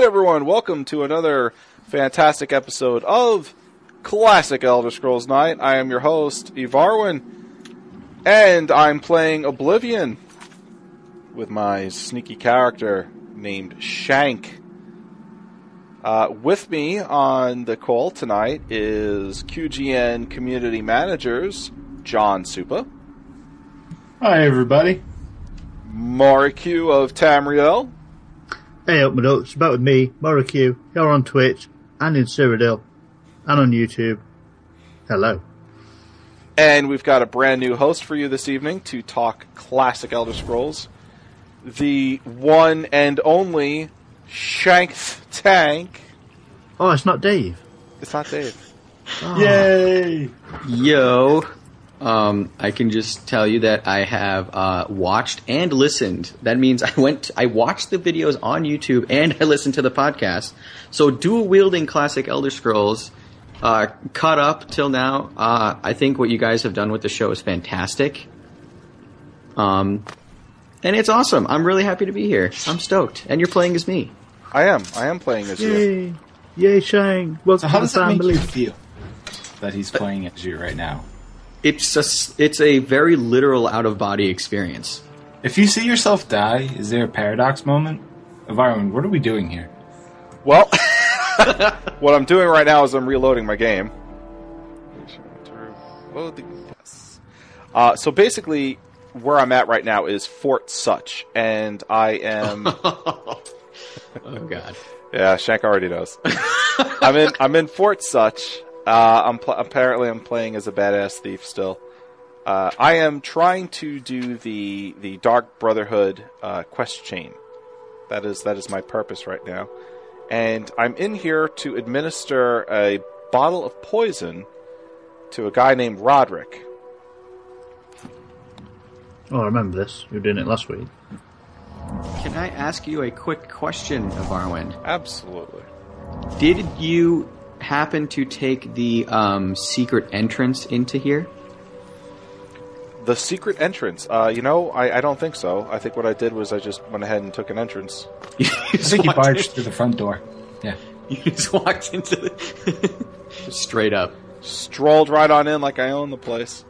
right, everyone, welcome to another fantastic episode of Classic Elder Scrolls Night. I am your host, Evarwin, and I'm playing Oblivion with my sneaky character named Shank. Uh, with me on the call tonight is QGN Community Managers John Supa, Hi, everybody. Moriq of Tamriel, Hey up my ducks, back with me, Moragiu. You're on Twitch, and in Cyrodiil, and on YouTube. Hello. and we've got a brand new host for you this evening to talk classic Elder Scrolls. The one and only Shanks Tank. Oh, it's not Dave. It's not Dave. Yay! Yo, um, I can just tell you that I have uh, watched and listened. That means I went, I watched the videos on YouTube and I listened to the podcast. So dual wielding classic Elder Scrolls, uh, caught up till now. Uh, I think what you guys have done with the show is fantastic. Um, and it's awesome. I'm really happy to be here. I'm stoked, and you're playing as me. I am. I am playing as you. Yay. Yay, Shang. Welcome So how to does the that make you feel that he's playing as you right now? It's just, it's a very literal out of body experience. If you see yourself die, is there a paradox moment? Environment, what are we doing here? Well, what I'm doing right now is I'm reloading my game. Uh, so basically, where I'm at right now is Fort Sutch, and I am. Oh God. Yeah, Shank already knows. I'm in. I'm in Fort Sutch. Uh, I'm pl- apparently I'm playing as a badass thief still. Uh, I am trying to do the the Dark Brotherhood uh, quest chain. That is that is my purpose right now, and I'm in here to administer a bottle of poison to a guy named Roderick. Oh, I remember this. You were doing it last week. Can I ask you a quick question, Avarwin? Absolutely. Did you happen to take the um, secret entrance into here? The secret entrance. Uh, you know, I, I don't think so. I think what I did was I just went ahead and took an entrance. you I think you barged through the front door. Yeah. You just walked into the straight up. Strolled right on in like I own the place.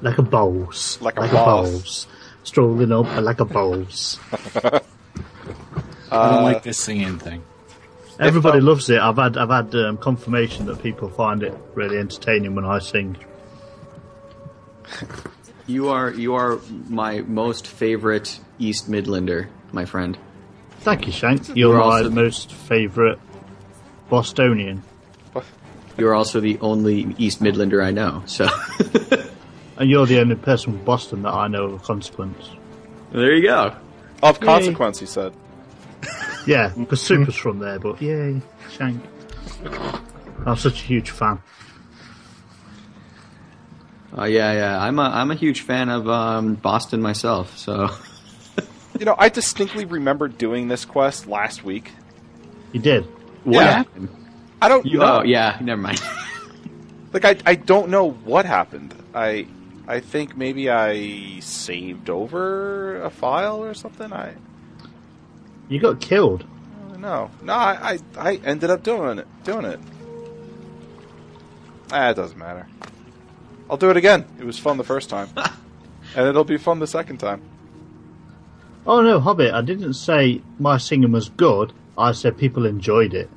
Like a boss. Like a boss. boss. Strolling up like a boss. I don't like this singing thing. Everybody um, loves it. I've had I've had um, confirmation that people find it really entertaining when I sing. You are you are my most favorite East Midlander, my friend. Thank you, Shank. You're We're my most favourite Bostonian. You're also the only East Midlander I know. So And you're the only person from Boston that I know of consequence. there you go. Of consequence, he said. Yeah, because Super's from there, but yay, Shank. I'm such a huge fan. Uh, yeah, yeah. I'm a I'm a huge fan of um, Boston myself. So You know, I distinctly remember doing this quest last week. You did. what Yeah. happened? I don't You, know. oh yeah, never mind. Like I, I don't know what happened. I I think maybe I saved over a file or something. I, You got killed. No. No, I, I I ended up doing it. Doing it. Ah, it doesn't matter. I'll do it again. It was fun the first time, and it'll be fun the second time. Oh no, Hobbit, I didn't say my singing was good. I said people enjoyed it.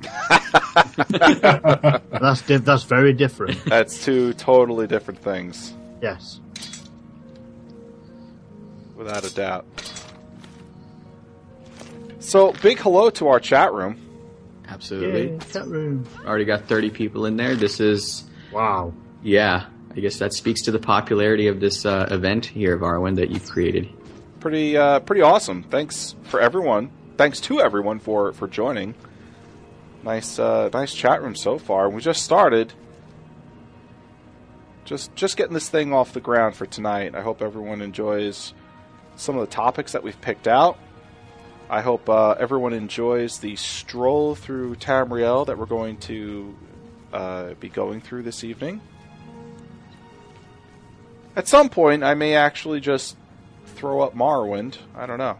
that's di- that's very different. That's two totally different things, Yes. without a doubt. So, big hello to our chat room. Absolutely. Yay, chat room. Already got 30 people in there. This is Wow. yeah. I guess that speaks to the popularity of this uh, event here Varwin, that you've created. pretty uh, pretty awesome. Thanks for everyone. Thanks to everyone for for joining. Nice uh, nice chat room so far. We just started. Just just getting this thing off the ground for tonight. I hope everyone enjoys some of the topics that we've picked out. I hope uh, everyone enjoys the stroll through Tamriel that we're going to uh, be going through this evening. At some point, I may actually just throw up Morrowind. I don't know.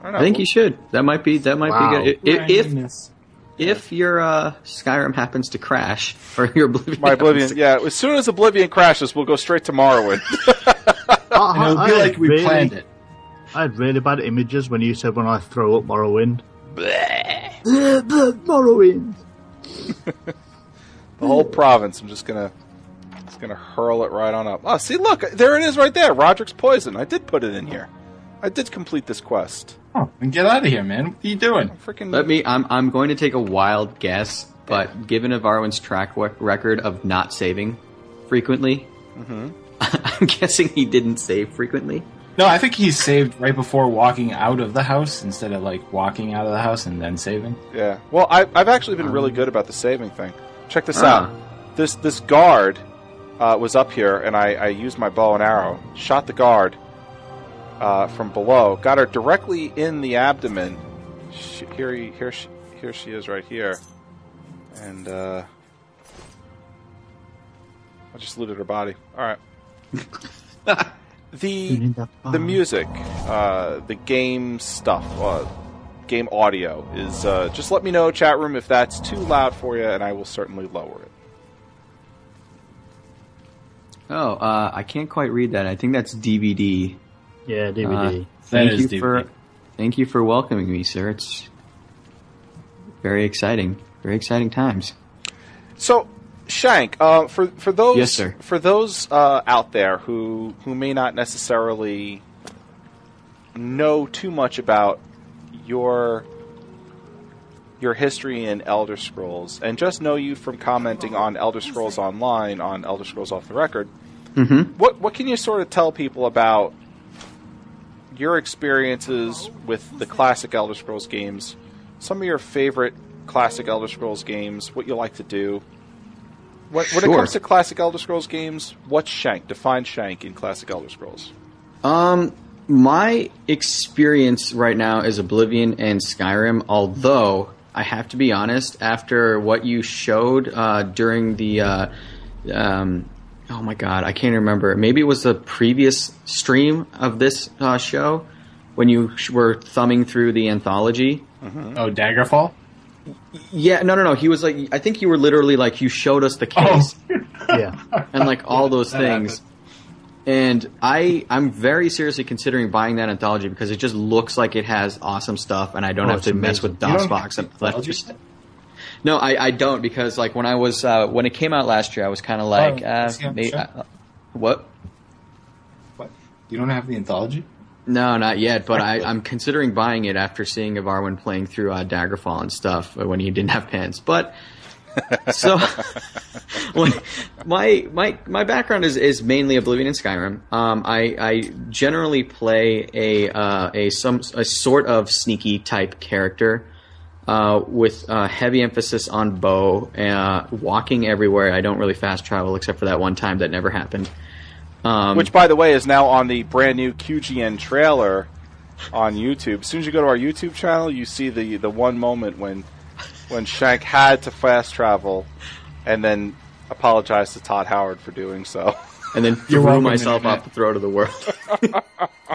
I, don't know. I think you should. That might be that might Wow. be good. I- If Randomness. if your uh, Skyrim happens to crash or your Oblivion, My Oblivion, to- yeah. As soon as Oblivion crashes, we'll go straight to Morrowind. I, And it'll I be like we really, planned it. I had really bad images when you said when I throw up Morrowind. Bleh, bleh, Morrowind. the whole province. I'm just gonna, just gonna hurl it right on up. Oh, see, look, there it is, right there. Roderick's poison. I did put it in here. I did complete this quest. Oh, and get out of here, man. What are you doing? Freaking. Let me. I'm I'm going to take a wild guess, but given Avarwin's track record of not saving frequently, Mm-hmm. I'm guessing he didn't save frequently. No, I think he saved right before walking out of the house instead of like walking out of the house and then saving. Yeah. Well, I, I've actually been really good about the saving thing. Check this Ah. out. This this guard uh, was up here, and I, I used my bow and arrow, shot the guard uh, from below, got her directly in the abdomen. She, here, he, here, she, here she is, right here, and uh, I just looted her body. All right. the the music, uh, the game stuff, uh, game audio is. Uh, just let me know, chat room, if that's too loud for you, and I will certainly lower it. Oh, uh, I can't quite read that. I think that's DVD. Yeah, DVD. Uh, That thank is you DVD. for thank you for welcoming me, sir. It's very exciting. Very exciting times. So, Shank, uh, for for those Yes, sir. for those uh, out there who who may not necessarily know too much about your your history in Elder Scrolls, and just know you from commenting on Elder Scrolls Online on Elder Scrolls Off the Record. Mm-hmm. What what can you sort of tell people about your experiences with the classic Elder Scrolls games? Some of your favorite classic Elder Scrolls games, what you like to do. When, when it comes to classic Elder Scrolls games, what's Shank? Define Shank in classic Elder Scrolls. Um, my experience right now is Oblivion and Skyrim. Although I have to be honest, after what you showed uh, during the, uh, um, oh my god, I can't remember. Maybe it was the previous stream of this uh, show when you sh- were thumbing through the anthology. Oh, Daggerfall. Yeah, no, no, no. He was like, I think you were literally like, you showed us the case yeah. and like all those things. And I, I'm very seriously considering buying that anthology because it just looks like it has awesome stuff, and I don't Oh, have to mess with DOSBox and Just no, I, I don't because like when I was uh, when it came out last year, I was kind of like, Oh, uh, is he on the may- show? uh, what? What? You don't have the anthology? No, not yet. But I, I'm considering buying it after seeing Ivarwin playing through uh, Daggerfall and stuff when he didn't have pants. But so when- my my my background is, is mainly Oblivion and Skyrim. Um, I, I generally play a uh, a some a sort of sneaky type character. Uh, with uh, heavy emphasis on bow, uh, walking everywhere. I don't really fast travel except for that one time that never happened. Um, Which, by the way, is now on the brand new QGN trailer on YouTube. As soon as you go to our YouTube channel, you see the, the one moment when when Shank had to fast travel and then apologized to Todd Howard for doing so. and then You're threw welcome, myself Internet. off the throat of the world.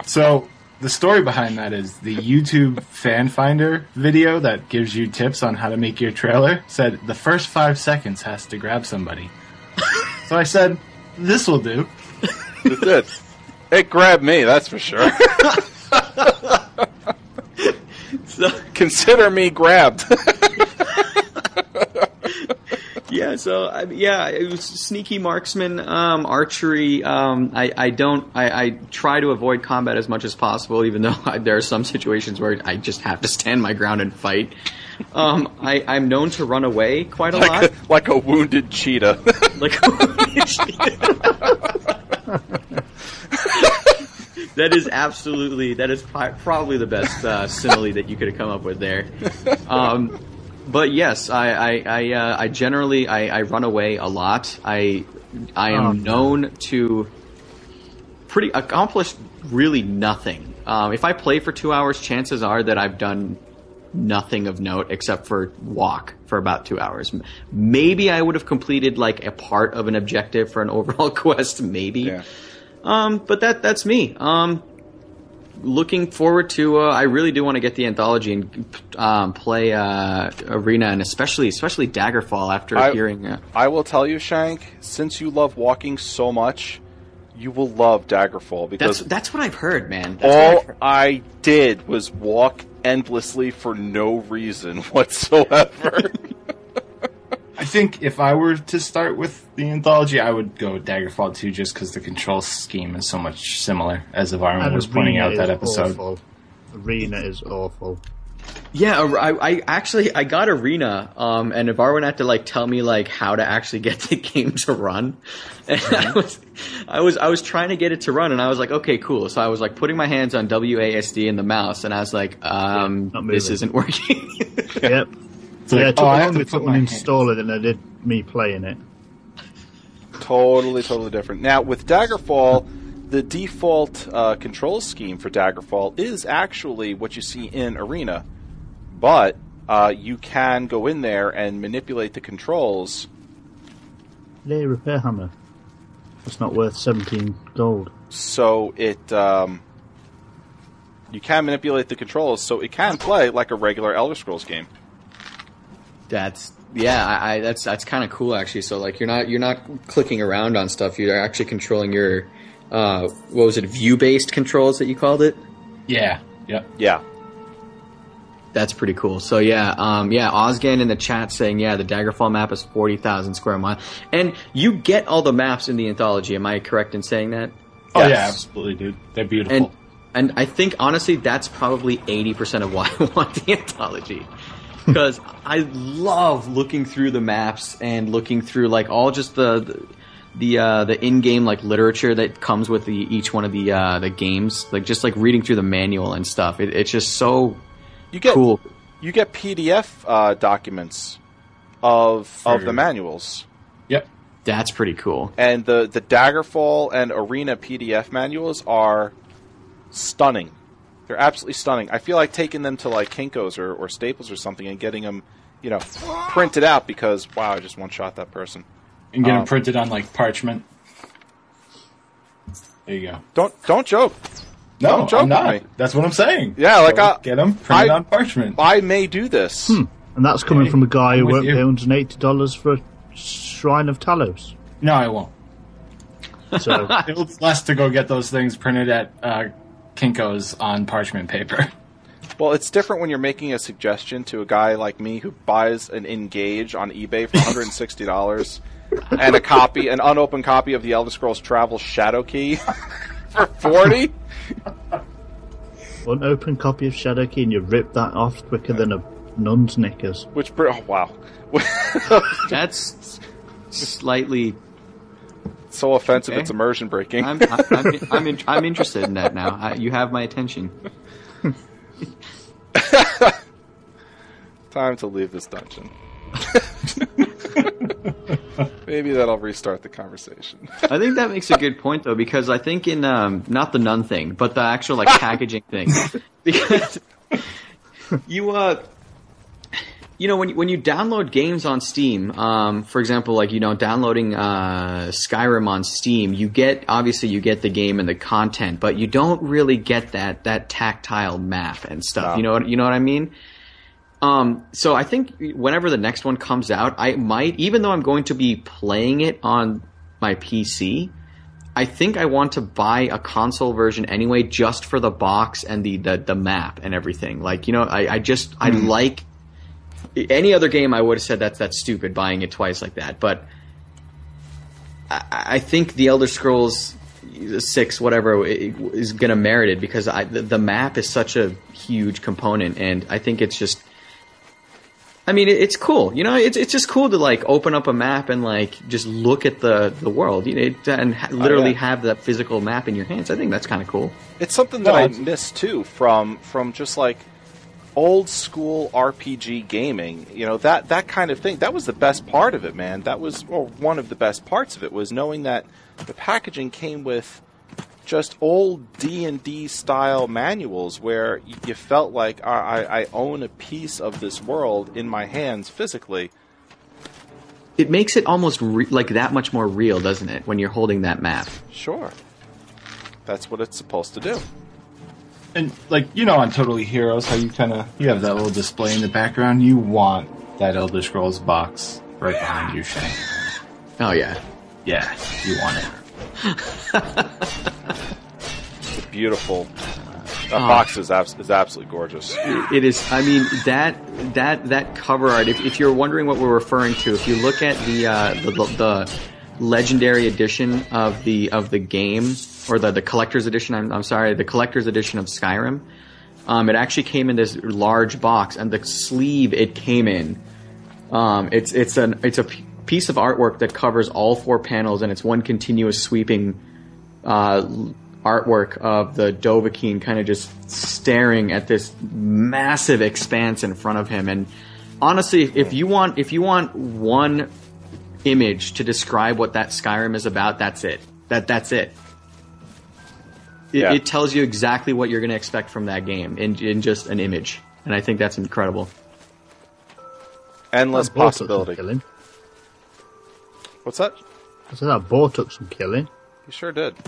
So the story behind that is the YouTube fan finder video that gives you tips on how to make your trailer said the first five seconds has to grab somebody. so I said, this will do. It. It grabbed me, that's for sure. so, Consider me grabbed. yeah, so I, yeah, it was sneaky marksman, um, archery. Um, I, I don't. I, I try to avoid combat as much as possible, even though I, there are some situations where I just have to stand my ground and fight. Um, I, I'm known to run away quite a lot. like, a, wounded cheetah. like a wounded cheetah. that is absolutely that is probably the best uh, simile that you could have come up with there. Um, but yes, I I I, uh, I generally I, I run away a lot. I I am Oh, known to pretty accomplish really nothing. Um, if I play for two hours, chances are that I've done nothing of note except for walk for about two hours. Maybe I would have completed like a part of an objective for an overall quest. Maybe. yeah. Um, but that that's me. Um, looking forward to. Uh, I really do want to get the anthology and um, play uh, Arena, and especially especially Daggerfall after I- hearing. Uh, I will tell you, Shank, since you love walking so much, you will love Daggerfall because that's what I've heard, man. That's all heard. I did was walk endlessly for no reason whatsoever. I think if I were to start with the anthology, I would go Daggerfall 2 just because the control scheme is so much similar, as Ivarman And was pointing out that episode. Awful. Arena is awful. Yeah, I, I actually I got Arena, um, and Ivarwin had to like tell me like how to actually get the game to run. And I was, I was I was trying to get it to run, and I was like, okay, cool. So I was like putting my hands on WASD and the mouse, and I was like, um, not this isn't working. Yep. It's like, yeah, it took oh, longer to to put my hands- it than it did me playing it. totally, totally different. Now with Daggerfall, the default uh, control scheme for Daggerfall is actually what you see in Arena, but uh, you can go in there and manipulate the controls. Lay repair hammer. That's not worth 17 gold. so it um, you can manipulate the controls so it can play like a regular Elder Scrolls game. That's yeah, I, I that's that's kind of cool actually. So like you're not you're not clicking around on stuff. You're actually controlling your uh, what was it view based controls that you called it. Yeah, yeah. Yeah, That's pretty cool. So yeah, um, yeah, Ozgan in the chat saying yeah, the Daggerfall map is forty thousand square miles, and you get all the maps in the anthology. Am I correct in saying that? Oh, Yes. yeah, absolutely, dude. They're beautiful. And and I think honestly, that's probably eighty percent of why I want the anthology. Because I love looking through the maps and looking through like all just the the the, uh, the in-game like literature that comes with the, each one of the uh, the games, like just like reading through the manual and stuff. It, it's just so you get cool. you get PDF uh, documents of of the manuals. yep. That's pretty cool. and the the Daggerfall and Arena PDF manuals are stunning. They're absolutely stunning. I feel like taking them to like Kinko's or, or Staples or something and getting them, you know, printed out because wow, I just one shot that person. And get Um, them printed on, like, parchment. There you go. Don't don't joke. No, Don't joke I'm not. with me. That's what I'm saying. Yeah, like, Go I- get them printed I- on parchment. I may do this. And that's coming Okay, from a guy who won't pay $180 for a Shrine of Talos. No, I won't. So, It's less to go get those things printed at uh, Kinko's on parchment paper. Well, it's different when you're making a suggestion to a guy like me who buys an N-Gage on eBay for $160 and a copy, an unopened copy of the Elder Scrolls Travel Shadowkey for 40. one open copy of Shadowkey and you rip that off quicker than a nun's knickers. Which, br- oh, wow. That's slightly. so offensive, Okay. it's immersion breaking. I'm I'm, I'm, I'm, in, I'm interested in that now. I, you have my attention. Time to leave this dungeon. Maybe that'll restart the conversation. I think that makes a good point though, because I think in um, not the nun thing, but the actual like packaging thing, because you uh, you know when you- when you download games on Steam, um, for example, like you know downloading uh, Skyrim on Steam, you get obviously you get the game and the content, but you don't really get that that tactile map and stuff. No. You know what you know what I mean? Um, so I think whenever the next one comes out, I might, even though I'm going to be playing it on my PC, I think I want to buy a console version anyway, just for the box and the, the, the map and everything. Like, you know, I, I just, I like, any other game I would have said that's, that's stupid buying it twice like that, but I, I think the Elder Scrolls six, whatever, is going to merit it because I, the, the map is such a huge component, and I think it's just. I mean, it's cool. You know, it's it's just cool to like open up a map and like just look at the the world. You know, it- and ha- oh, literally yeah. have that physical map in your hands. I think that's kind of cool. It's something that No, I miss too from from just like old school RPG gaming. You know that that kind of thing. That was the best part of it, man. That was well, one of the best parts of it was knowing that the packaging came with just old D and D style manuals where you felt like I, I I own a piece of this world in my hands physically. It makes it almost re- like that much more real, doesn't it? When you're holding that map. Sure, that's what it's supposed to do. And like you know, on Totally Heroes, how you kind of you have that little display in the background. You want that Elder Scrolls box right behind you, Shane. Oh yeah. Yeah, you want it. It's beautiful. That box is, abs- is absolutely gorgeous. It is. I mean that that that cover art. If, if you're wondering what we're referring to, if you look at the uh, the, the, the legendary edition of the of the game or the the collector's edition. I'm, I'm sorry, the collector's edition of Skyrim. Um, it actually came in this large box, and the sleeve it came in. Um, it's it's an it's a piece of artwork that covers all four panels, and it's one continuous sweeping uh, artwork of the Dovahkiin kind of just staring at this massive expanse in front of him. And honestly, if you want if you want one image to describe what that Skyrim is about, that's it. That that's it. It, Yeah. it tells you exactly what you're going to expect from that game in, in just an image, and I think that's incredible. Endless That boar took some possibility. What's that? I said that boar took some killing. You sure did.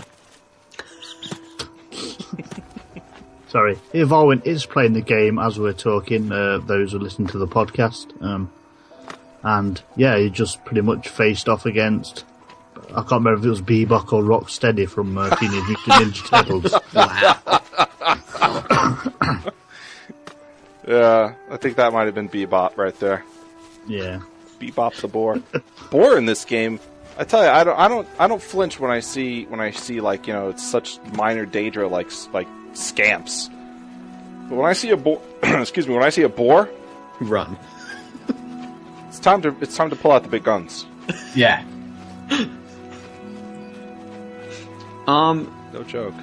Sorry, Evolving is playing the game as we're talking. Uh, those who listen to the podcast, um, and yeah, he just pretty much faced off against. I can't remember if it was Bebop or Rocksteady from uh, Teenage Mutant Ninja Turtles. Yeah, I think that might have been Bebop right there. Yeah, Bebop the boar. boar in this game. I tell you, I don't, I don't, I don't flinch when I see when I see like you know it's such minor Daedra like like scamps. But when I see a boar, excuse me, when I see a boar, Run. it's time to it's time to pull out the big guns. Yeah, Um, No joke.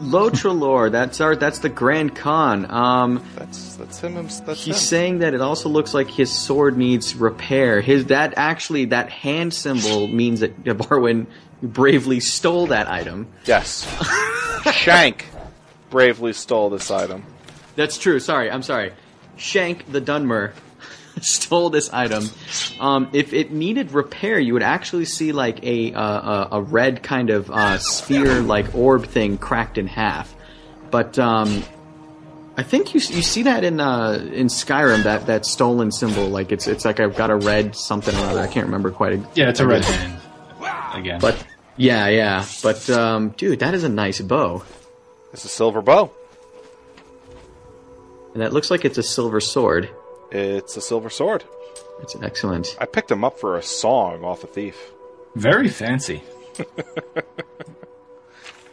Lotralor, that's our that's the Grand Khan. Um, That's that's him. him- That's He's him. saying that it also looks like his sword needs repair. His that actually that hand symbol means that Barwin bravely stole that item. yes. Shank bravely stole this item. That's true. Sorry, I'm sorry. Shank the Dunmer stole this item. Um, if it needed repair, you would actually see like a uh, a, a red kind of uh, sphere like orb thing cracked in half. But um, I think you you see that in uh, in Skyrim that that stolen symbol like it's it's like I've got a red something or other. I can't remember quite. yeah, it's a red hand again. But yeah, yeah. But um, dude, that is a nice bow, It's a silver bow. and that looks like it's a silver sword. It's a silver sword. It's excellent. I picked him up for a song off a thief. very fancy.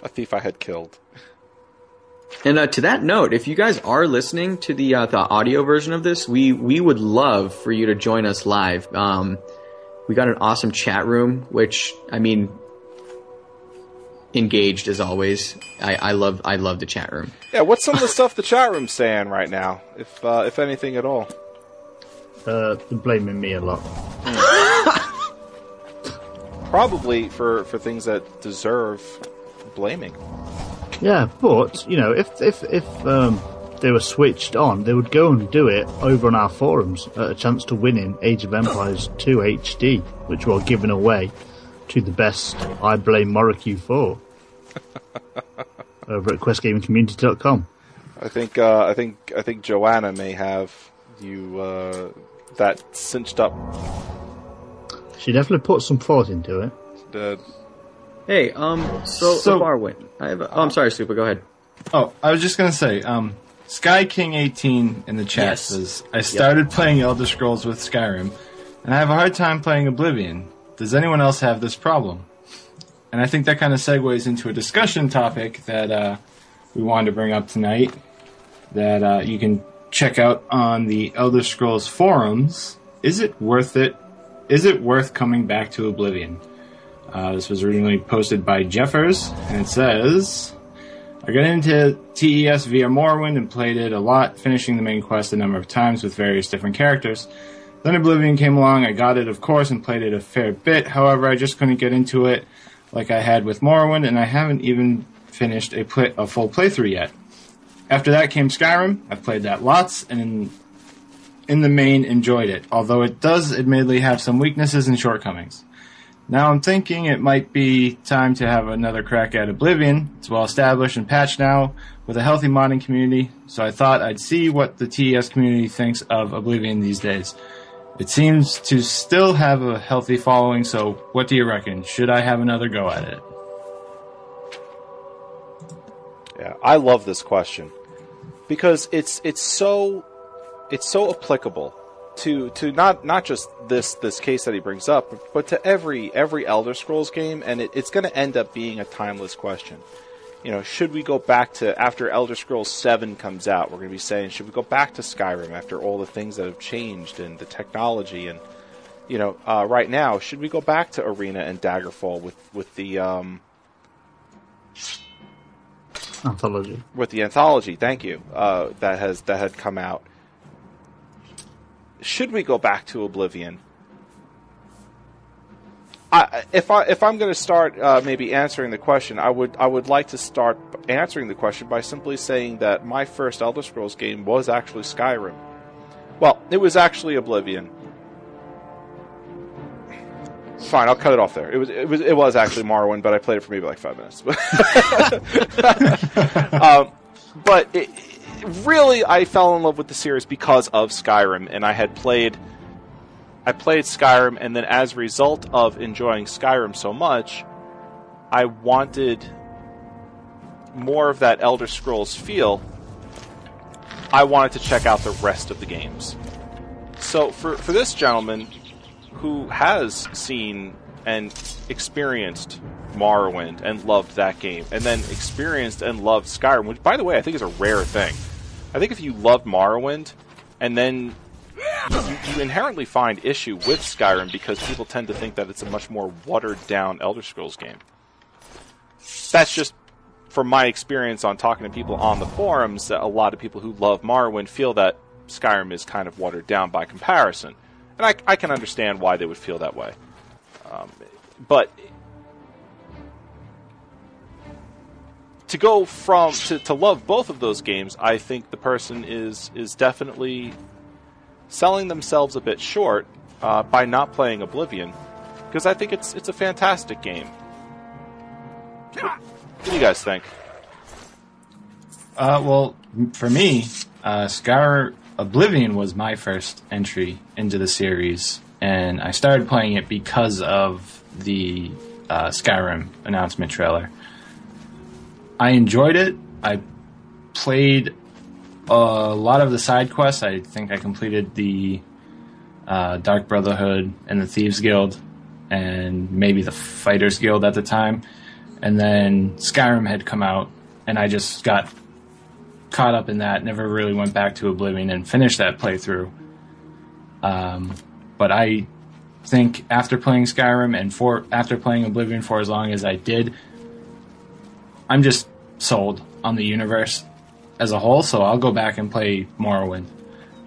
A thief I had killed. And uh, to that note, if you guys are listening to the uh, the audio version of this, we we would love for you to join us live. Um, we got an awesome chat room, which I mean, engaged as always. I, I love I love the chat room. Yeah, what's some of the stuff the chat room's saying right now, if uh, if anything at all? Uh, blaming me a lot. Probably for for things that deserve blaming. Yeah, but you know, if if if um, they were switched on, they would go and do it over on our forums at a chance to win in Age of Empires 2 HD, which we're giving away to the best I blame Moricu for over at questgamingcommunity.com. I think uh, I think I think Joanna may have you uh, that cinched up. She definitely put some thought into it. Uh, Hey, um, so, so So- Barwin, I have. A, oh, I'm sorry, Super. Go ahead. Oh, I was just gonna say, um, Sky King eighteen in the chat Yes. says I started playing Elder Scrolls with Skyrim, and I have a hard time playing Oblivion. Does anyone else have this problem? And I think that kind of segues into a discussion topic that uh, we wanted to bring up tonight. That uh, you can check out on the Elder Scrolls forums. Is it worth it? Is it worth coming back to Oblivion? Uh, this was originally posted by Jeffers, and it says. I got into TES via Morrowind and played it a lot, finishing the main quest a number of times with various different characters. Then Oblivion came along, I got it of course and played it a fair bit, however I just couldn't get into it like I had with Morrowind and I haven't even finished a, play- a full playthrough yet. After that came Skyrim, I've played that lots and in, in the main enjoyed it, although it does admittedly have some weaknesses and shortcomings. Now I'm thinking it might be time to have another crack at Oblivion. It's well established and patched now, with a healthy modding community, so I thought I'd see what the TES community thinks of Oblivion these days. It seems to still have a healthy following, so what do you reckon? Should I have another go at it? Yeah, I love this question because it's it's so it's so applicable to to not not just this this case that he brings up, but to every every Elder Scrolls game, and it, it's going to end up being a timeless question. You know, should we go back to after Elder Scrolls Seven comes out? We're going to be saying, should we go back to Skyrim after all the things that have changed and the technology and you know, uh, right now, should we go back to Arena and Daggerfall with with the um, Anthology. with the anthology. Thank you. Uh, that has that had come out. Should we go back to Oblivion? I, if I if I'm going to start uh, maybe answering the question, I would I would like to start answering the question by simply saying that my first Elder Scrolls game was actually Skyrim. Well, it was actually Oblivion. Fine, I'll cut it off there. It was it was it was actually Morrowind, but I played it for maybe like five minutes. um, but it, really, I fell in love with the series because of Skyrim, and I had played. I played Skyrim, and then as a result of enjoying Skyrim so much, I wanted more of that Elder Scrolls feel. I wanted to check out the rest of the games. So for for this gentleman who has seen and experienced Morrowind and loved that game, and then experienced and loved Skyrim, which, by the way, I think is a rare thing. I think if you loved Morrowind and then you, you inherently find issue with Skyrim because people tend to think that it's a much more watered down Elder Scrolls game. That's just from my experience on talking to people on the forums that a lot of people who love Morrowind feel that Skyrim is kind of watered down by comparison. And I, I can understand why they would feel that way. Um, but to go from to, to love both of those games, I think the person is is definitely selling themselves a bit short uh, by not playing Oblivion, because I think it's it's a fantastic game. What, what do you guys think? Uh, well, for me, uh, Skyrim Oblivion was my first entry into the series, and I started playing it because of the uh, Skyrim announcement trailer. I enjoyed it. I played a lot of the side quests. I think I completed the uh, Dark Brotherhood and the Thieves Guild, and maybe the Fighters Guild at the time. And then Skyrim had come out, and I just got caught up in that. Never really went back to Oblivion and finished that playthrough. Um, but I think after playing Skyrim and for after playing Oblivion for as long as I did, I'm just sold on the universe as a whole. So I'll go back and play Morrowind.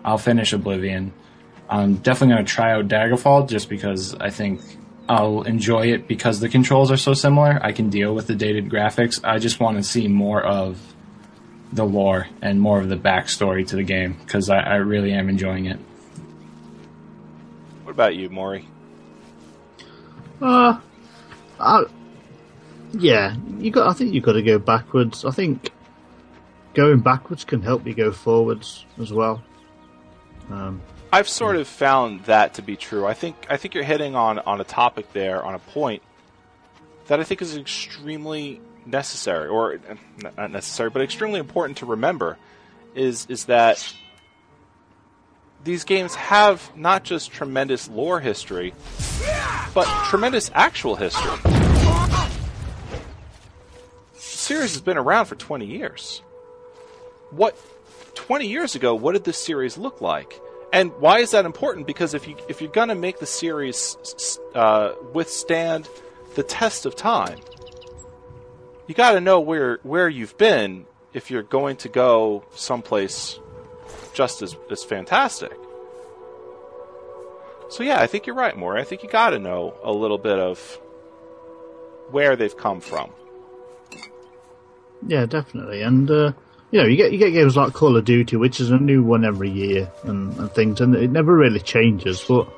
I'll finish Oblivion. I'm definitely going to try out Daggerfall just because I think I'll enjoy it because the controls are so similar. I can deal with the dated graphics. I just want to see more of the lore and more of the backstory to the game because I, I really am enjoying it. What about you, Maury? Uh, I, yeah, you got. I think you've got to go backwards. I think going backwards can help you go forwards as well. Um, I've sort of found that to be true. I think I think you're hitting on on a topic there, on a point that I think is extremely necessary, or not necessary, but extremely important to remember, is is that these games have not just tremendous lore history, but tremendous actual history. The series has been around for 20 years. What 20 years ago, what did this series look like? And why is that important? Because if you if you're to make the series uh, withstand the test of time, you got to know where where you've been if you're going to go someplace just as as fantastic. So yeah, I think you're right, Maury. I think you got to know a little bit of where they've come from. Yeah, definitely. And uh, you know, you get you get games like Call of Duty, which is a new one every year, and, and things, and it never really changes. But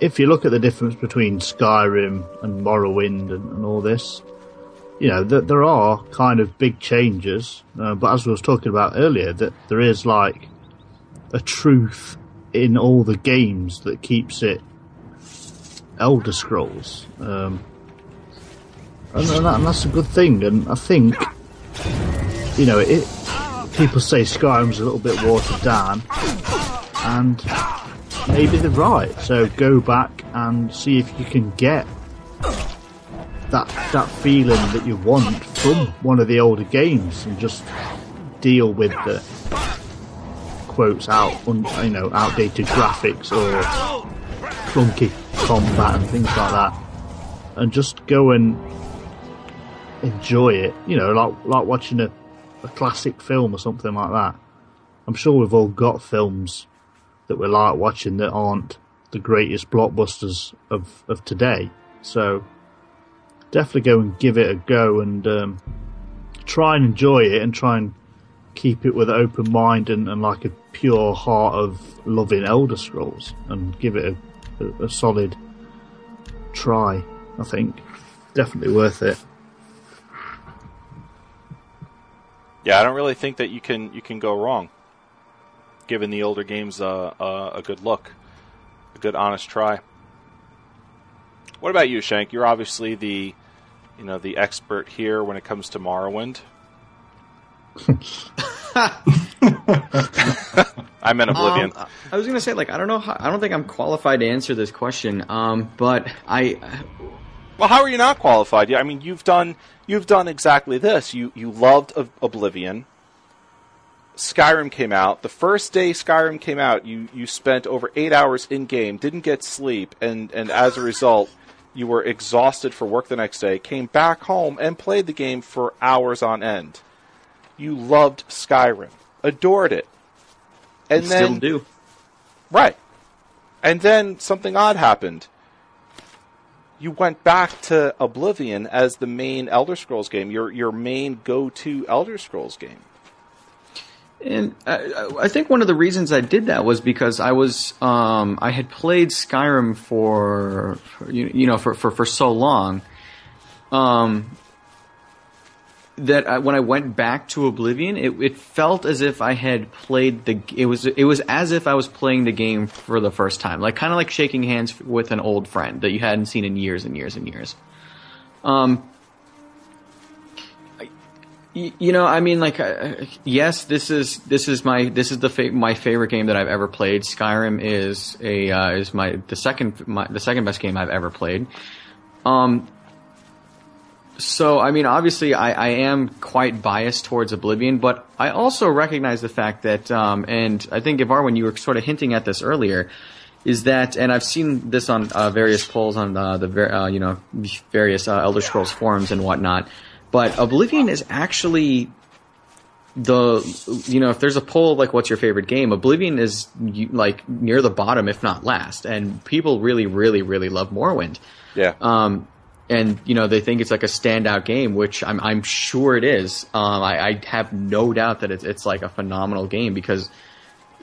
if you look at the difference between Skyrim and Morrowind and, and all this, you know, that there are kind of big changes, uh, but as I was talking about earlier, that there is like a truth in all the games that keeps it Elder Scrolls, um, and, and, that, and that's a good thing. And I think, you know, it. People say Skyrim's a little bit watered down, and maybe they're right. So go back and see if you can get that that feeling that you want from one of the older games, and just deal with the quotes out, un, you know, outdated graphics or clunky combat and things like that, and just go and enjoy it. You know, like like watching a, a classic film or something like that. I'm sure we've all got films that we like watching that aren't the greatest blockbusters of, of today. So definitely go and give it a go and um, try and enjoy it and try and keep it with an open mind and, and like a pure heart of loving Elder Scrolls and give it a, a, a solid try. I think definitely worth it. Yeah, I don't really think that you can you can go wrong. Giving the older games a, a, a good look, a good honest try. What about you, Shank? You're obviously the you know the expert here when it comes to Morrowind. I'm in Oblivion. Um, I was gonna say, like, I don't know. How, I don't think I'm qualified to answer this question. Um, but I, well, how are you not qualified? Yeah, I mean, you've done you've done exactly this. You you loved Oblivion. Skyrim came out. The first day Skyrim came out, you you spent over eight hours in game, didn't get sleep, and and as a result, you were exhausted for work the next day. Came back home and played the game for hours on end. You loved Skyrim, adored it, and I then still do. right, and then something odd happened you went back to Oblivion as the main Elder Scrolls game, your your main go-to Elder Scrolls game. And I, I think one of the reasons I did that was because I was um, I had played Skyrim for, for you, you, know for, for, for so long, um, that I, when I went back to Oblivion, it, it felt as if I had played the. It was it was as if I was playing the game for the first time, like kind of like shaking hands with an old friend that you hadn't seen in years and years and years. Um, you know, I mean, like, uh, yes, this is this is my this is the fa- my favorite game that I've ever played. Skyrim is a uh, is my the second my, the second best game I've ever played. Um, so, I mean, obviously, I, I, am quite biased towards Oblivion, but I also recognize the fact that, um, and I think, Ivar, you were sort of hinting at this earlier, is that, and I've seen this on uh, various polls on uh, the, uh, you know, various uh, Elder Scrolls forums and whatnot, but Oblivion is actually the, you know, if there's a poll like what's your favorite game, Oblivion is like near the bottom, if not last, and people really, really, really love Morrowind. Yeah. Um, and you know they think it's like a standout game, which I'm I'm sure it is. Um, I, I, have no doubt that it's it's like a phenomenal game because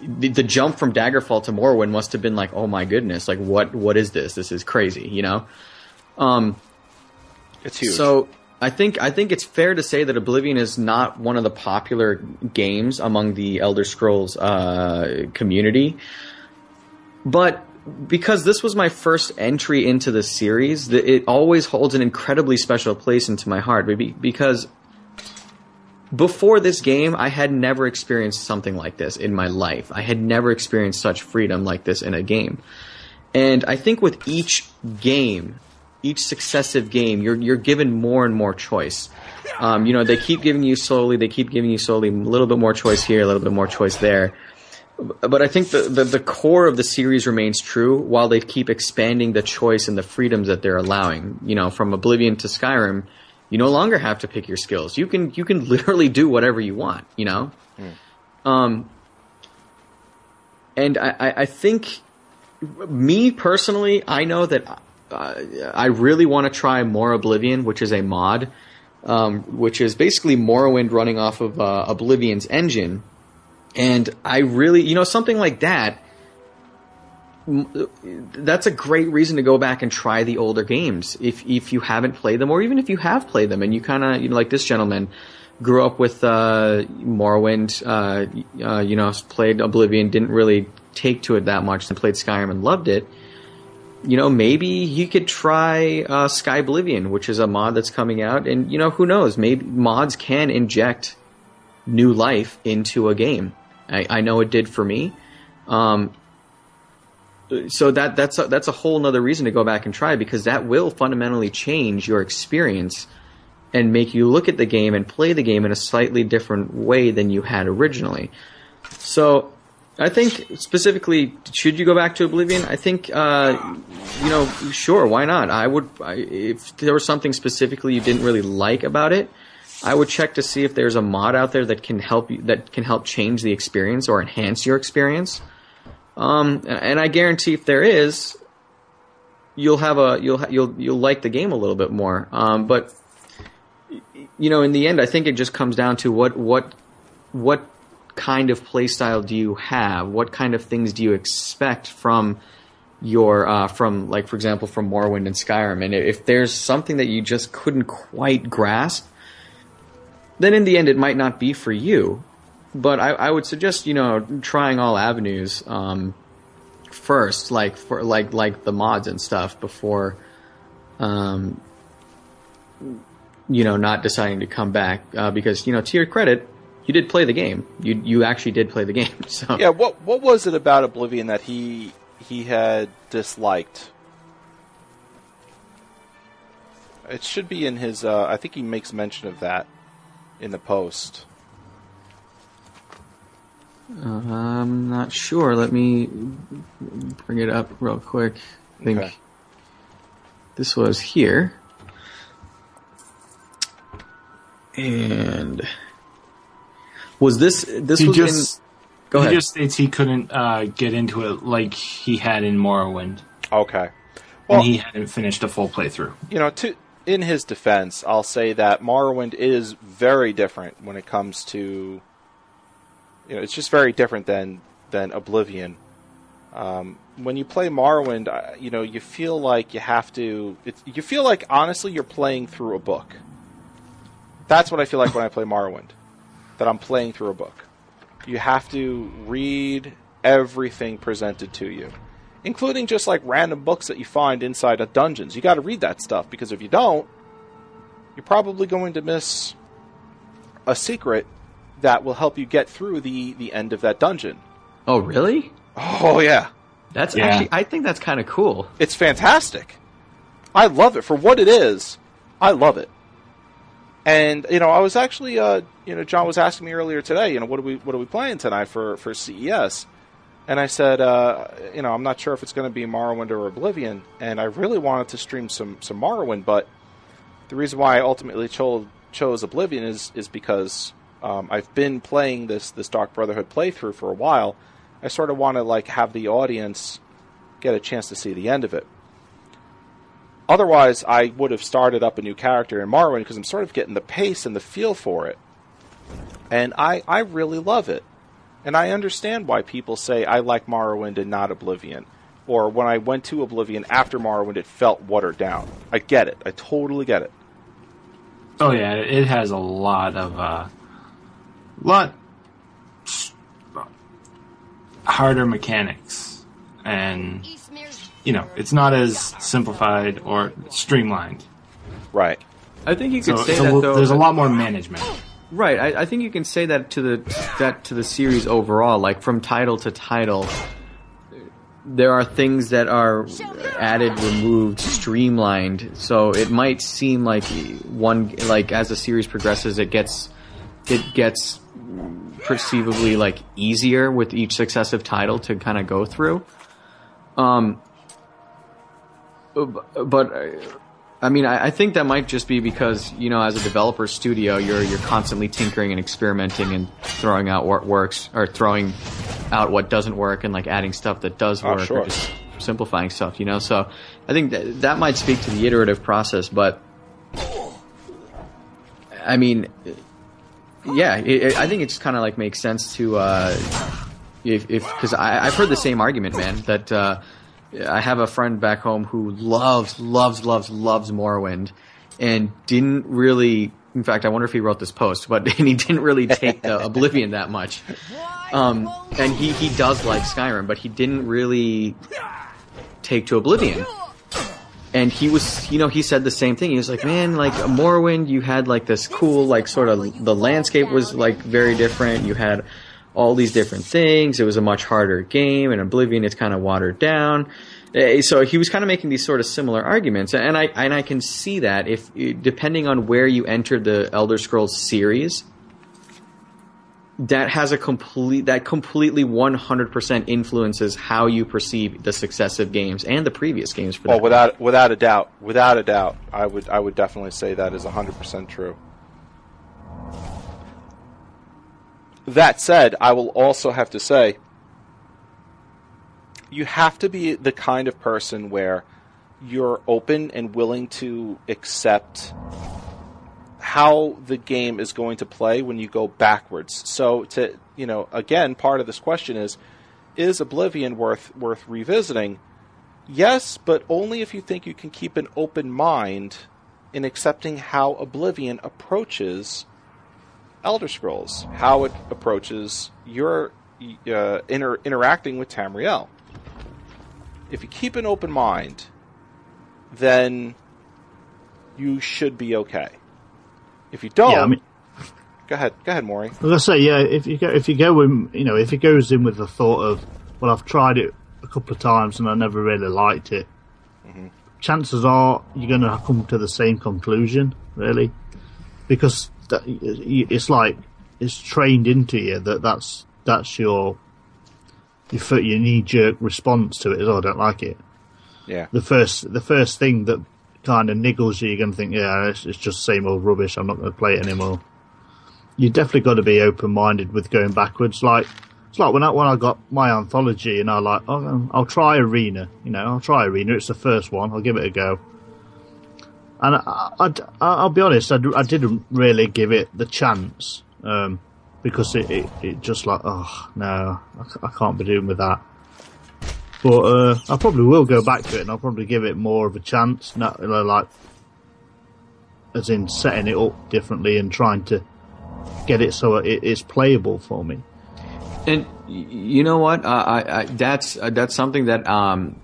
the, the, jump from Daggerfall to Morrowind must have been like, oh my goodness, like what what is this? This is crazy, you know. Um, it's huge. So I think I think it's fair to say that Oblivion is not one of the popular games among the Elder Scrolls uh, community, but because this was my first entry into the series, it always holds an incredibly special place into my heart. Because before this game, I had never experienced something like this in my life. I had never experienced such freedom like this in a game. And I think with each game, each successive game, you're you're given more and more choice. Um, you know, they keep giving you slowly, they keep giving you slowly a little bit more choice here, a little bit more choice there but I think the, the, the core of the series remains true while they keep expanding the choice and the freedoms that they're allowing. You know, from Oblivion to Skyrim, you no longer have to pick your skills. You can you can literally do whatever you want. You know, mm. um, and I, I think me personally, I know that I really want to try Morroblivion, which is a mod, um, which is basically Morrowind running off of uh, Oblivion's engine and I really, you know, something like that, that's a great reason to go back and try the older games if if you haven't played them, or even if you have played them and you kind of you know like this gentleman grew up with uh, Morrowind, uh, uh, you know, played Oblivion, didn't really take to it that much, and played Skyrim and loved it. You know, maybe he could try uh, Skyblivion, which is a mod that's coming out, and you know, who knows? Maybe mods can inject new life into a game. I, I know it did for me. Um, so that that's a, that's a whole nother reason to go back and try because that will fundamentally change your experience and make you look at the game and play the game in a slightly different way than you had originally. So I think specifically, should you go back to Oblivion? I think, uh, you know, sure, why not? I would, I, if there was something specifically you didn't really like about it, I would check to see if there's a mod out there that can help you, that can help change the experience or enhance your experience. Um, and I guarantee if there is, you'll have a you'll you'll you'll like the game a little bit more. Um, but you know, in the end, I think it just comes down to what what what kind of playstyle do you have? What kind of things do you expect from your uh, from like for example from Morrowind and Skyrim? And if there's something that you just couldn't quite grasp, then in the end it might not be for you but I, I, would suggest you know trying all avenues um, first, like for like like the mods and stuff before, um, you know, not deciding to come back uh, because you know to your credit, you did play the game. You you actually did play the game. So yeah, what what was it about Oblivion that he he had disliked? It should be in his. Uh, I think he makes mention of that in the post. Uh, I'm not sure. Let me bring it up real quick. I think okay. this was here. And was this this he was just, in Go he ahead. just states he couldn't uh, get into it like he had in Morrowind. Okay. Well, and he hadn't finished a full playthrough. You know, to in his defense, I'll say that Morrowind is very different when it comes to you know, it's just very different than than Oblivion. Um, when you play Morrowind, uh, you know, you feel like you have to. you feel like honestly, you're playing through a book. That's what I feel like when I play Morrowind. That I'm playing through a book. You have to read everything presented to you, including just like random books that you find inside of dungeons. You got to read that stuff because if you don't, you're probably going to miss a secret that will help you get through the the end of that dungeon. Oh, really? Oh yeah. That's yeah. actually I think that's kind of cool. It's fantastic. I love it for what it is. I love it. And you know, I was actually uh, you know, John was asking me earlier today, you know, what are we what are we playing tonight for for CES? And I said, uh, you know, I'm not sure if it's going to be Morrowind or Oblivion, and I really wanted to stream some some Morrowind, but the reason why I ultimately chose chose Oblivion is is because um, I've been playing this this Dark Brotherhood playthrough for a while. I sort of want to like have the audience get a chance to see the end of it. Otherwise, I would have started up a new character in Morrowind because I'm sort of getting the pace and the feel for it, and I I really love it, and I understand why people say I like Morrowind and not Oblivion, or when I went to Oblivion after Morrowind, it felt watered down. I get it. I totally get it. Oh yeah, it has a lot of uh, lot harder mechanics and you know it's not as simplified or streamlined. Right. I think you could so say that a, though there's a lot more management. Right. I, I, think you can say that to the that to the series overall. Like from title to title there are things that are added removed streamlined. So it might seem like one like as the series progresses it gets it gets perceivably like easier with each successive title to kind of go through. Um, but I mean, I, I, think that might just be because you know, as a developer studio, you're you're constantly tinkering and experimenting and throwing out what works or throwing out what doesn't work and like adding stuff that does oh, work sure. or just simplifying stuff. You know, so I think that, that might speak to the iterative process, but. I mean, yeah, it, it, I think it just kind of like makes sense to uh, if because I've heard the same argument, man, that uh, I have a friend back home who loves, loves, loves, loves Morrowind, and didn't really. In fact, I wonder if he wrote this post, but he didn't really take the Oblivion that much. Um, and he he does like Skyrim, but he didn't really take to Oblivion. And he was, you know, he said the same thing. He was like, man, like Morrowind, you had like this cool, like sort of the landscape was like very different. You had all these different things. It was a much harder game, and Oblivion it's kind of watered down. Eh, So he was kind of making these sort of similar arguments, and I and I can see that if depending on where you entered the Elder Scrolls series, that has a complete that completely 100% influences how you perceive the successive games and the previous games for Well, that. without without a doubt, without a doubt, I would I would definitely say that is hundred percent true. That said, I will also have to say, you have to be the kind of person where you're open and willing to accept how the game is going to play when you go backwards. So to you know, again, part of this question is is Oblivion worth worth revisiting? Yes, but only if you think you can keep an open mind in accepting how Oblivion approaches Elder Scrolls, how it approaches your uh, inter- interacting with Tamriel. If you keep an open mind, then you should be okay. If you don't, Yeah, I mean, go ahead, go ahead, Maury. I was gonna say, yeah, if you go, if you go in, you know, if it goes in with the thought of, well, I've tried it a couple of times and I never really liked it, chances are you're gonna come to the same conclusion, really, because that, it's like it's trained into you that that's that's your your, your knee jerk response to it. Is oh, I don't like it. Yeah, The first the first thing that kind of niggles you, you're gonna think, yeah, it's, it's just same old rubbish. I'm not gonna play it anymore you definitely got to be open minded with going backwards. Like it's like when I when I got my anthology and I like oh, I'll try Arena. You know, I'll try Arena. It's the first one. I'll give it a go. And I, I, I, will be honest, I didn't really give it the chance um, because it, it, it just like oh no, I can't be doing with that. But uh, I probably will go back to it and I'll probably give it more of a chance. Not you know, like as in setting it up differently and trying to get it so it is playable for me. And you know what? Uh, I, I, that's uh, that's something that um,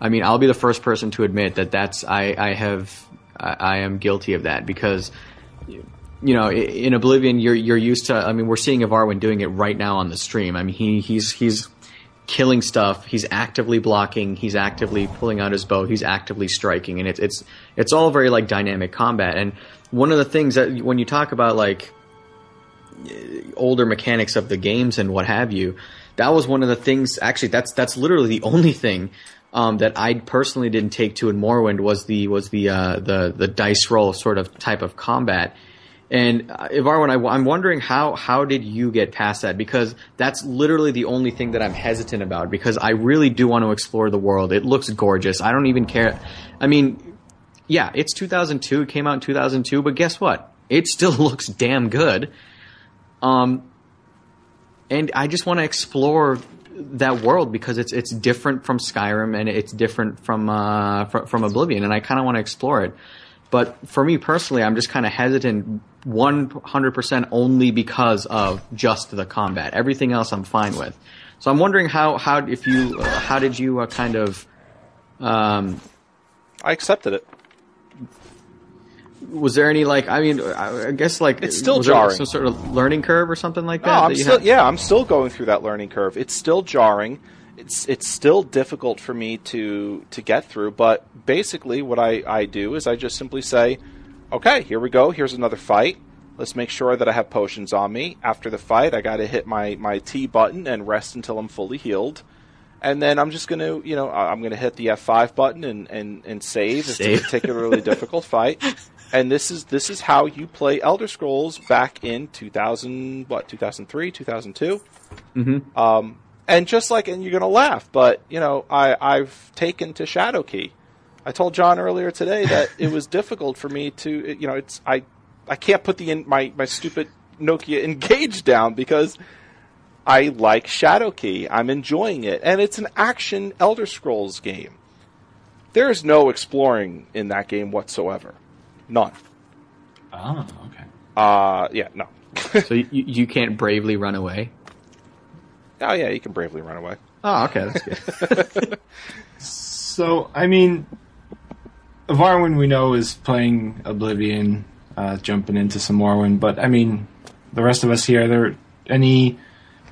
I mean, I'll be the first person to admit that that's I, I have I, I am guilty of that because you know in Oblivion you're you're used to. I mean, we're seeing Ivarwin doing it right now on the stream. I mean, he he's he's killing stuff. He's actively blocking. He's actively pulling out his bow. He's actively striking, and it's it's it's all very like dynamic combat. And one of the things that when you talk about like older mechanics of the games and what have you. That was one of the things. Actually, that's that's literally the only thing um, that I personally didn't take to in Morrowind was the was the uh, the the dice roll sort of type of combat. And uh, Ivarwin, I, I'm wondering how how did you get past that? Because that's literally the only thing that I'm hesitant about. Because I really do want to explore the world. It looks gorgeous. I don't even care. I mean, yeah, it's 2002. It came out in 2002, but guess what? It still looks damn good. Um, and I just want to explore that world because it's it's different from Skyrim and it's different from uh, fr- from Oblivion, and I kind of want to explore it. But for me personally, I'm just kind of hesitant 100% only because of just the combat. Everything else I'm fine with. So I'm wondering how how if you uh, how did you uh, kind of um, I accepted it. Was there any like I mean I guess like It's still jarring. some sort of learning curve or something like No, that. I'm that still yeah, I'm still going through that learning curve. It's still jarring. It's it's still difficult for me to to get through. But basically, what I I do is I just simply say, okay, here we go. Here's another fight. Let's make sure that I have potions on me. After the fight, I got to hit my my T button and rest until I'm fully healed. And then I'm just gonna, you know, I'm gonna hit the F5 button and, and, and save. It's a particularly difficult fight. And this is this is how you play Elder Scrolls back in 2000, what 2003, 2002. Mm-hmm. Um, and just like, and you're gonna laugh, but you know, I I've taken to Shadowkey I told John earlier today that it was difficult for me to, you know, it's I I can't put the in, my my stupid Nokia N-Gage down because I like Shadowkey I'm enjoying it, and it's an action Elder Scrolls game. There is no exploring in that game whatsoever, none. Oh, okay. Uh, yeah, no. So you, you can't bravely run away. oh yeah, you can bravely run away. Oh, okay, that's good. So, I mean, Varwin we know is playing Oblivion, uh, jumping into some Morrowind, but I mean, the rest of us here, are there any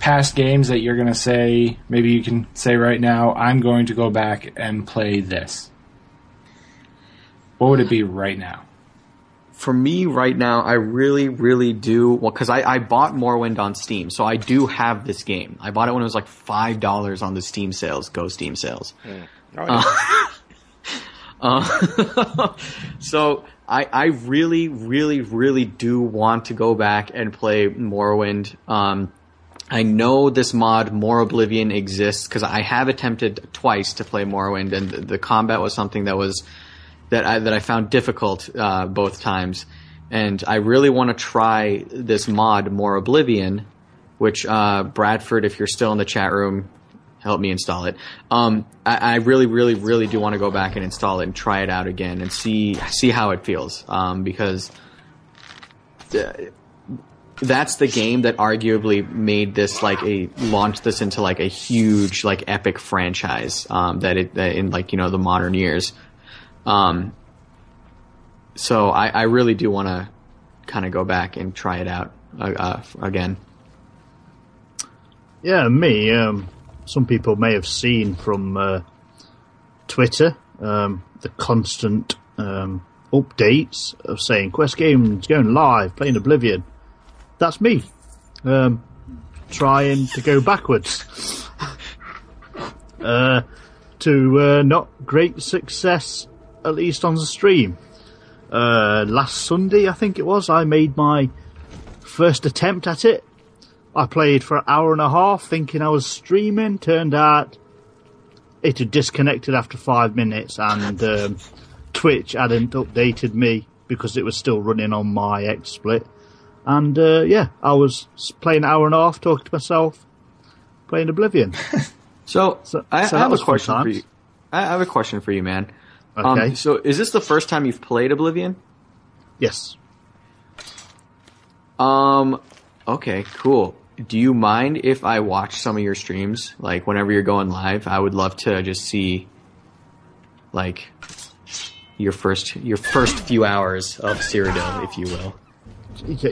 past games that you're going to say, maybe you can say right now, I'm going to go back and play this? What would it be right now? For me right now, I really, really do. Well, because I, I bought Morrowind on Steam, so I do have this game. I bought it when it was like five dollars on the Steam sales, Go Steam sales. Oh, yeah. Uh, so I, I really, really, really do want to go back and play Morrowind. Um, I know this mod, Morroblivion, exists because I have attempted twice to play Morrowind, and the, the combat was something that was that I that I found difficult uh, both times. And I really want to try this mod, Morroblivion, which uh, Bradford, if you're still in the chat room, help me install it. Um, I, I really, really, really do want to go back and install it and try it out again and see see how it feels. Um, because uh, that's the game that arguably made this like a launched this into like a huge like epic franchise. Um, that it that in like you know the modern years. Um, so I, I really do want to kind of go back and try it out uh, uh, again. Yeah, me. Um, some people may have seen from uh, Twitter um, the constant um, updates of saying Quest Games going live, playing Oblivion. That's me. Um, trying to go backwards. uh, to uh, not great success, at least on the stream. Uh, last Sunday, I think it was, I made my first attempt at it. I played for an hour and a half thinking I was streaming. Turned out it had disconnected after five minutes and um, Twitch hadn't updated me because it was still running on my XSplit. And uh, yeah, I was playing an hour and a half, talking to myself, playing Oblivion. So, So- I, so I have a question for you. I have a question for you, man. Okay. Um, so, is this the first time you've played Oblivion? yes. Um. Okay. Cool. Do you mind if I watch some of your streams? Like whenever you're going live, I would love to just see, like, your first your first few hours of Cyrodiil, if you will.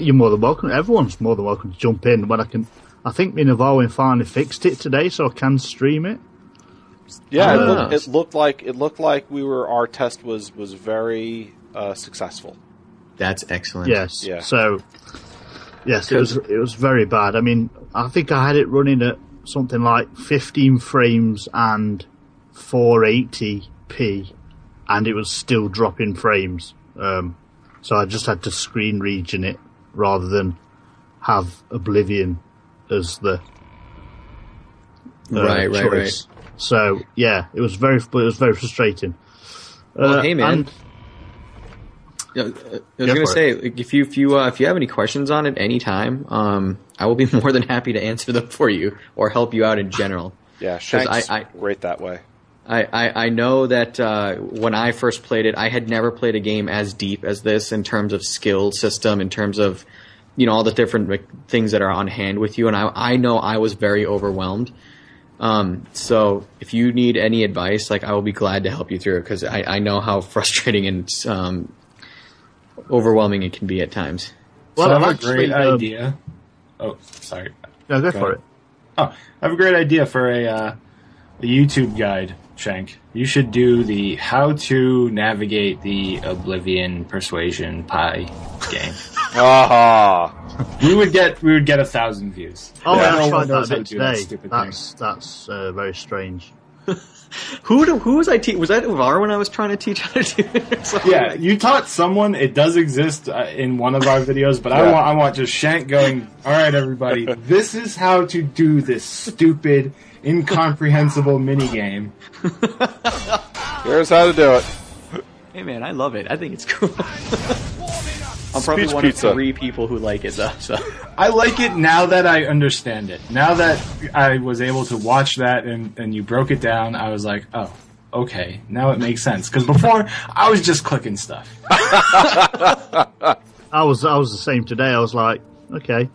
You're more than welcome. Everyone's more than welcome to jump in when I can. I think me and finally fixed it today, so I can stream it. Yeah, it, Ah. looked, it looked like it looked like we were our test was was very uh, successful. That's excellent. Yes. Yeah. So, yes, it was it was very bad. I mean, I think I had it running at something like 15 frames and 480p, and it was still dropping frames. Um, so I just had to screen region it rather than have Oblivion as the uh, Right. Right. Right. Choice. So yeah, it was very, it was very frustrating. Well, Uh, hey, man. and- Yeah, uh, I was Go gonna say, like, if you if you uh, if you have any questions on it any time, um, I will be more than happy to answer them for you or help you out in general. Yeah, Shank's I- I- great that way. I, I, I know that uh, when I first played it, I had never played a game as deep as this in terms of skill system, in terms of you know all the different things that are on hand with you, and I I know I was very overwhelmed. Um, so if you need any advice, like I will be glad to help you through it because I, I know how frustrating and um, overwhelming it can be at times. Well, so I I've have a great um, idea. Oh, sorry. no, go Go for ahead. it. Oh, I have a great idea for a, uh, a YouTube guide, Shank. You should do the how to navigate the Oblivion Persuasion Pie game. Aha! we would get we would get a thousand views. Oh, Yeah. I No one that knows a how bit to do that today. stupid That's that's uh, very strange. Who do, who was I teach? Was that Varwin I was trying to teach how to do it? Yeah, you taught someone. It does exist uh, in one of our videos, but I want I want just Shank going. All right, everybody, this is how to do this stupid, incomprehensible mini game. Here's how to do it. Hey man, I love it. I think it's cool. I'm probably Speech one pizza. of three people who like it though. So I like it now that I understand it. Now that I was able to watch that and, and you broke it down, I was like, oh, okay, now it makes sense. Because before, I was just clicking stuff. I was I was the same today. I was like, okay,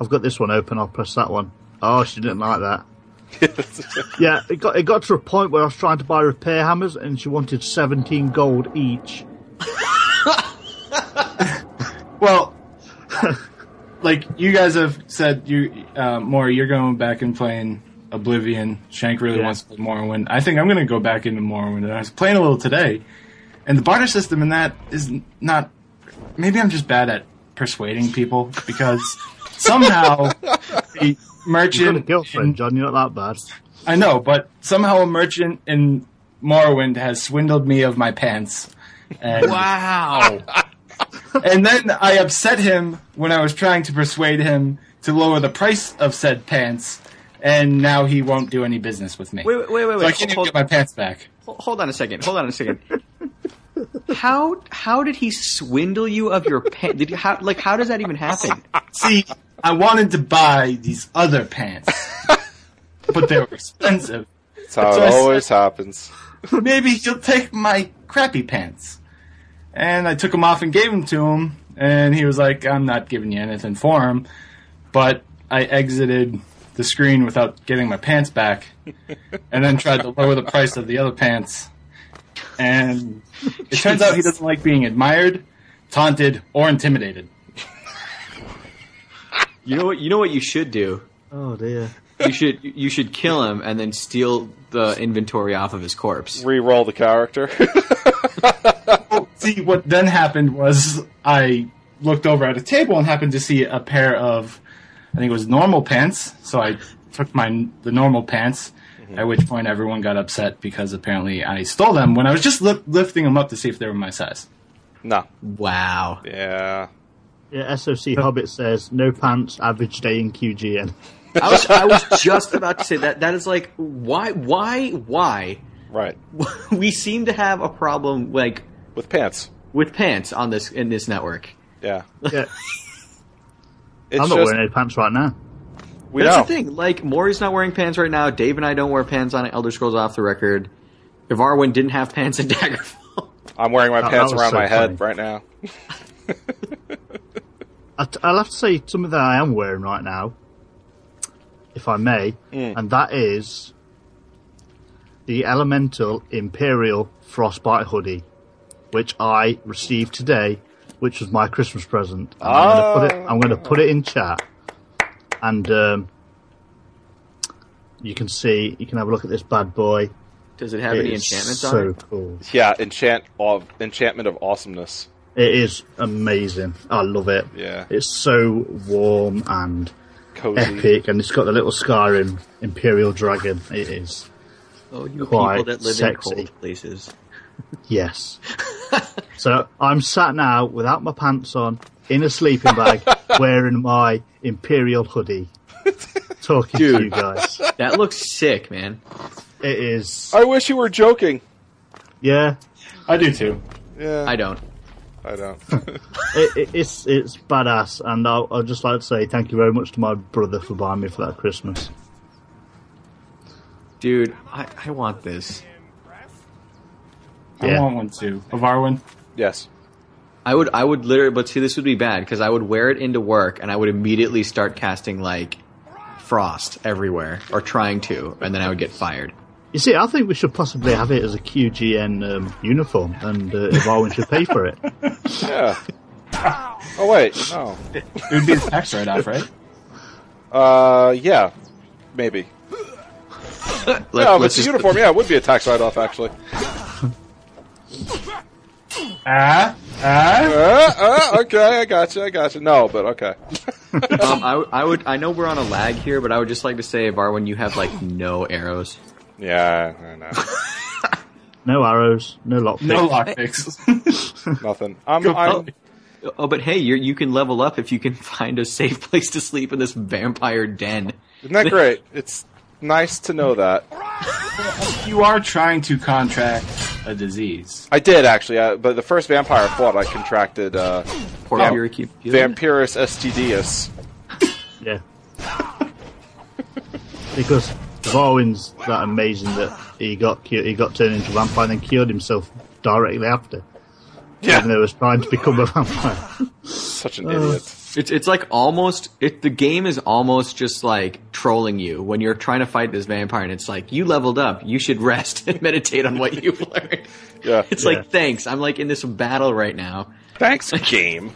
I've got this one open. I'll press that one. Oh, she didn't like that. yeah, it got it got to a point where I was trying to buy repair hammers, and she wanted seventeen gold each. Well, like you guys have said, you uh, more. You're going back and playing Oblivion. Shank really Yeah. wants to play Morrowind. I think I'm going to go back into Morrowind. And I was playing a little today, and the barter system in that is not. Maybe I'm just bad at persuading people because somehow the You've got a merchant. girlfriend, in- John. You're not that bad. I know, but somehow a merchant in Morrowind has swindled me of my pants. And wow, and then I upset him when I was trying to persuade him to lower the price of said pants, and now he won't do any business with me. wait, wait, wait, wait. so I can't even get my pants back. hold on a second. Hold on a second. How how did he swindle you of your pants? Did you, how like how does that even happen? See, I wanted to buy these other pants, but they were expensive. That's how So it I said- always happens. Maybe he'll take my crappy pants. And I took them off and gave them to him, and he was like, I'm not giving you anything for them. But I exited the screen without getting my pants back, and then tried to lower the price of the other pants. And it turns out he doesn't like being admired, taunted, or intimidated. You know what? You know what you should do. Oh dear. You should you should kill him and then steal the inventory off of his corpse. Re-roll the character. Oh, see, what then happened was I looked over at a table and happened to see a pair of, I think it was normal pants. So I took my the normal pants. At which point everyone got upset because apparently I stole them when I was just li- lifting them up to see if they were my size. no. Wow. Yeah. Yeah, SOC Hobbit says no pants, average day in QGN. I was I was just about to say that. That is like why why why Right. we seem to have a problem like With pants. with pants on this in this network. Yeah. Yeah, It's I'm not just wearing any pants right now. we That's know. the thing. Like Maury's not wearing pants right now. Dave and I don't wear pants on Elder Scrolls Off the Record. Ivarwin didn't have pants in Daggerfall. I'm wearing my That- pants that around so my head right now. I t- I'll have to say something that I am wearing right now, if I may, mm. and that is the Elemental Imperial Frostbite hoodie, which I received today, which was my Christmas present. And I'm going to put it. I'm going to put it in chat, and um, you can see. You can have a look at this bad boy. Does it have It any enchantments so on it? cool. Yeah, enchant of enchantment of awesomeness. It is amazing. I love it. Yeah. It's so warm and Cozy. epic, and it's got the little Skyrim Imperial Dragon. It is. Oh, you Quite people that live sexy. in cold places. Yes. so I'm sat now without my pants on, in a sleeping bag, wearing my Imperial hoodie, talking to you guys. That looks sick, man. It is. I wish you were joking. Yeah. I do too. Yeah, I don't. I don't. It, it, it's it's badass, and I'll, I'll just like to say thank you very much to my brother for buying me for that Christmas. Dude, I, I want this. Yeah. I want one too. Ivarwin. yes. I would I would literally but see this would be bad because I would wear it into work and I would immediately start casting like frost everywhere or trying to and then I would get fired. You see, I think we should possibly have it as a QGN um, uniform, and uh, Evolving should pay for it. Yeah. Oh wait, no. It would be a tax write off, right? Uh, yeah, maybe. Let, yeah, if let's it's a uniform, yeah, it would be a tax write-off actually. Ah, ah. Uh, uh, okay, I got you, I got you. No, but okay. um, I, I would I know we're on a lag here, but I would just like to say, Varwin, you have like no arrows. Yeah, I know. No arrows, no lockpicks. No lockpicks. Nothing. I'm, Go I'm, Oh, but hey, you you can level up if you can find a safe place to sleep in this vampire den. isn't that great? It's nice to know that. you are trying to contract a disease. I did actually, uh, but the first vampire I fought, I contracted uh, Porphyry cube. Vampirus STDus. Yeah. because Varwin's that amazing that he got cu- he got turned into a vampire and then cured himself directly after. Yeah. Even though he was trying to become a vampire. Such an Uh, idiot. It's it's like almost it. The game is almost just like trolling you when you're trying to fight this vampire, and it's like you leveled up. You should rest and meditate on what you've learned. Yeah. It's Yeah. like thanks. I'm like in this battle right now. Thanks, game.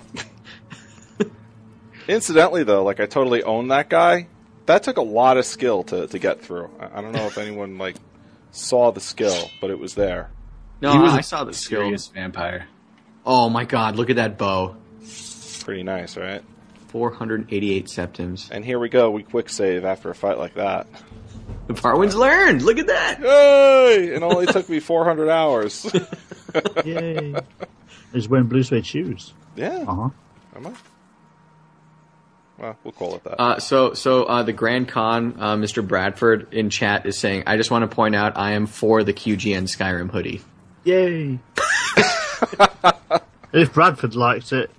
Incidentally, though, like I totally own that guy. That took a lot of skill to, to get through. I, I don't know if anyone like saw the skill, but it was there. No, he was I a saw the skill. vampire. Oh my god! Look at that bow. Pretty nice, right? 488 septims. And here we go. We quick save after a fight like that. The Farwin's learned. Look at that. Yay! It only took me 400 hours. Yay. He's wearing blue suede shoes. yeah. Uh huh. Am I? Well, we'll call it that. Uh, so, so uh, the Grand Con, uh, Mr. Bradford in chat is saying, "I just want to point out, I am for the QGN Skyrim hoodie." Yay. if Bradford likes it,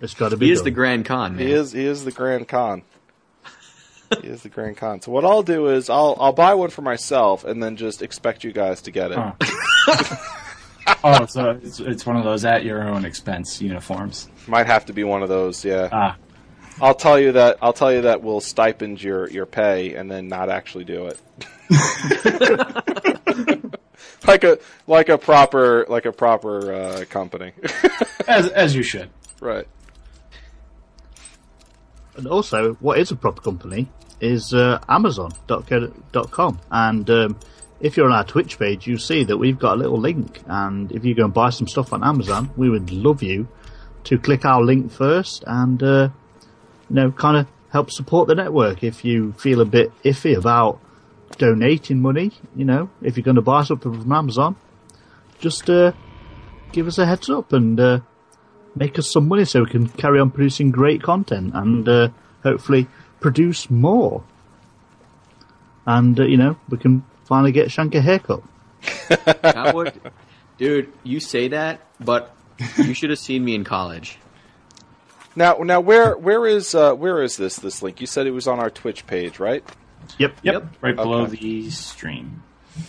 it's got to be He is done. the Grand Con, man. He is he is the Grand Con. he is the Grand Con. So what I'll do is I'll I'll buy one for myself and then just expect you guys to get it. Huh. oh, so it's, it's one of those at your own expense uniforms. Might have to be one of those, yeah. Ah, I'll tell you that I'll tell you that we'll stipend your your pay and then not actually do it. like a like a proper like a proper uh, company. as as you should. right. And also, what is a proper company is uh, Amazon.co.com. And um, if you're on our Twitch page, you see that we've got a little link. And if you go and buy some stuff on Amazon, we would love you to click our link first and, uh, you know, kind of help support the network. If you feel a bit iffy about donating money, you know, if you're going to buy something from Amazon, just uh, give us a heads up and uh, make us some money so we can carry on producing great content and uh, hopefully produce more. And uh, you know, we can finally get Shank a haircut. That would, dude. You say that, but you should have seen me in college. Now now where where is uh, where is this this link? You said it was on our Twitch page, right? Yep, Yep, Yep. right below Okay. the stream.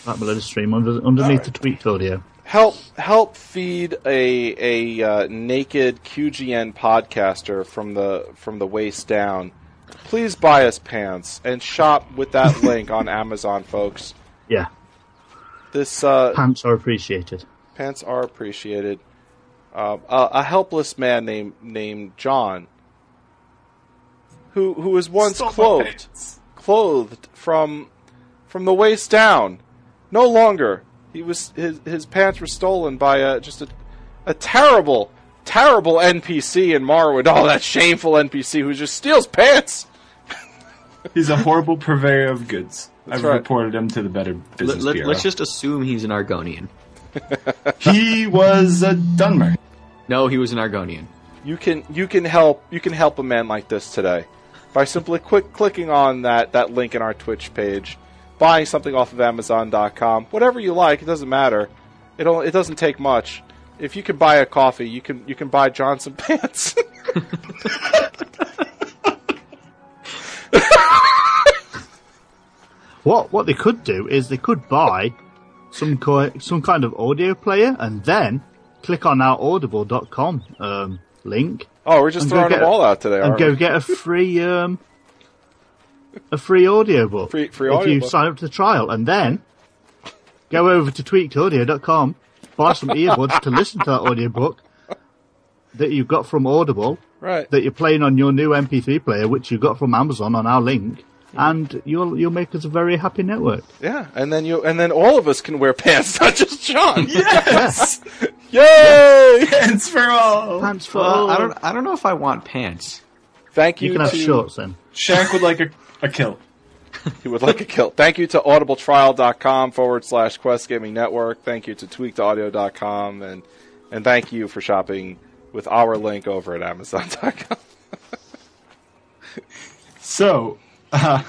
Right below the stream, under, underneath Alright. the tweaked audio. Help help feed a a uh, naked QGN podcaster from the from the waist down. Please buy us pants and shop with that link on Amazon, folks. Yeah, This uh, pants are appreciated. pants are appreciated. Uh, a, a helpless man named named John, who who was once Stole my clothed clothed from from the waist down. No longer. He was his his pants were stolen by a just a a terrible terrible NPC in Morrowind. Oh, that shameful NPC who just steals pants. He's a horrible purveyor of goods. I've right. reported him to the Better Let, Business let, Bureau. let's just assume he's an Argonian. he was a Dunmer. No, he was an Argonian. You can you can help you can help a man like this today by simply quick clicking on that that link in our Twitch page, buying something off of Amazon.com, whatever you like. It doesn't matter. It only, it doesn't take much. If you can buy a coffee, you can you can buy Johnson pants. What what they could do is they could buy some co- some kind of audio player and then click on our Audible.com um, link oh, we're just throwing them all out today. and go we? get a free um a free audiobook. Free- free if you sign up to the trial and then go over to tweakedaudio.com, buy some earbuds to listen to that audiobook that you got from Audible right. that you're playing on your new MP3 player which you got from Amazon on our link and you'll you'll make us a very happy network. Yeah, and then you and then all of us can wear pants, not just John. Yes! Yay! Pants for all! Pants for Well, all. I don't. I don't know if I want pants. Thank you. you can have shorts then. Shank would like a, a kilt. He would like a kill. Thank you to audibletrial.com forward slash Quest Gaming Network. Thank you to tweakedaudio.com and and thank you for shopping with our link over at amazon.com. So, uh,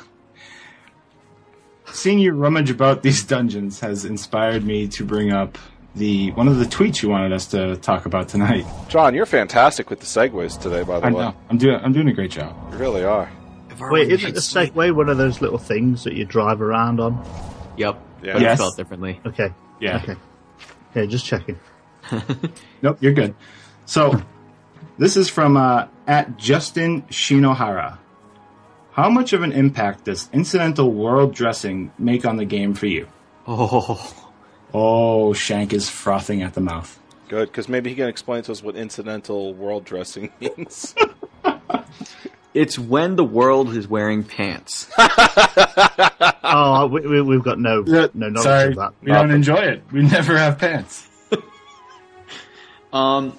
seeing you rummage about these dungeons has inspired me to bring up the one of the tweets you wanted us to talk about tonight. John, you're fantastic with the segues today, by the I way. know I'm doing I'm doing a great job. You really are. Wait, isn't a Segway one of those little things that you drive around on? Yep. Yeah. But Yes. it's spelled differently. Okay. Yeah. Okay. Yeah, just checking. Nope, you're good. So, this is from uh, at Justin Shinohara. How much of an impact does incidental world dressing make on the game for you? Oh. Oh, Shank is frothing at the mouth. Good, because maybe he can explain to us what incidental world dressing means. It's when the world is wearing pants. Oh, we, we, we've got no no knowledge Sorry, of that. we don't enjoy it. We never have pants. Um,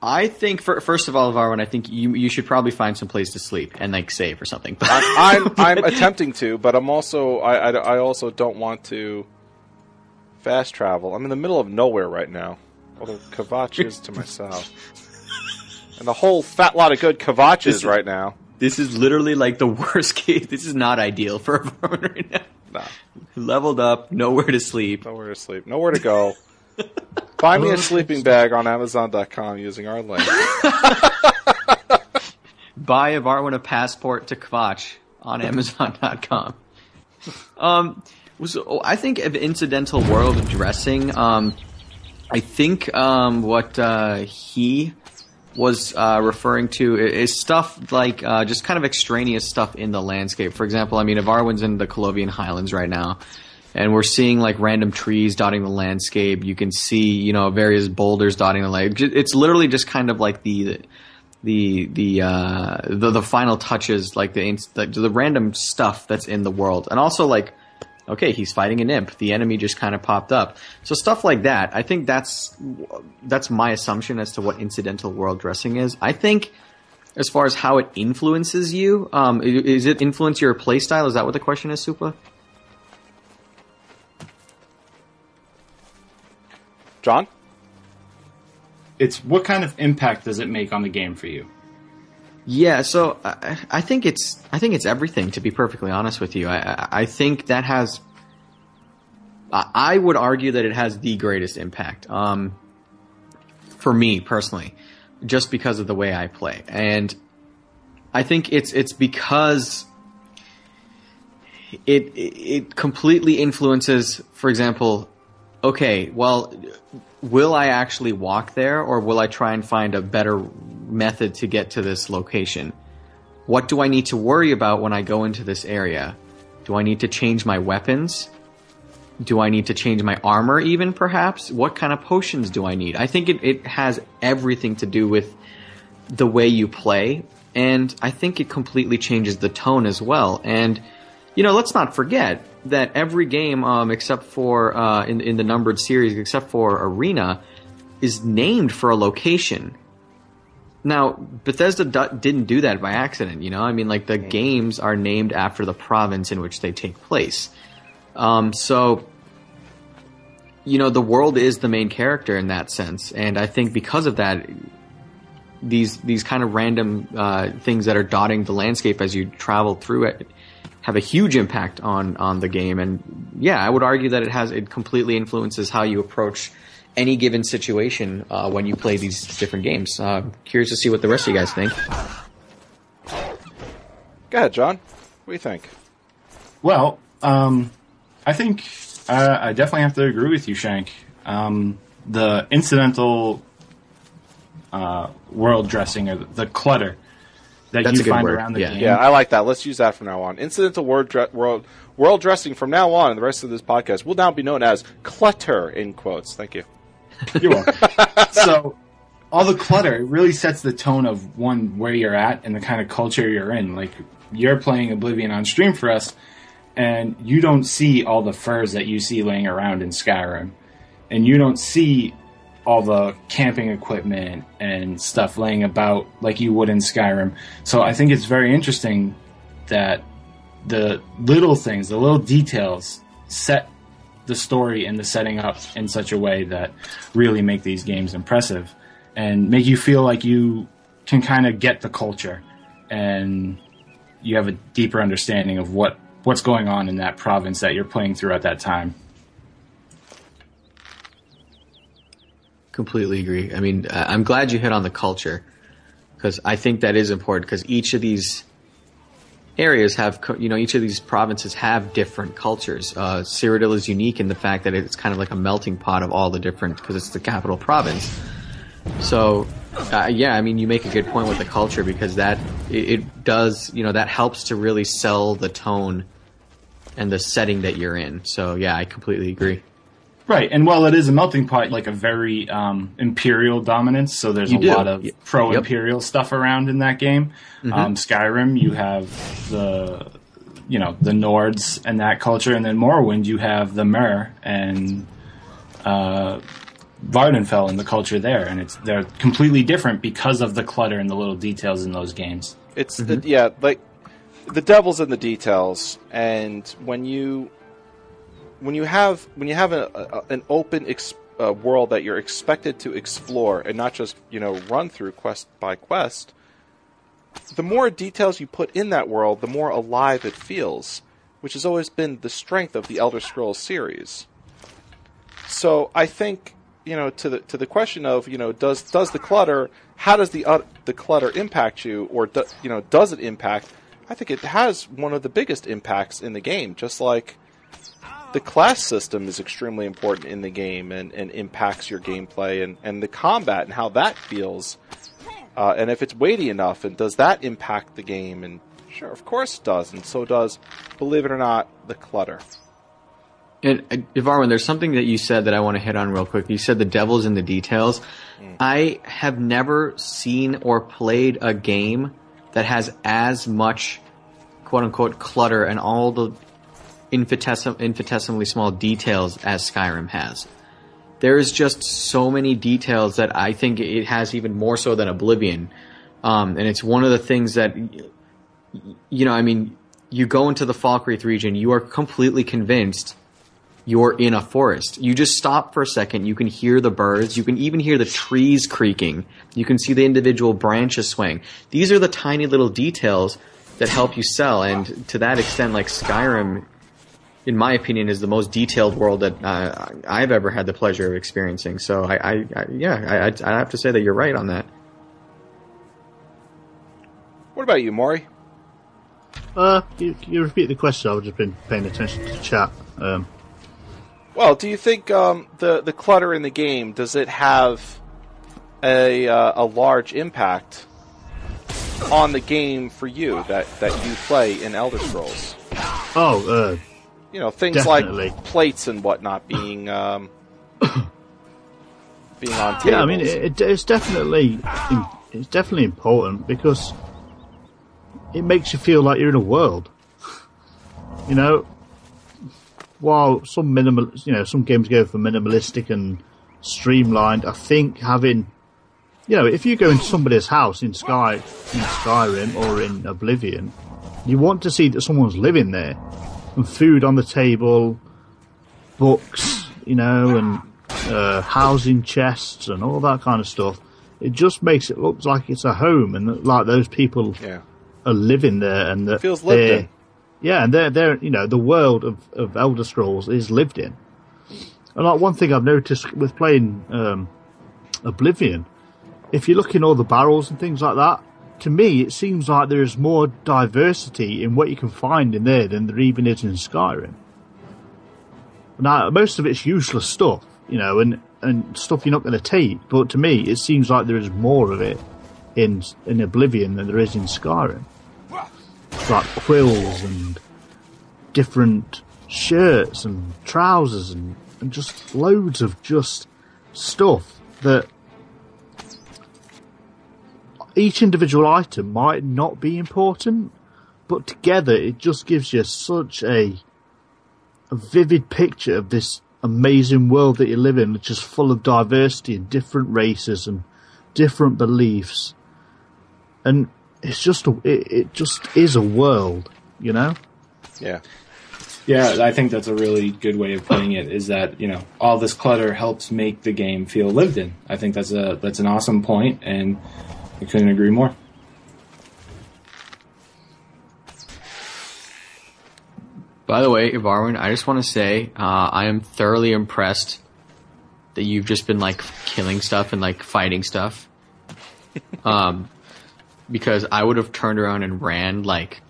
I think for, first of all, Varwin, I think you you should probably find some place to sleep and like save or something. I'm I'm attempting to, but I'm also I, I, I also don't want to fast travel. I'm in the middle of nowhere right now. Although Kvatch is to my south. And a whole fat lot of good Kvatch's right now. this is literally like the worst case. This is not ideal for a Varwin right now. Nah, Leveled up, nowhere to sleep. nowhere to sleep, nowhere to go. Find me a sleeping bag on Amazon.com using our link. buy a Varwin a passport to Kvatch on Amazon.com. Um, so I think of incidental world dressing. Um, I think um, what uh, he was uh, referring to is stuff like uh, just kind of extraneous stuff in the landscape. For example, I mean, Ivarwin's in the Colovian Highlands right now, and we're seeing like random trees dotting the landscape. You can see, you know, various boulders dotting the landscape. It's literally just kind of like the the the uh, the, the final touches, like the, the the random stuff that's in the world, and also like, okay, he's fighting an imp. The enemy just kind of popped up. So stuff like that. I think that's that's my assumption as to what incidental world dressing is. I think. As far as how it influences you, um, is it influence your playstyle? Is that what the question is, Supa? John? It's what kind of impact does it make on the game for you? Yeah, so I, I think it's I think it's everything. To be perfectly honest with you, I I- think that has. I I would argue that it has the greatest impact. Um, for me personally, just because of the way I play, and I think it's it's because it it completely influences. For example, okay, well, will I actually walk there or will I try and find a better method to get to this location? What do I need to worry about when I go into this area? Do I need to change my weapons? Do I need to change my armor even perhaps? What kind of potions do I need? I think it, it has everything to do with the way you play and I think it completely changes the tone as well. And you know, let's not forget that every game, um, except for uh, in in the numbered series, except for Arena, is named for a location. Now, Bethesda d- didn't do that by accident. You know, I mean, like the games are named after the province in which they take place. Um, so, you know, the world is the main character in that sense, and I think because of that, these these kind of random uh, things that are dotting the landscape as you travel through it have a huge impact on on the game. And yeah, I would argue that it has it completely influences how you approach any given situation uh, when you play these different games. Uh, curious to see what the rest of you guys think. Go ahead, John. What do you think? Well, um, I think uh, I definitely have to agree with you, Shank. Um, the incidental uh, world dressing or the clutter that That's you a good find word, around the yeah. game. Yeah, I like that. Let's use that from now on. Incidental word dre- world world dressing from now on, and the rest of this podcast will now be known as clutter in quotes. Thank you. You're so, all the clutter really sets the tone of one where you're at and the kind of culture you're in. Like you're playing Oblivion on stream for us, and you don't see all the furs that you see laying around in Skyrim, and you don't see all the camping equipment and stuff laying about like you would in Skyrim. So I think it's very interesting that the little things, the little details set the story and the setting up in such a way that really make these games impressive and make you feel like you can kind of get the culture and you have a deeper understanding of what what's going on in that province that you're playing through at that time. completely agree. I mean, I'm glad you hit on the culture because I think that is important because each of these areas have, you know, each of these provinces have different cultures. Uh, Cyrodiil is unique in the fact that it's kind of like a melting pot of all the different because it's the capital province. So, uh, yeah, I mean, you make a good point with the culture because that it, it does, you know, that helps to really sell the tone and the setting that you're in. So, yeah, I completely agree. Right, and while it is a melting pot, like a very um, imperial dominance, so there's You a do. lot of Y- pro-imperial stuff around in that game. Um, Skyrim, you have the, you know, the Nords and that culture, and then Morrowind, you have the Mer and uh, Vvardenfell and the culture there, and it's they're completely different because of the clutter and the little details in those games. It's the, yeah, like the devil's in the details, and when you when you have when you have a, a, an open uh, world that you're expected to explore and not just you know run through quest by quest, the more details you put in that world, the more alive it feels, which has always been the strength of the Elder Scrolls series. So I think you know to the to the question of you know does does the clutter how does the uh, the clutter impact you or do, you know does it impact? I think it has one of the biggest impacts in the game. Just like the class system is extremely important in the game and, and impacts your gameplay and, and the combat and how that feels. Uh, and if it's weighty enough, and does that impact the game? And sure, of course it does, and so does, believe it or not, the clutter. And uh, Ivarwin, there's something that you said that I want to hit on real quick. You said the devil's in the details. I have never seen or played a game that has as much quote unquote clutter and all the infinitesim- infinitesimally small details as Skyrim has. There's just so many details that I think it has even more so than Oblivion. Um, and it's one of the things that you know, I mean, you go into the Falkreath region, you are completely convinced you're in a forest. You just stop for a second, you can hear the birds, you can even hear the trees creaking, you can see the individual branches swaying. These are the tiny little details that help you sell, and to that extent, like Skyrim, in my opinion, is the most detailed world that uh, I've ever had the pleasure of experiencing. So, I, I, I yeah, I, I I have to say that you're right on that. What about you, Maury? Uh, you, you repeat the question. I've just been paying attention to the chat. Um, Well, do you think um, the the clutter in the game does it have a uh, a large impact on the game for you that that you play in Elder Scrolls? oh, uh, You know, things Definitely. like plates and whatnot being um, being on tables. yeah. I mean, it, it's definitely it's definitely important because it makes you feel like you're in a world. You know, while some minimal, you know, some games go for minimalistic and streamlined. I think having, you know, if you go into somebody's house in Sky, in Skyrim or in Oblivion, you want to see that someone's living there, and food on the table, books, you know, and uh, housing chests and all that kind of stuff. It just makes it look like it's a home and that, like those people yeah. are living there and that Feels lived in. Yeah, and they're they're you know the world of, of Elder Scrolls is lived in. And like one thing I've noticed with playing um, Oblivion, if you look in all the barrels and things like that, to me it seems like there is more diversity in what you can find in there than there even is in Skyrim. Now most of it's useless stuff, you know, and and stuff you're not going to take. But to me, it seems like there is more of it in in Oblivion than there is in Skyrim like quills and different shirts and trousers and, and just loads of just stuff that each individual item might not be important, but together it just gives you such a, a vivid picture of this amazing world that you live in, which is full of diversity and different races and different beliefs. And it's just a, it, it just is a world, you know. Yeah. Yeah, I think that's a really good way of putting it. Is that you know all this clutter helps make the game feel lived in. I think that's a that's an awesome point, and I couldn't agree more. By the way, Ivarwin, I just want to say uh, I am thoroughly impressed that you've just been like killing stuff and like fighting stuff. um, because I would have turned around and ran like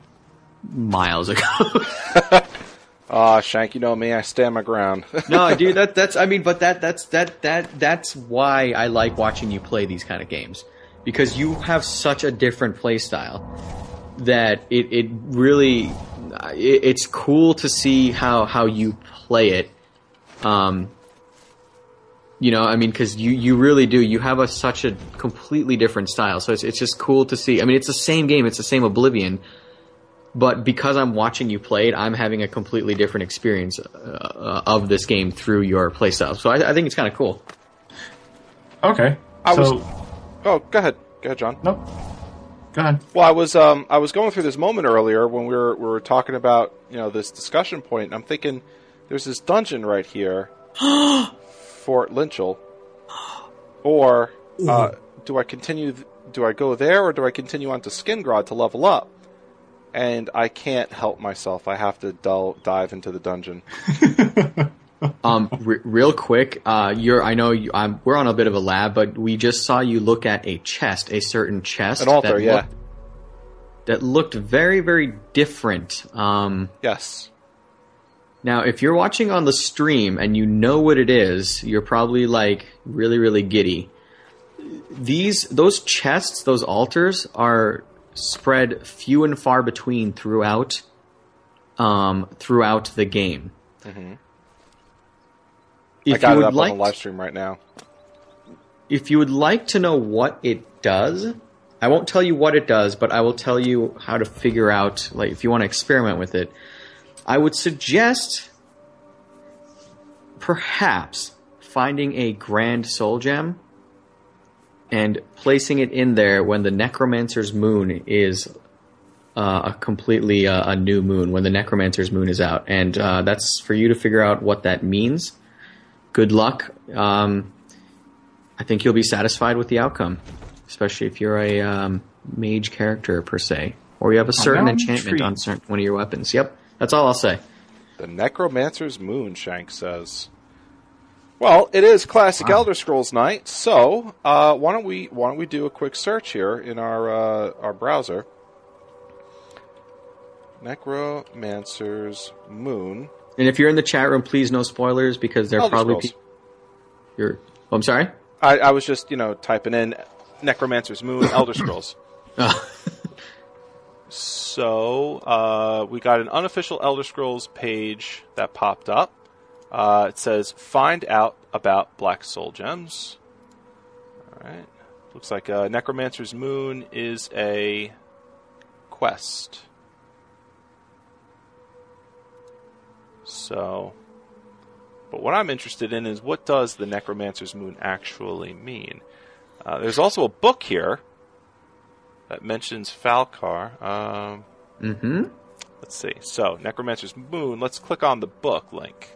miles ago. Ah, Shank, you know me, I stand my ground. no, dude, that that's I mean, but that that's that that that's why I like watching you play these kind of games because you have such a different playstyle that it it really it, it's cool to see how how you play it. Um, you know, I mean, because you you really do. You have a such a completely different style, so it's it's just cool to see. I mean, it's the same game, it's the same Oblivion, but because I'm watching you play it, I'm having a completely different experience uh, of this game through your playstyle. So I, I think it's kind of cool. Okay. I so, was- oh, go ahead. Go ahead, John. Nope. Go ahead. Well, I was um, I was going through this moment earlier when we were we were talking about you know this discussion point, and I'm thinking there's this dungeon right here, Fort Linchal, or uh, do I continue? Do I go there, or do I continue on to Skingrad to level up? And I can't help myself. I have to dull, dive into the dungeon. Um, re- real quick, uh, you're I know you, I'm, we're on a bit of a lab, but we just saw you look at a chest, a certain chest An altar, that yeah. looked, that looked very very different. Um, Yes. Now, if you're watching on the stream and you know what it is, you're probably like really, really giddy. These, those chests, those altars are spread few and far between throughout, um, throughout the game. If I got you it would up like, on the live stream right now. if you would like to know what it does, I won't tell you what it does, but I will tell you how to figure out, like, if you want to experiment with it. I would suggest perhaps finding a grand soul gem and placing it in there when the necromancer's moon is uh, a completely uh, a new moon when the necromancer's moon is out and uh, that's for you to figure out what that means good luck um, I think you'll be satisfied with the outcome, especially if you're a um, mage character per se, or you have a certain enchantment intrigued. on certain one of your weapons. Yep, that's all I'll say. The Necromancer's Moon, Shank says. Well, it is classic Elder Scrolls night, so uh, why don't we why don't we do a quick search here in our uh, our browser? Necromancer's Moon. And if you're in the chat room, please no spoilers because they're Elder probably Scrolls. you're. Oh, I'm sorry. I, I was just you know typing in Necromancer's Moon Elder Scrolls. Oh. So uh, we got an unofficial Elder Scrolls page that popped up. Uh, it says "Find out about Black Soul Gems." All right. Looks like uh, Necromancer's Moon is a quest. So, but what I'm interested in is what does the Necromancer's Moon actually mean? Uh, there's also a book here that mentions Falcar. Um, Mm-hmm. let's see. So, Necromancer's Moon. Let's click on the book link.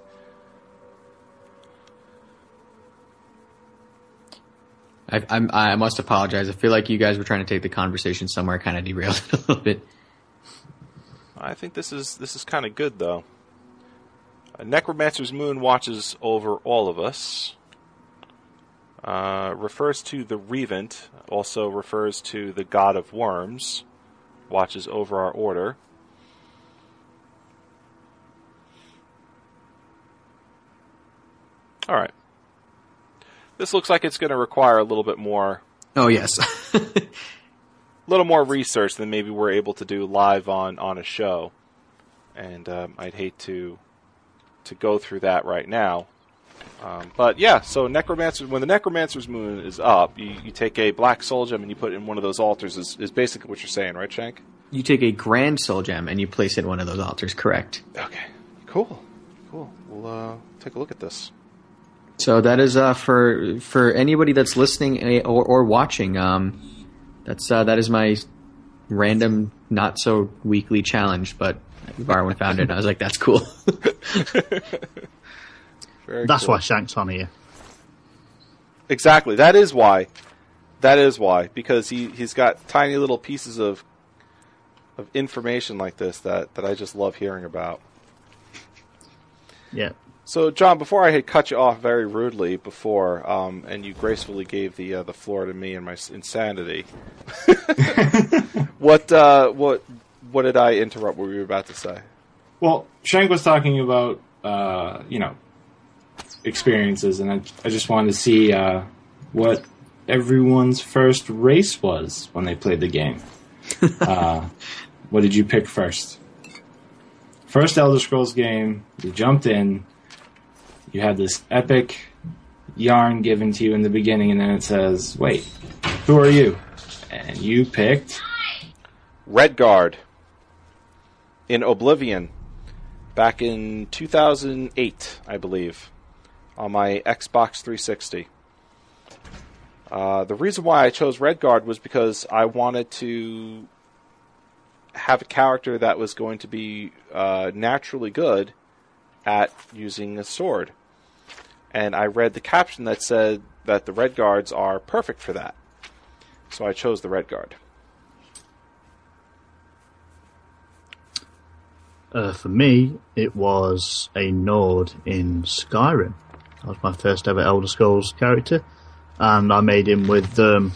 I, I'm, I must apologize. I feel like you guys were trying to take the conversation somewhere, kind of derailed it a little bit. I think this is this is kind of good though. A Necromancer's Moon watches over all of us. Uh, refers to the Revent, also refers to the God of Worms, watches over our order. All right. This looks like it's going to require a little bit more Oh yes. A little more research than maybe we're able to do live on on a show, and um, I'd hate to to go through that right now. Um, but yeah, so necromancer when the necromancer's moon is up, you, you take a black soul gem and you put it in one of those altars. Is, is basically what you're saying, right, Shank? you take a grand soul gem and you place it in one of those altars. Correct. Okay, cool, cool. We'll uh, take a look at this. So that is uh, for for anybody that's listening eh, or, or watching. Um, that's uh, that is my random, not so weekly challenge. But Varwin found it, and I was like, "That's cool." Very That's cool. why Shank's on here. Exactly. That is why. That is why because he he's got tiny little pieces of of information like this that that I just love hearing about. Yeah. So, John, before I had cut you off very rudely before, um, and you gracefully gave the uh, the floor to me and my insanity, what uh, what what did I interrupt? What we were about to say? Well, Shank was talking about, uh, you know, experiences, and I, I just wanted to see uh, what everyone's first race was when they played the game. uh, what did you pick first? First Elder Scrolls game, you jumped in, you had this epic yarn given to you in the beginning, and then it says, wait, who are you? And you picked. Redguard in Oblivion back in 2008, I believe, on my Xbox 360. Uh, the reason why I chose Redguard was because I wanted to have a character that was going to be uh, naturally good at using a sword. And I read the caption that said that the Red Guards are perfect for that. So I chose the Red Guard. Uh, for me, it was a Nord in Skyrim. That was my first ever Elder Scrolls character, and I made him with um,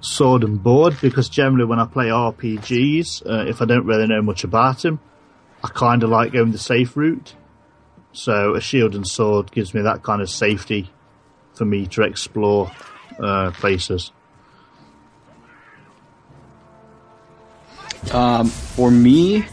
sword and board because generally when I play RPGs, uh, if I don't really know much about him, I kind of like going the safe route. So a shield and sword gives me that kind of safety for me to explore uh, places. Um, for me,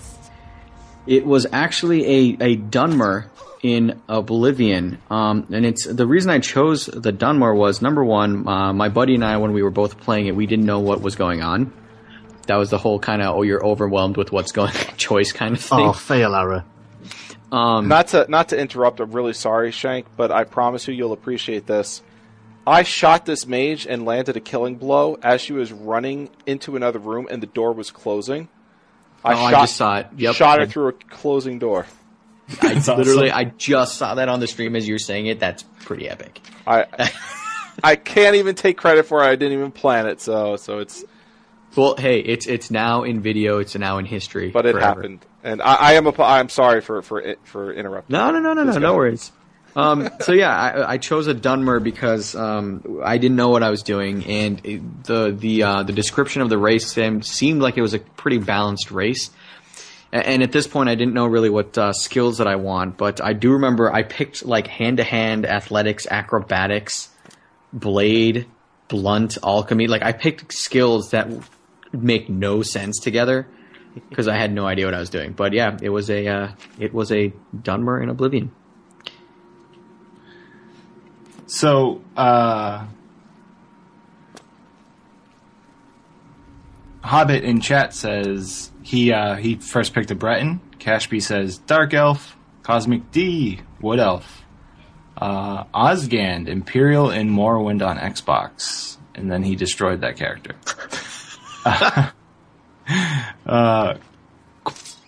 it was actually a, a Dunmer in Oblivion. Um, and it's the reason I chose the Dunmer was number one, uh, my buddy and I, when we were both playing it, we didn't know what was going on. That was the whole kind of oh you're overwhelmed with what's going on choice kind of thing. Oh, fail arrow. Um, Not to not to interrupt, I'm really sorry, Shank, but I promise you you'll appreciate this. I shot this mage and landed a killing blow as she was running into another room and the door was closing. I Oh, I just saw it. Yep. shot it through a closing door. I That's awesome. literally I just saw that on the stream as you're saying it. That's pretty epic. I I can't even take credit for it. I didn't even plan it, so so it's Well, hey, it's it's now in video. It's now in history. but it forever. happened, and I, I am a, I'm sorry for for it- for interrupting. No, no, no, no, no, This no worries. Um, so yeah, I, I chose a Dunmer because um, I didn't know what I was doing, and it, the the uh, the description of the race seemed, like it was a pretty balanced race. A- And at this point, I didn't know really what uh, skills that I want, but I do remember I picked like hand to hand athletics, acrobatics, blade, blunt, alchemy. Like I picked skills that make no sense together because I had no idea what I was doing. But yeah, it was a uh, it was a Dunmer in Oblivion. So, uh, Hobbit in chat says he uh, he first picked a Breton. Cashby says Dark Elf, Cosmic D, Wood Elf, uh, Osgand, Imperial in Morrowind on Xbox, and then he destroyed that character. uh,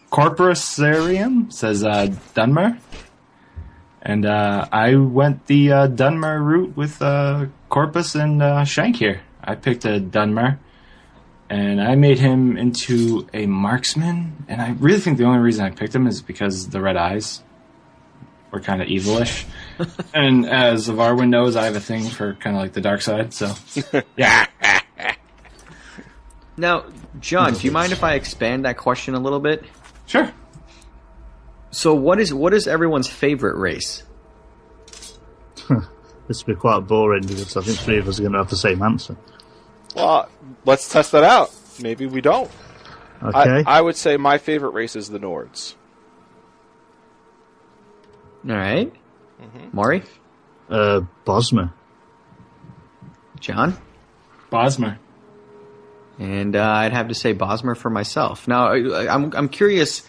Corporosarium says uh, Dunmer. And uh, I went the uh, Dunmer route with uh, Corpus and uh, Shank here. I picked a Dunmer, and I made him into a marksman. And I really think the only reason I picked him is because the red eyes were kind of evilish. and as Varwin knows, I have a thing for kind of like the dark side. So yeah, Now, John, do you mind if I expand that question a little bit? sure. So, what is what is everyone's favorite race? This will be quite boring because I think three of us are going to have the same answer. Well, let's test that out. Maybe we don't. Okay. I, I would say my favorite race is the Nords. All right, Maury, uh, Bosmer. John, Bosmer. and uh, I'd have to say Bosmer for myself. Now, I- I'm I'm curious.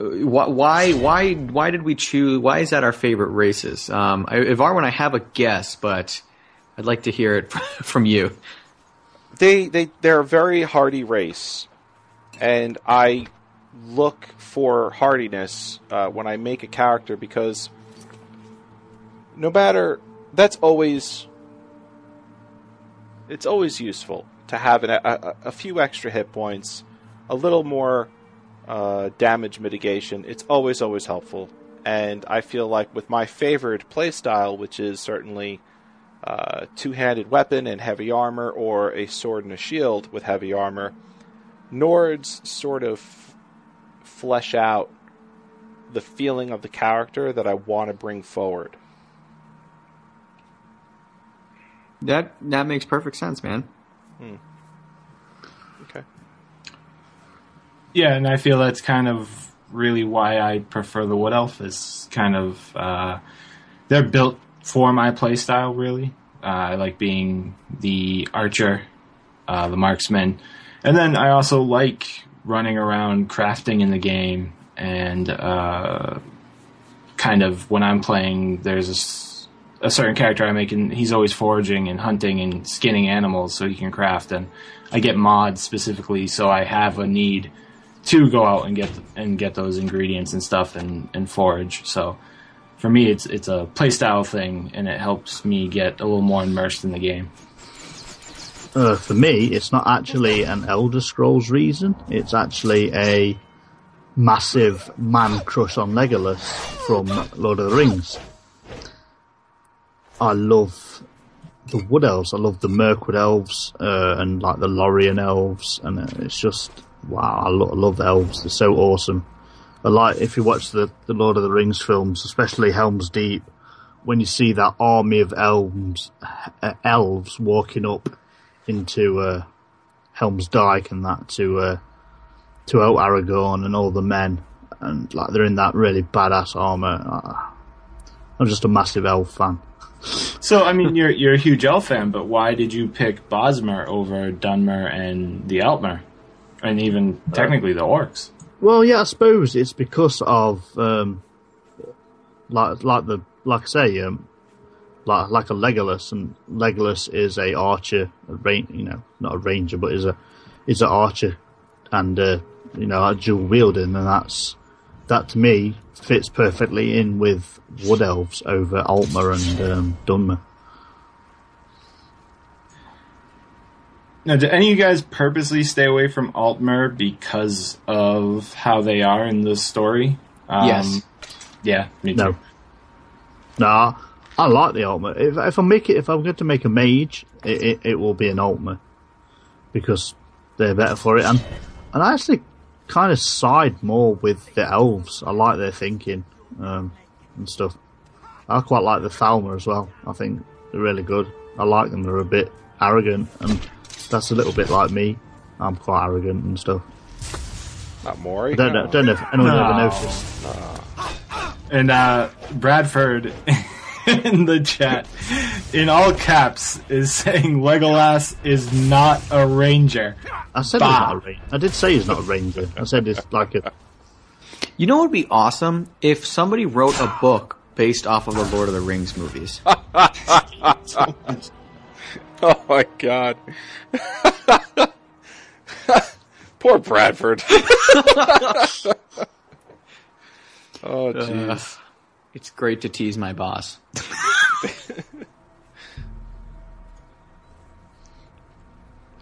Uh, Why why why did we choose? Why is that our favorite races? Um, I, I have a guess, but I'd like to hear it from you. They they they're a very hardy race, and I look for hardiness uh, when I make a character because no matter that's always it's always useful to have an, a, a few extra hit points, a little more uh, damage mitigation. It's always always helpful, and I feel like with my favorite playstyle, which is certainly uh, two-handed weapon and heavy armor, or a sword and a shield with heavy armor, Nords sort of flesh out the feeling of the character that I want to bring forward. That that makes perfect sense, man. Okay. Yeah, and I feel that's kind of really why I prefer the Wood Elf. Is kind of uh, they're built for my playstyle. Really, uh, I like being the archer, uh, the marksman, and then I also like running around crafting in the game and uh, kind of when I'm playing, there's a certain character I make, and he's always foraging and hunting and skinning animals so he can craft. And I get mods specifically, so I have a need to go out and get and get those ingredients and stuff and, and forage. So for me, it's it's a playstyle thing, and it helps me get a little more immersed in the game. Uh, for me, it's not actually an Elder Scrolls reason. It's actually a massive man crush on Legolas from Lord of the Rings. I love the Wood Elves. I love the Mirkwood Elves uh, and like the Lorien Elves, and it's just wow. I, lo- love elves. They're so awesome. I like if you watch the the Lord of the Rings films, especially Helm's Deep, when you see that army of elves, uh, elves walking up into uh, Helm's Dyke and that to uh, to help Aragorn and all the men, and like they're in that really badass armor. Uh, I'm just a massive elf fan. So I mean, you're you're a huge elf fan, but why did you pick Bosmer over Dunmer and the Altmer, and even technically the orcs? Well, yeah, I suppose it's because of um, like like the like I say, um, like like a Legolas, and Legolas is a archer, a ran- you know, not a ranger, but is a is an archer, and uh, you know, a dual wielding, and that's that to me fits perfectly in with Wood Elves over Altmer and um, Dunmer. Now, do any of you guys purposely stay away from Altmer because of how they are in the story? Um, Yes. Yeah, me too. No. Nah, I like the Altmer. If, if I make it, if I'm going to make a mage, it, it, it will be an Altmer because they're better for it. And and I actually kind of side more with the elves. I like their thinking um, and stuff. I quite like the Thalmor as well. I think they're really good. I like them. They're a bit arrogant, and that's a little bit like me. I'm quite arrogant and stuff. Not Maury. I don't know, don't know if anyone No. ever noticed. And uh, Bradford in the chat, in all caps, is saying Legolas is not a ranger. I said he's not a ranger. I did say he's not a ranger. I said it's like a You know what would be awesome if somebody wrote a book based off of the Lord of the Rings movies. Oh my god. Poor Bradford. oh jeez. It's great to tease my boss.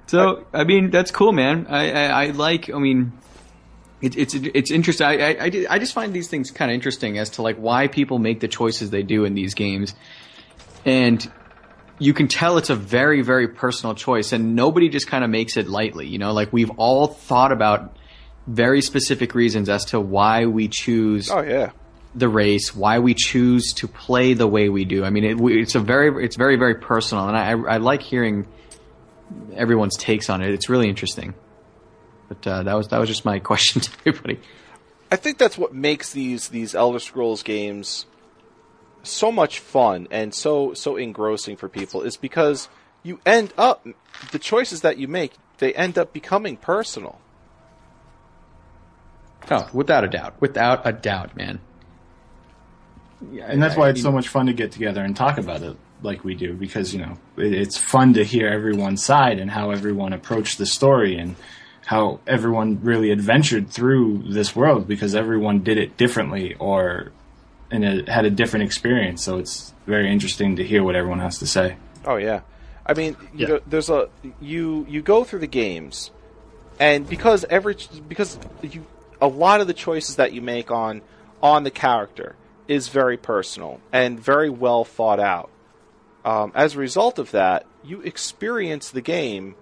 so, I mean, that's cool, man. I, I, I like. I mean, it, it's it's interesting. I, I I I just find these things kind of interesting as to like why people make the choices they do in these games, and you can tell it's a very very personal choice, and nobody just kind of makes it lightly. You know, like we've all thought about very specific reasons as to why we choose Oh yeah. the race, why we choose to play the way we do. I mean, it, it's a very, it's very, very personal, and I, I like hearing everyone's takes on it. It's really interesting. But uh, that was that was just my question to everybody. I think that's what makes these these Elder Scrolls games so much fun and so so engrossing for people is because you end up the choices that you make they end up becoming personal. Oh, without a doubt, without a doubt, man. Yeah, And that's I- why I it's so much fun to get together and talk about it like we do because, you know, it, it's fun to hear everyone's side and how everyone approached the story and how everyone really adventured through this world because everyone did it differently or and it had a different experience. So it's very interesting to hear what everyone has to say. Oh yeah, I mean, you Yeah. know, there's a you you go through the games, and because every because you a lot of the choices that you make on on the character is very personal and very well thought out. Um, as a result of that, you experience the game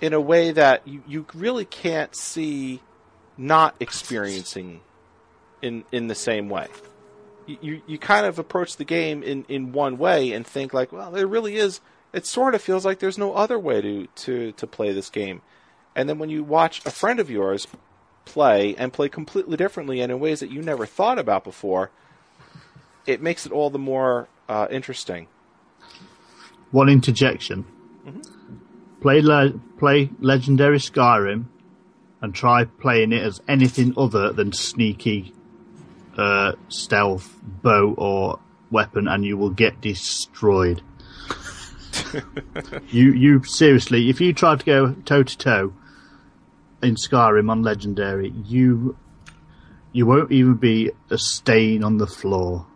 in a way that you, you really can't see not experiencing in in the same way. You, you kind of approach the game in, in one way and think like, well, there really is. It sort of feels like there's no other way to, to, to play this game. And then when you watch a friend of yours play and play completely differently and in ways that you never thought about before, it makes it all the more uh, interesting. One interjection. Play le- play Legendary Skyrim and try playing it as anything other than sneaky uh, stealth bow or weapon, and you will get destroyed. you you seriously, if you try to go toe to toe in Skyrim on Legendary, you you won't even be a stain on the floor.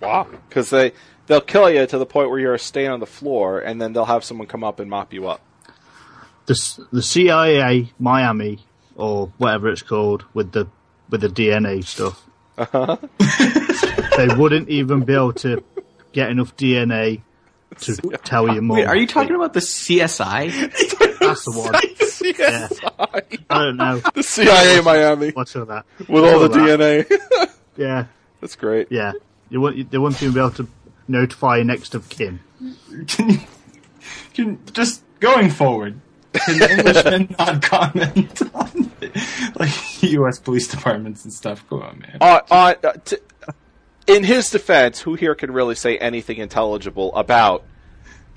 Wow. Because they they'll kill you to the point where you're a stain on the floor, and then they'll have someone come up and mop you up. the the CIA Miami or whatever it's called with the with the DNA stuff. Uh-huh. they wouldn't even be able to get enough DNA to tell you more. Wait, are you talking about the CSI? That's the one. Yeah. I don't know. The CIA Miami What's all that? with all the that. DNA. Yeah, That's great. yeah. You wouldn't. They wouldn't even be able to notify next of kin. Can you, can just going forward? Can Englishmen not comment on like U.S. police departments and stuff? Come on, man. Uh, uh, t- in his defense, who here can really say anything intelligible about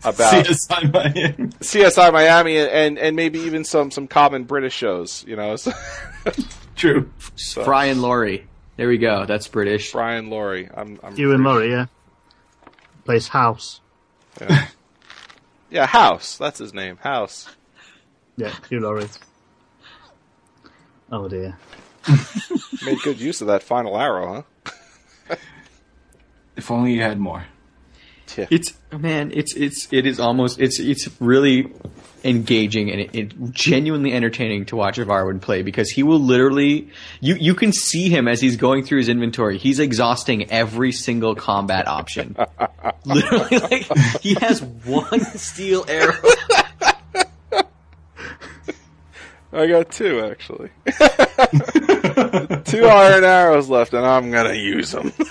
about CSI Miami. CSI Miami and, and maybe even some, some common British shows? You know, so, True. Brian Laurie. There we go. That's British. Brian Laurie. I'm, I'm You and Laurie, yeah. Plays House. yeah, House. That's his name. House. Yeah, Hugh Laurie. Oh dear. Made good use of that final arrow, huh? If only you had more. Yeah. It's oh, man, it's it's it is almost it's it's really engaging and it, it genuinely entertaining to watch Varwin play because he will literally you you can see him as he's going through his inventory. He's exhausting every single combat option. literally, like he has one steel arrow. I got two actually. two iron arrows left, and I'm gonna use them.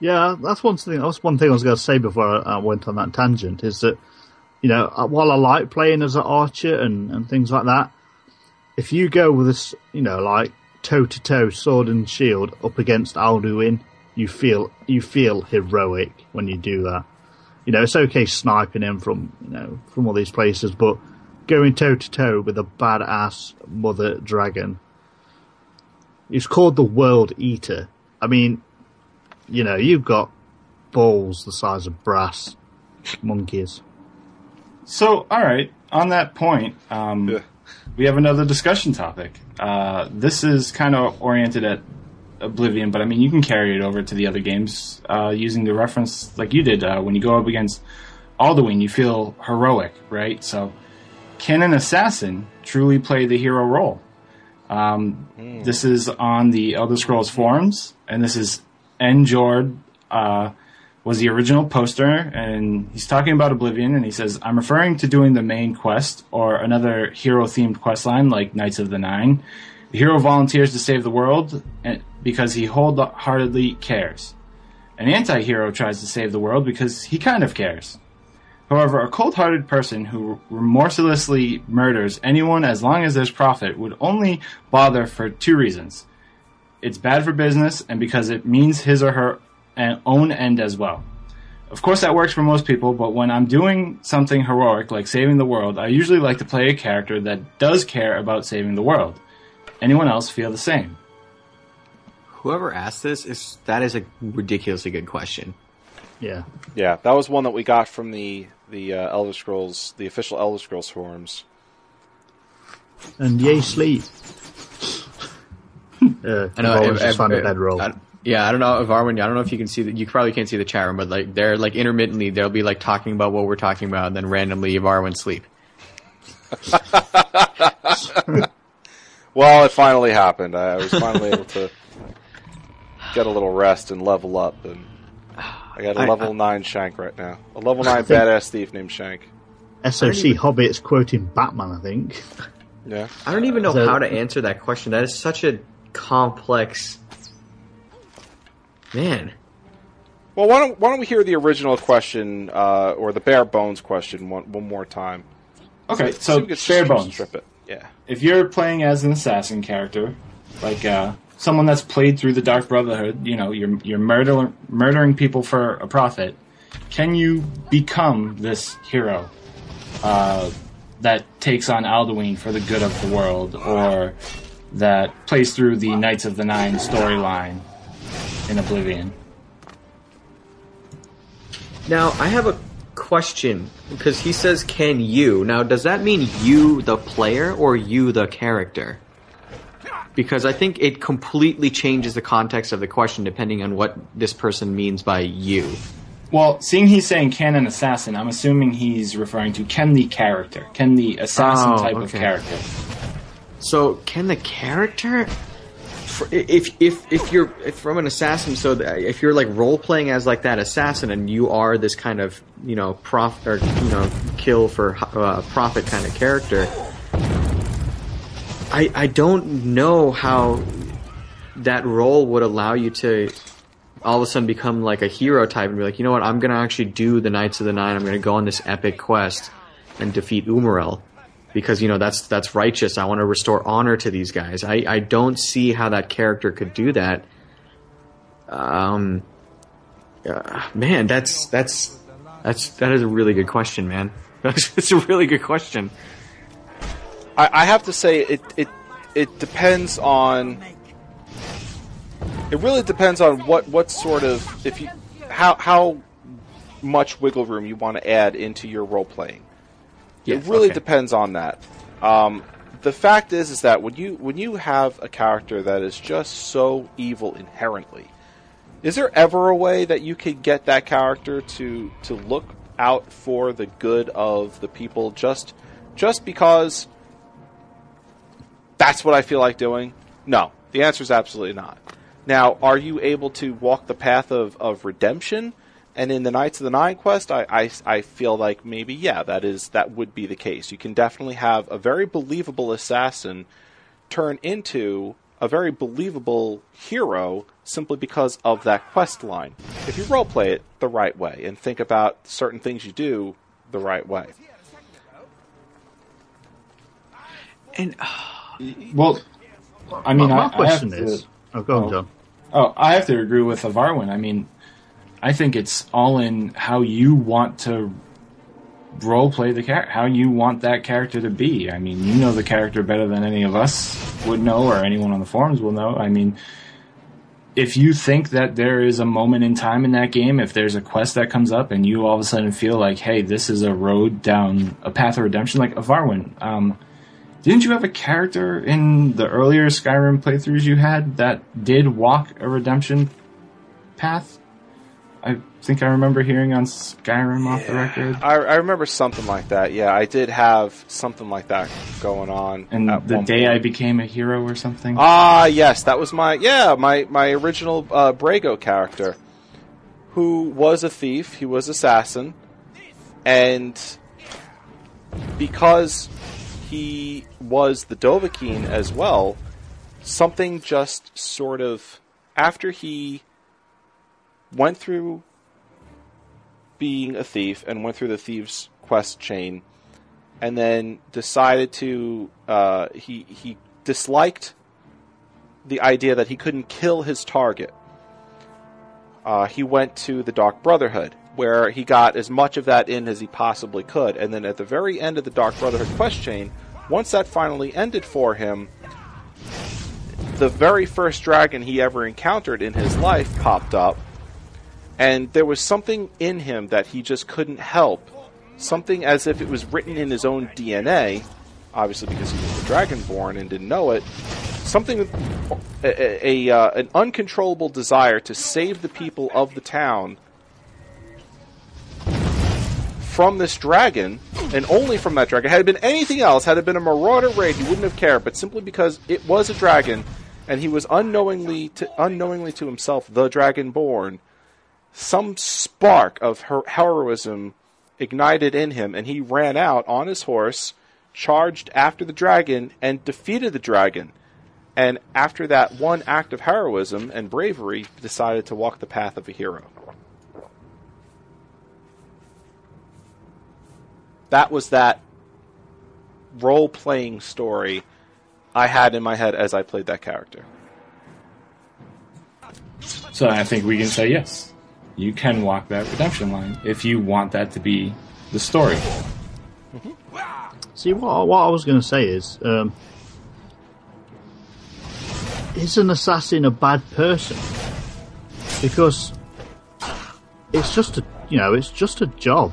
Yeah, that's one thing. That's one thing I was going to say before I, went on that tangent. Is that you know uh, while I like playing as an archer and, and things like that, if you go with this, you know, like toe to toe, sword and shield up against Alduin, you feel you feel heroic when you do that. You know, it's okay sniping him from you know from all these places, but going toe to toe with a badass mother dragon. It's called the World Eater. I mean, you know, you've got balls the size of brass monkeys. So, all right. On that point, um, Yeah. we have another discussion topic. Uh, this is kind of oriented at Oblivion, but I mean, you can carry it over to the other games uh, using the reference like you did. Uh, when you go up against Alduin, you feel heroic, right? So, can an assassin truly play the hero role? Um, This is on the Elder Scrolls forums, and this is Njord uh, was the original poster, and he's talking about Oblivion, and he says, "I'm referring to doing the main quest or another hero-themed quest line like Knights of the Nine. The hero volunteers to save the world and, because he wholeheartedly cares. An anti-hero tries to save the world because he kind of cares." However, a cold-hearted person who remorselessly murders anyone as long as there's profit would only bother for two reasons. It's bad for business and because it means his or her own end as well. Of course, that works for most people, but when I'm doing something heroic like saving the world, I usually like to play a character that does care about saving the world. Anyone else feel the same? Whoever asked this is that is a ridiculously good question. Yeah. Yeah, that was one that we got from the the uh, Elder Scrolls, the official Elder Scrolls forums. And yay, sleep. uh, I know. I've if- always just if- a if- bedroll. I- yeah, I don't know if Arwen. I don't know if you can see that. You probably can't see the chat room, but like they're like intermittently, they'll be like talking about what we're talking about, and then randomly Varwin sleep. Well, it finally happened. I, I was finally able to get a little rest and level up, and I got a I- level nine Shank right now. A level nine badass thief named Shank. SOC Hobbit's quoting Batman, I think. Yeah. I don't even know So- how to answer that question. That is such a complex. Man. Well, why don't why don't we hear the original question uh, or the bare bones question one one more time? Okay, See so if bare bones. Strip it. Yeah. If you're playing as an assassin character, like uh, someone that's played through the Dark Brotherhood, you know, you're you're murder, murdering people for a profit. Can you become this hero uh, that takes on Alduin for the good of the world, or that plays through the Knights of the Nine storyline in Oblivion? Now, I have a question because he says, "Can you?" Now, does that mean you, the player, or you, the character? Because I think it completely changes the context of the question depending on what this person means by you. Well, seeing he's saying can an assassin, I'm assuming he's referring to can the character, can the assassin Oh, type of character. So, can the character, if if if you're if from an assassin, so if you're like role playing as like that assassin, and you are this kind of you know prof or you know kill for uh, profit kind of character, I I don't know how that role would allow you to all of a sudden become like a hero type and be like, you know what, I'm gonna actually do the Knights of the Nine. I'm gonna go on this epic quest and defeat Umaril because you know that's that's righteous. I want to restore honor to these guys. I I don't see how that character could do that. Um, uh, man, that's that's that's that is a really good question, man. That's a really good question. I, I have to say it it it depends on. It really depends on what what sort of if you how how much wiggle room you want to add into your role playing. Yeah, it really okay. depends on that. Um, the fact is, is that when you when you have a character that is just so evil inherently, is there ever a way that you could get that character to to look out for the good of the people just just because that's what I feel like doing? No, the answer is absolutely not. Now, are you able to walk the path of, of redemption? And in the Knights of the Nine quest, I, I, I feel like maybe yeah, that is that would be the case. You can definitely have a very believable assassin turn into a very believable hero simply because of that quest line. If you roleplay it the right way and think about certain things you do the right way. And uh, Well, I mean, my I, I question have to- is, oh, go on, Oh. John. Oh, I have to agree with Ivarwin. I mean, I think it's all in how you want to role play the character, how you want that character to be. I mean, you know the character better than any of us would know, or anyone on the forums will know. I mean, if you think that there is a moment in time in that game, if there's a quest that comes up and you all of a sudden feel like, hey, this is a road down a path of redemption, like Ivarwin, um, didn't you have a character in the earlier Skyrim playthroughs you had that did walk a redemption path? I think I remember hearing on Skyrim off the record. I, I remember something like that. Yeah, I did have something like that going on. And the day I became a hero or something. Ah, yes, that was my yeah my my original uh, Brago character, who was a thief. He was assassin, and because he was the Dovahkiin as well, something just sort of after he went through being a thief and went through the thieves quest chain and then decided to uh, he he disliked the idea that he couldn't kill his target. Uh, he went to the Dark Brotherhood, where he got as much of that in as he possibly could, and then at the very end of the Dark Brotherhood quest chain, once that finally ended for him, the very first dragon he ever encountered in his life popped up, and there was something in him that he just couldn't help. Something as if it was written in his own DNA, obviously because he was a dragonborn and didn't know it. Something, a, a, uh, an uncontrollable desire to save the people of the town from this dragon, and only from that dragon. Had it been anything else, had it been a marauder raid, he wouldn't have cared. But simply because it was a dragon, and he was unknowingly to, unknowingly to himself the dragonborn, some spark of her- heroism ignited in him, and he ran out on his horse, charged after the dragon, and defeated the dragon. And after that one act of heroism and bravery, decided to walk the path of a hero. That was that role playing story I had in my head as I played that character. So I think we can say yes. You can walk that redemption line if you want that to be the story. See, what, what I was going to say is, um, is an assassin a bad person? Because it's just a, you know, it's just a job.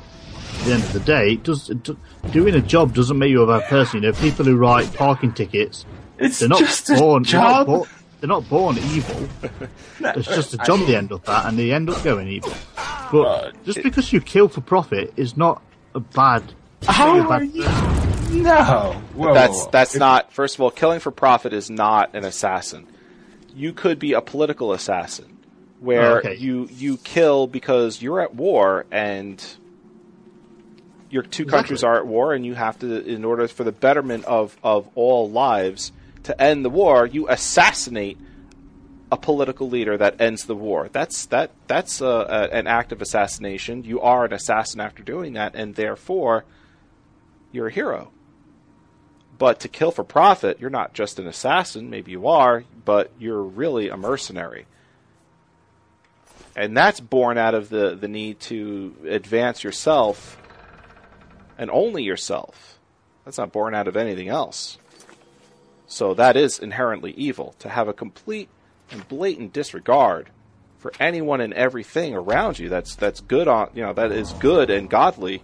At the end of the day, it does it doing a job doesn't make you a bad person. You know, people who write parking tickets, It's they're not just a born. They're not, job. born they're not born evil. It's just a job they end up at, and they end up going evil. But Uh, just because you kill for profit is not a bad. How a bad are you? No. Whoa, that's whoa, whoa. that's not. First of all, killing for profit is not an assassin. You could be a political assassin, where Oh, okay. you you kill because you're at war and your two countries are at war, and you have to, in order for the betterment of of all lives, to end the war, you assassinate a political leader that ends the war. That's that that's a, a, an act of assassination. You are an assassin after doing that, and therefore you're a hero. But to kill for profit, you're not just an assassin. Maybe you are, but you're really a mercenary. And that's born out of the, the need to advance yourself and only yourself. That's not born out of anything else. So that is inherently evil. To have a complete and blatant disregard for anyone and everything around you that's that's good on you know, that is good and godly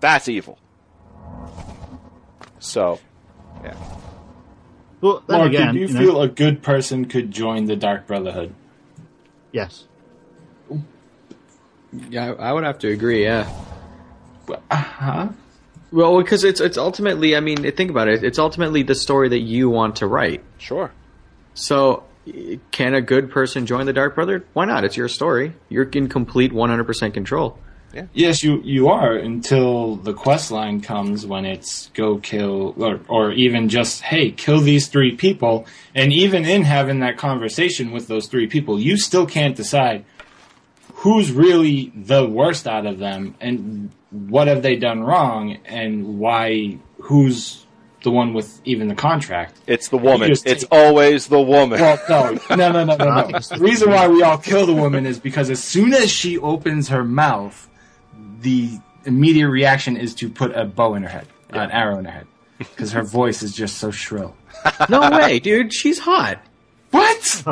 that's evil. So, yeah. Well, Mark, again, do you, you know, feel a good person could join the Dark Brotherhood? yes. Yeah, I I would have to agree. Yeah. Uh huh. Well, because it's it's ultimately, I mean, think about it. It's ultimately the story that you want to write. Sure. So, can a good person join the Dark Brother? Why not? It's your story. You're in complete 100% control. Yeah. Yes, you you are until the quest line comes when it's go kill or or even just hey kill these three people, and even in having that conversation with those three people, you still can't decide who's really the worst out of them and what have they done wrong and why who's the one with even the contract. It's the woman. just It's take- always the woman. Well, no, no, no, no, no, no. The the- reason why we all kill the woman is because as soon as she opens her mouth, the immediate reaction is to put a bow in her head, an arrow in her head, because her voice is just so shrill. No way, dude. She's hot. What?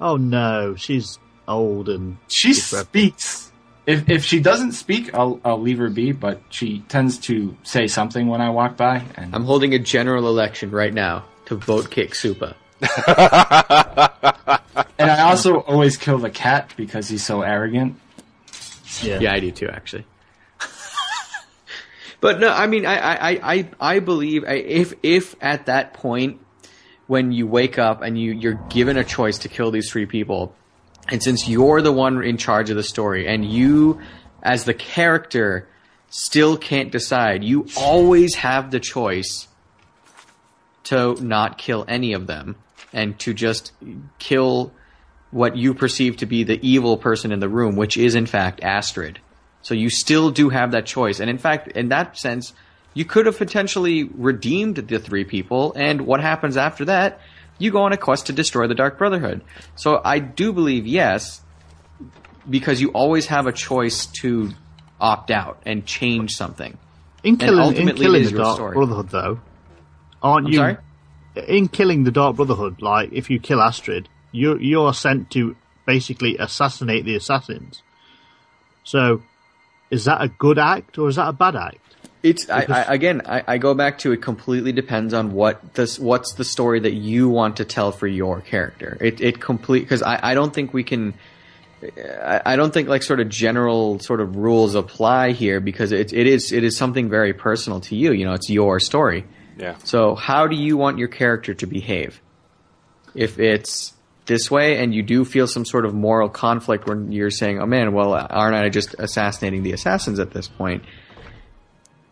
Oh no, she's old and She decrepit. speaks. If if she doesn't speak, I'll I'll leave her be. But she tends to say something when I walk by, and I'm holding a general election right now to vote kick Supa. and I also always kill the cat because he's so arrogant. Yeah. Yeah, I do too, actually. but no, I mean, I, I, I, I I believe if if at that point when you wake up and you you're given a choice to kill these three people, and since you're the one in charge of the story, and you as the character still can't decide, you always have the choice to not kill any of them and to just kill what you perceive to be the evil person in the room, which is in fact Astrid. So you still do have that choice. And in fact, in that sense, you could have potentially redeemed the three people, and what happens after that? You go on a quest to destroy the Dark Brotherhood. So I do believe yes, because you always have a choice to opt out and change something. In killing, in killing the Dark story. Brotherhood, though, aren't I'm you? sorry? In killing the Dark Brotherhood, like if you kill Astrid, you you are sent to basically assassinate the assassins. So, is that a good act or is that a bad act? It's I, I, again. I, I go back to it. Completely depends on what this. What's the story that you want to tell for your character? It it complete because I, I don't think we can. I, I don't think like sort of general sort of rules apply here because it, it is it is something very personal to you. You know, it's your story. Yeah. So how do you want your character to behave? If it's this way and you do feel some sort of moral conflict when you're saying, "Oh man, well, aren't I just assassinating the assassins at this point?"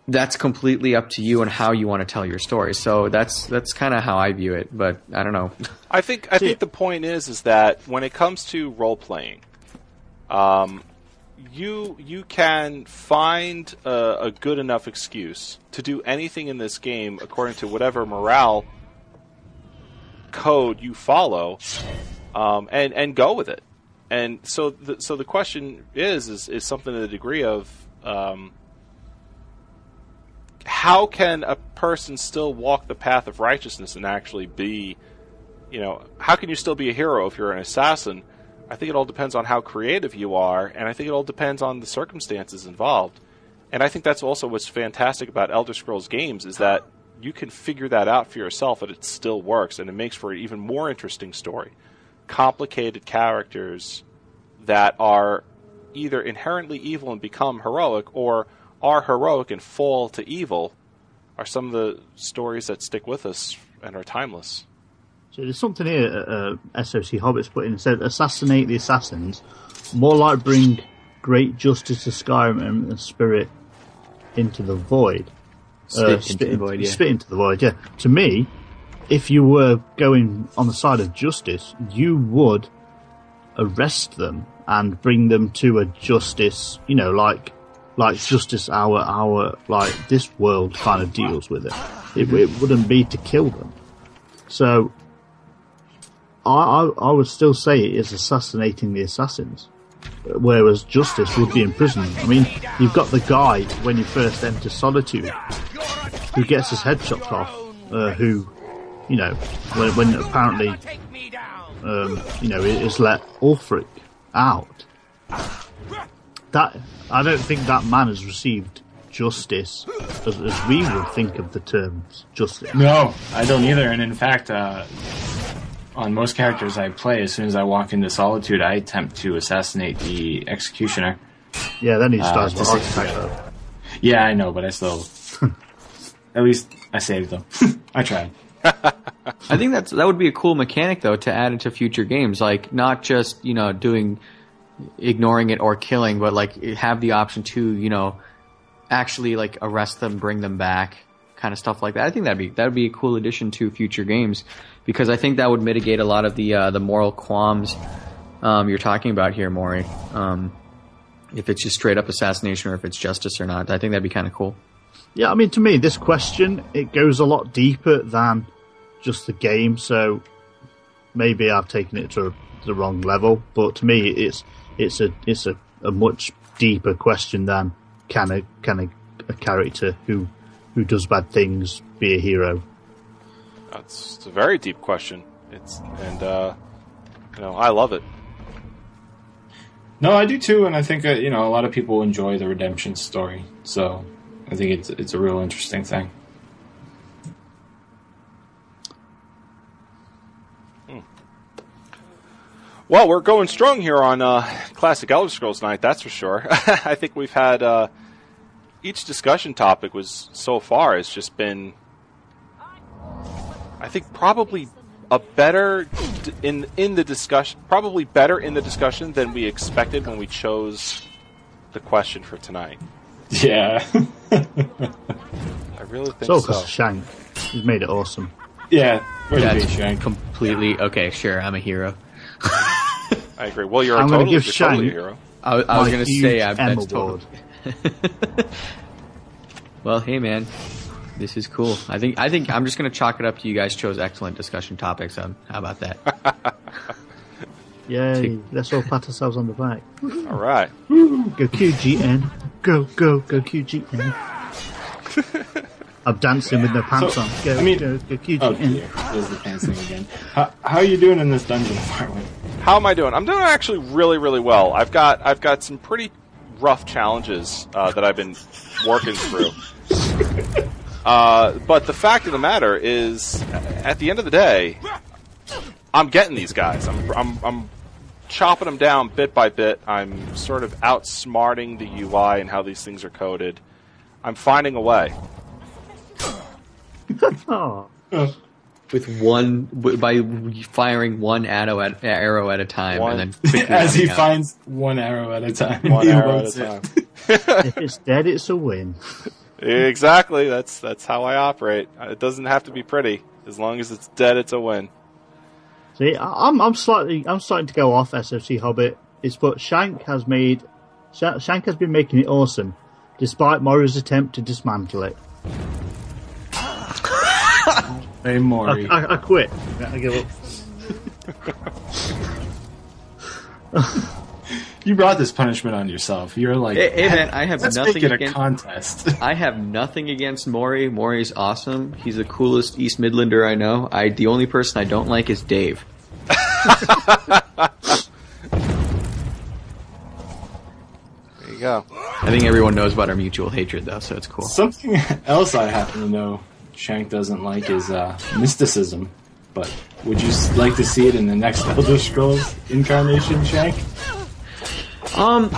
That's completely up to you and how you want to tell your story. So that's that's kind of how I view it. But I don't know. I think I think the point is is that when it comes to role playing, um, you you can find a, a good enough excuse to do anything in this game according to whatever morale code you follow, um, and and go with it. And so the, so the question is is is something to the degree of um, how can a person still walk the path of righteousness and actually be you know, how can you still be a hero if you're an assassin? I think it all depends on how creative you are, and I think it all depends on the circumstances involved. And I think that's also what's fantastic about Elder Scrolls games is that you can figure that out for yourself, and it still works, and it makes for an even more interesting story. Complicated characters that are either inherently evil and become heroic, or are heroic and fall to evil, are some of the stories that stick with us and are timeless. So there's something here uh, uh, SOC Hobbits put in. It said, assassinate the assassins, more like bring great justice to Skyrim and spirit into the void. Uh, Spit into the void, yeah. Spit into the void, yeah. To me, if you were going on the side of justice, you would arrest them and bring them to a justice, you know, like like justice our our like this world kind of deals with it. It, it wouldn't be to kill them. So I, I I would still say it is assassinating the assassins, whereas justice would be imprisonment. I mean, you've got the guy when you first enter Solitude who gets his head chopped off, uh, who, you know, when, when apparently, um, you know, is let Ulfric out. That I don't think that man has received justice as, as we would think of the terms justice. No, I don't either. And in fact, uh, on most characters I play, as soon as I walk into Solitude, I attempt to assassinate the executioner. Yeah, then he starts Uh, to architect. though. Yeah, I know, but I still. at least I saved them. I tried. I think that's that would be a cool mechanic though to add into future games, like not just you know doing ignoring it or killing, but like have the option to you know actually like arrest them, bring them back, kind of stuff like that. I think that'd be that'd be a cool addition to future games because I think that would mitigate a lot of the uh, the moral qualms um, you're talking about here, Maury. Um, if it's just straight up assassination or if it's justice or not, I think that'd be kind of cool. Yeah, I mean, to me, this question it goes a lot deeper than just the game. So maybe I've taken it to the wrong level, but to me, it's it's a it's a, a much deeper question than can a can a, a character who who does bad things be a hero? That's it's a very deep question. It's and uh, you know I love it. No, I do too, and I think uh, you know a lot of people enjoy the redemption story. So I think it's it's a real interesting thing. Well, we're going strong here on uh, Classic Elder Scrolls Night, that's for sure. I think we've had uh, each discussion topic was so far has just been, I think, probably a better d- in in the discussion, probably better in the discussion than we expected when we chose the question for tonight. Yeah, I really think So, so. because Shank, he's made it awesome. yeah. Way to be, That's Shank. completely okay. Sure, I'm a hero. I agree. Well, you're a I'm gonna totally, give you're totally a hero. I, was- I was My going to huge say I, M that's total, award. Well, hey man, this is cool. I think I think I'm just gonna chalk it up to you guys chose excellent discussion topics. Um, how about that? Yay! Let's all pat ourselves on the back. All right. Go QGN. Go, go, go QGN. I'm dancing with no pants So, on. Go, I mean- go, go QGN. Oh dear, there's the pants again. How, how are you doing in this dungeon apartment? How am I doing? I'm doing actually really, really well. I've got I've got some pretty rough challenges uh, that I've been working through. Uh, but the fact of the matter is, at the end of the day, I'm getting these guys. I'm I'm, I'm chopping them down bit by bit. I'm sort of outsmarting the UI and how these things are coded. I'm finding a way. With one w- by firing one arrow at arrow at a time, One. and then As he out. finds one arrow at a time. One he arrow at a time. if it's dead, it's a win. exactly. That's that's how I operate. Uh, it doesn't have to be pretty. As long as it's dead, it's a win. See, I- I'm I'm slightly I'm starting to go off SFC Hobbit. It's but Shank has made Shank has been making it awesome, despite Maury's attempt to dismantle it. Hey, I, Maury. I, I quit. I give up. You brought this punishment on yourself. You're like, Hey, hey, man, I have let's nothing make it a against- contest. I have nothing against Maury. Maury's awesome. He's the coolest East Midlander I know. I the only person I don't like is Dave. There you go. I think everyone knows about our mutual hatred, though, so it's cool. Something else I happen to know Shank doesn't like is uh, mysticism. But would you like to see it in the next Elder Scrolls incarnation, Shank? Um.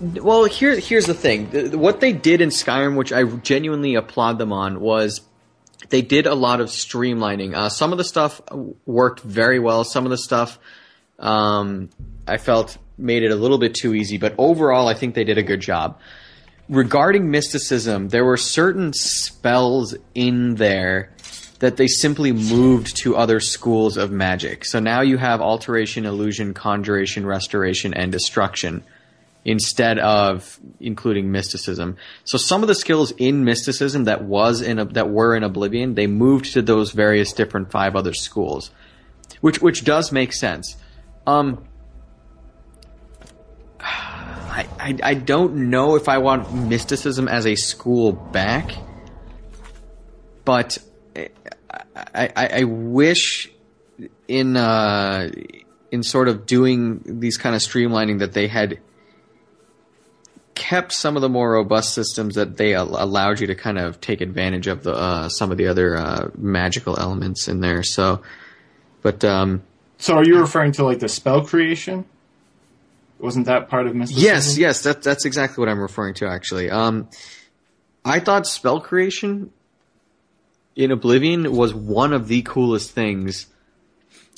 Well, here here's the thing. What they did in Skyrim, which I genuinely applaud them on, was they did a lot of streamlining. Uh, some of the stuff worked very well. Some of the stuff um, I felt made it a little bit too easy. But overall, I think they did a good job. Regarding mysticism, there were certain spells in there that they simply moved to other schools of magic. So now you have alteration, illusion, conjuration, restoration, and destruction instead of including mysticism. So some of the skills in mysticism that was in that were in Oblivion, they moved to those various different five other schools, which which does make sense. Um, I, I don't know if I want mysticism as a school back, but I I, I wish in uh, in sort of doing these kind of streamlining that they had kept some of the more robust systems that they al- allowed you to kind of take advantage of the uh, some of the other uh, magical elements in there. So, but um, So are you referring to like the spell creation? Wasn't that part of mysticism? yes, yes, that, that's exactly what I'm referring to. Actually, um, I thought spell creation in Oblivion was one of the coolest things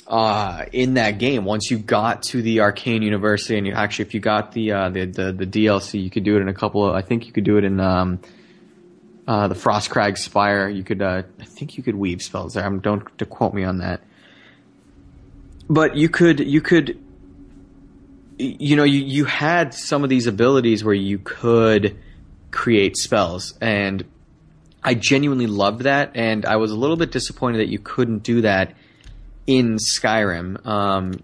uh, in that game. Once you got to the Arcane University, and you actually, if you got the uh, the, the the DLC, you could do it in a couple of. I think you could do it in um, uh, the Frostcrag Spire. You could, uh, I think, you could weave spells there. Um, don't to quote me on that. But you could, you could, you know, you you had some of these abilities where you could create spells, and I genuinely loved that. And I was a little bit disappointed that you couldn't do that in Skyrim. Um,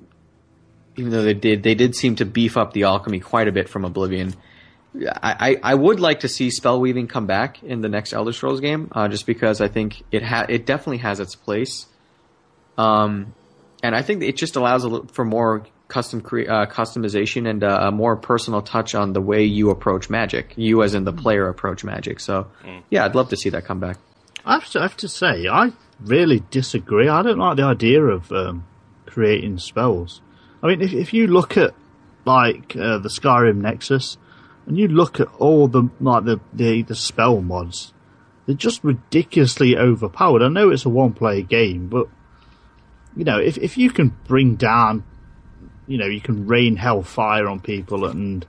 even though they did, they did seem to beef up the alchemy quite a bit from Oblivion. I, I, I would like to see spell weaving come back in the next Elder Scrolls game, uh, just because I think it ha- it definitely has its place. Um, and I think it just allows for more custom cre- uh, customization and uh, a more personal touch on the way you approach magic. You, as in the player, approach magic. So, yeah, I'd love to see that come back. I have to, I have to say, I really disagree. I don't like the idea of um, creating spells. I mean, if, if you look at like uh, the Skyrim Nexus, and you look at all the like the, the the spell mods, they're just ridiculously overpowered. I know it's a one-player game, but you know, if if you can bring down, you know, you can rain hellfire on people and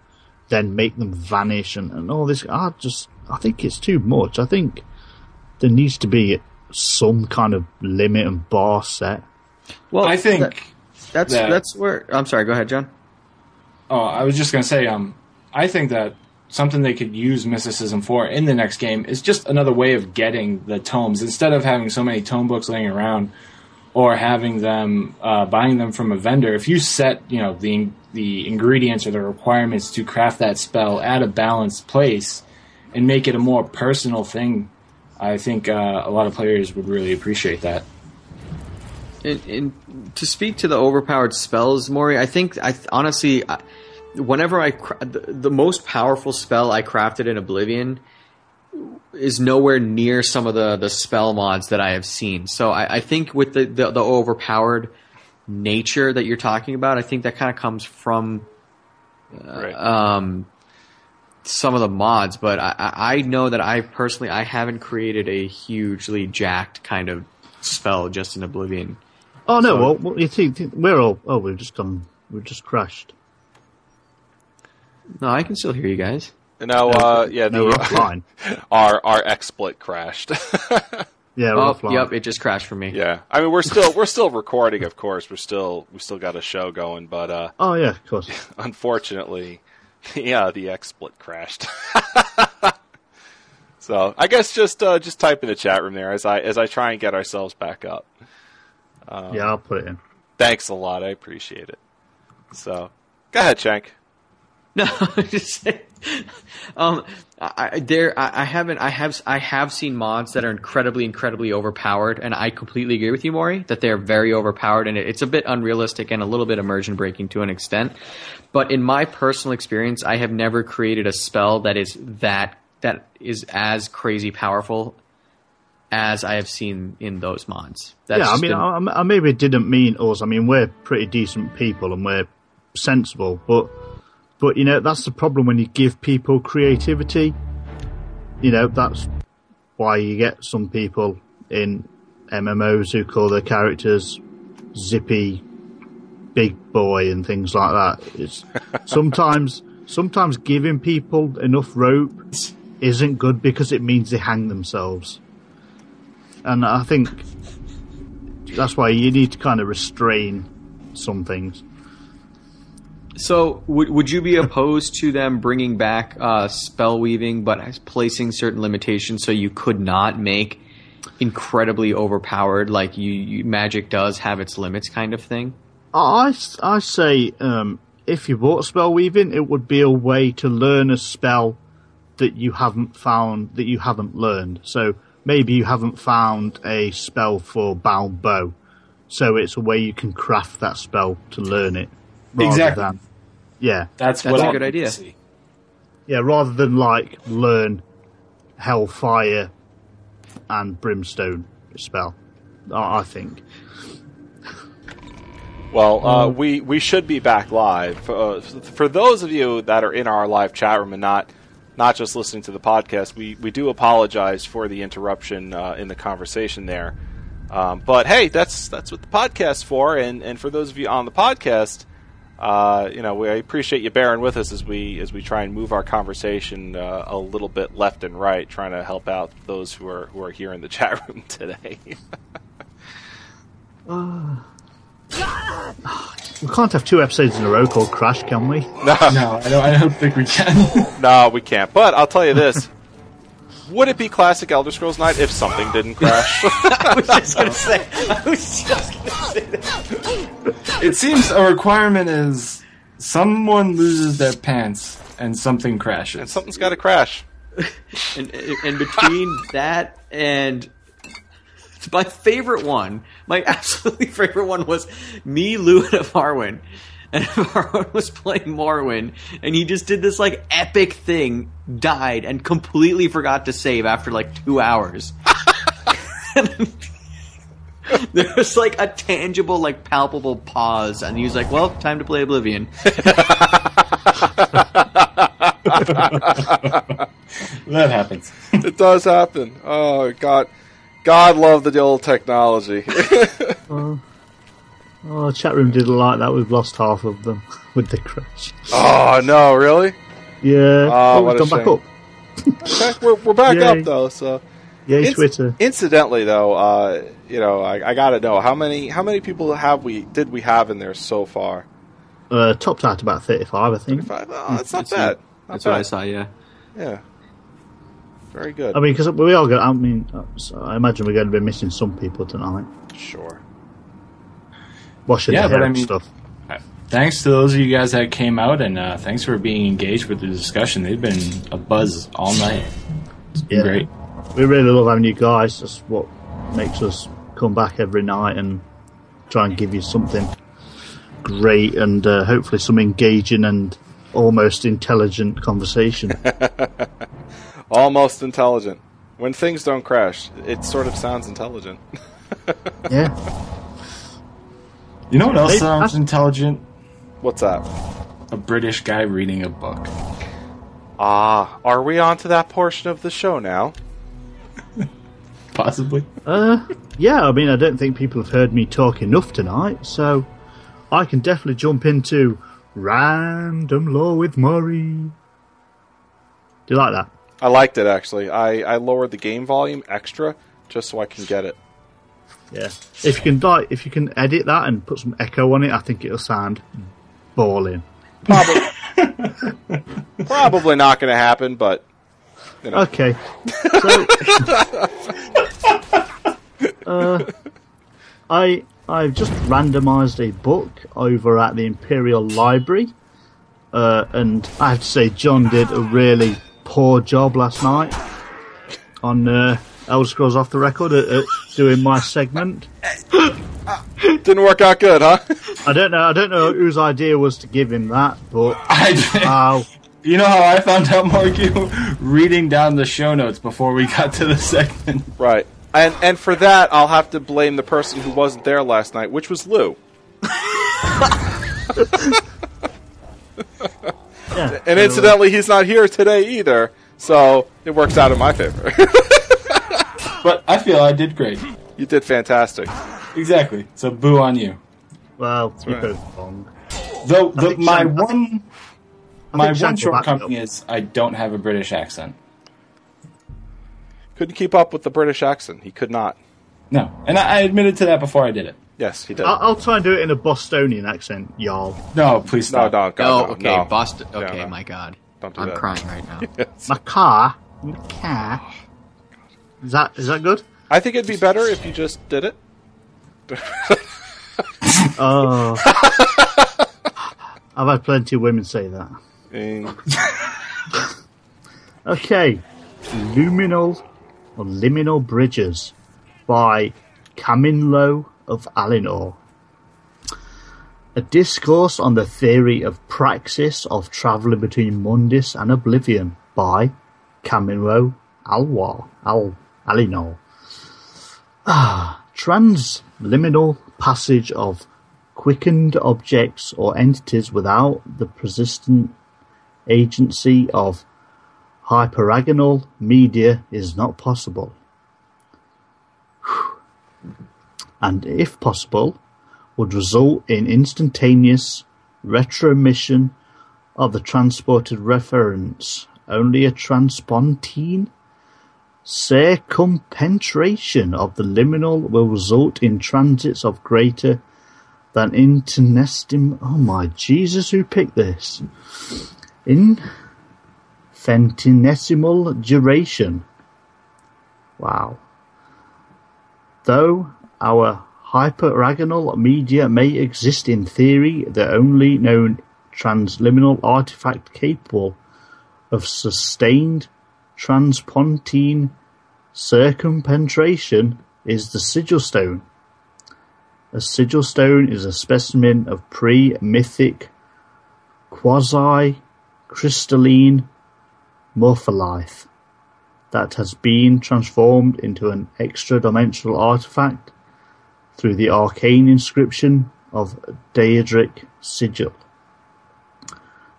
then make them vanish and, and all this, I just I think it's too much. I think there needs to be some kind of limit and bar set. Well, I think. that- that's that- that's where. I'm sorry. Go ahead, John. Oh, I was just gonna say, um, I think that something they could use mysticism for in the next game is just another way of getting the tomes instead of having so many tome books laying around or having them uh, buying them from a vendor. If you set, you know, the the ingredients or the requirements to craft that spell at a balanced place and make it a more personal thing, I think uh, a lot of players would really appreciate that. And, in, to speak to the overpowered spells, Maury, I think I honestly, I, whenever I cra- the, the most powerful spell I crafted in Oblivion is nowhere near some of the the spell mods that I have seen. So I, I think with the, the the overpowered nature that you're talking about. I think that kind of comes from right. um, some of the mods, but I, I I know that I personally I haven't created a hugely jacked kind of spell just in Oblivion. Oh no! So- well, well, you think think- we're all? Oh, we've just gone. We've just crashed. No, I can still hear you guys. No, uh, yeah, No, we're the, offline. our our XSplit crashed. Yeah, we're Oh, offline. yep, it just crashed for me. yeah, I mean we're still we're still recording, of course. We're still we still got a show going, but uh, Oh yeah, of course. unfortunately, yeah, the XSplit crashed. so I guess just uh, just type in the chat room there as I as I try and get ourselves back up. yeah, I'll put it in. Thanks a lot, I appreciate it. So go ahead, Shank. No, I'm just saying. Um, I, there, I, I haven't, I have, I have seen mods that are incredibly, incredibly overpowered, and I completely agree with you, Maury, that they're very overpowered, and it, it's a bit unrealistic and a little bit immersion breaking to an extent. But in my personal experience, I have never created a spell that is that that is as crazy powerful as I have seen in those mods. That's yeah, I mean, been- I, I maybe didn't mean us. I mean, we're pretty decent people and we're sensible, but but you know that's the problem when you give people creativity. You know that's why you get some people in MMOs who call their characters Zippy, Big Boy, and things like that. It's sometimes sometimes giving people enough rope isn't good because it means they hang themselves. And I think that's why you need to kind of restrain some things. So, would would you be opposed to them bringing back uh, spell weaving, but placing certain limitations so you could not make incredibly overpowered, like you, you magic does have its limits, kind of thing? I, I say um, if you bought spell weaving, it would be a way to learn a spell that you haven't found that you haven't learned. So maybe you haven't found a spell for bound bow, so it's a way you can craft that spell to learn it. Rather Exactly. Than, yeah, That's, That's what a I good idea. see. yeah. Rather than like learn hellfire and brimstone spell, I, I think. Well, uh, we we should be back live. For, uh, for those of you that are in our live chat room and not not just listening to the podcast, we, we do apologize for the interruption uh, in the conversation there. Um, but hey, that's that's what the podcast's for, and, and for those of you on the podcast, uh, you know, we I appreciate you bearing with us as we as we try and move our conversation uh, a little bit left and right, trying to help out those who are who are here in the chat room today. We can't have two episodes in a row called Crash, can we? No, I don't, I don't think we can. No, we can't. But I'll tell you this: would it be classic Elder Scrolls Night if something didn't crash? I was just gonna say. I was just gonna say that. it seems a requirement is someone loses their pants and something crashes. and something's got to crash. And, and between that and my favorite one, my absolutely favorite one was me, Lou, and Varwin. And Varwin was playing Morrowind, and he just did this like epic thing, died, and completely forgot to save after like two hours. there was like a tangible, like palpable pause, and he was like, "Well, time to play Oblivion." That happens. It does happen. Oh God, God love the old technology. Uh-huh. Oh, chat room didn't like that. We've lost half of them with the crash. oh no, really? Yeah. Oh, oh, what we've a gone back shame. up. Okay, we're we're back Yay. up though. So, Yay, Inc- Twitter. incidentally though, uh, you know, I, I got to know how many how many people have we did we have in there so far? Uh, topped out about 35, I think. Five. Oh, that's not That's bad. Not That's what I saw. Yeah. Yeah. Very good. I mean, because we are going I mean, uh, so I imagine we're going to be missing some people tonight. sure. Washing Yeah, their but hair I and mean- stuff. Thanks to those of you guys that came out, and uh, thanks for being engaged with the discussion. They've been a buzz all night. It's been Yeah. great. We really love having you guys. That's what makes us come back every night and try and give you something great and uh, hopefully some engaging and almost intelligent conversation. Almost intelligent. When things don't crash, it sort of sounds intelligent. yeah. You know what else They- sounds intelligent? What's that? A British guy reading a book. Ah, are we on to that portion of the show now? Possibly. Uh, yeah, I mean, I don't think people have heard me talk enough tonight, so I can definitely jump into Random Lore with Maury. Do you like that? I liked it actually. I, I lowered the game volume extra just so I can get it. Yeah. If you can die, if you can edit that and put some echo on it, I think it'll sound balling. Probably, probably not going to happen, but you know, Okay. So, uh, I I've just randomised a book over at the Imperial Library, uh, and I have to say John did a really poor job last night on uh, Elder Scrolls Off the Record at, at doing my segment. didn't work out good, huh? I don't know. I don't know whose idea was to give him that, but I, wow. you know how I found out, Marky? Reading down the show notes before we got to the segment. right. And and for that, I'll have to blame the person who wasn't there last night, which was Lou. Yeah. And incidentally, he's not here today either, so it works out in my favor. But I feel I did great. you did fantastic. Exactly. So boo on you. well, you're right. both wrong. Though the, my Shank- one I my think one will back me shortcoming up. is I don't have a British accent. Couldn't keep up with the British accent. He could not. No, and I, I admitted to that before I did it. Yes, he did. I'll, I'll try and do it in a Bostonian accent, y'all. No, please no, stop. no, Oh, God, no, okay, no. Boston. Okay, no. my God, Don't do I'm that. crying right now. My car, my car. Is that is that good? I think it'd be better if you just did it. Oh, I've had plenty of women say that. Okay, Luminal or Liminal Bridges by Caminlo of Alinor. A discourse on the theory of praxis of travelling between Mundus and Oblivion by Caminlo Alwar Al Alinor. Ah, transliminal passage of quickened objects or entities without the persistent agency of hyperagonal media is not possible. And if possible, would result in instantaneous retromission of the transported reference. Only a transpontine circumpenetration of the liminal will result in transits of greater than internestim. Oh my Jesus, who picked this? In Centenesimal duration. Wow. Though our hyperagonal media may exist in theory, the only known transliminal artifact capable of sustained transpontine circumpenetration is the sigil stone. A sigil stone is a specimen of pre-mythic quasi-crystalline morpholith that has been transformed into an extra-dimensional artifact through the arcane inscription of Daedric Sigil.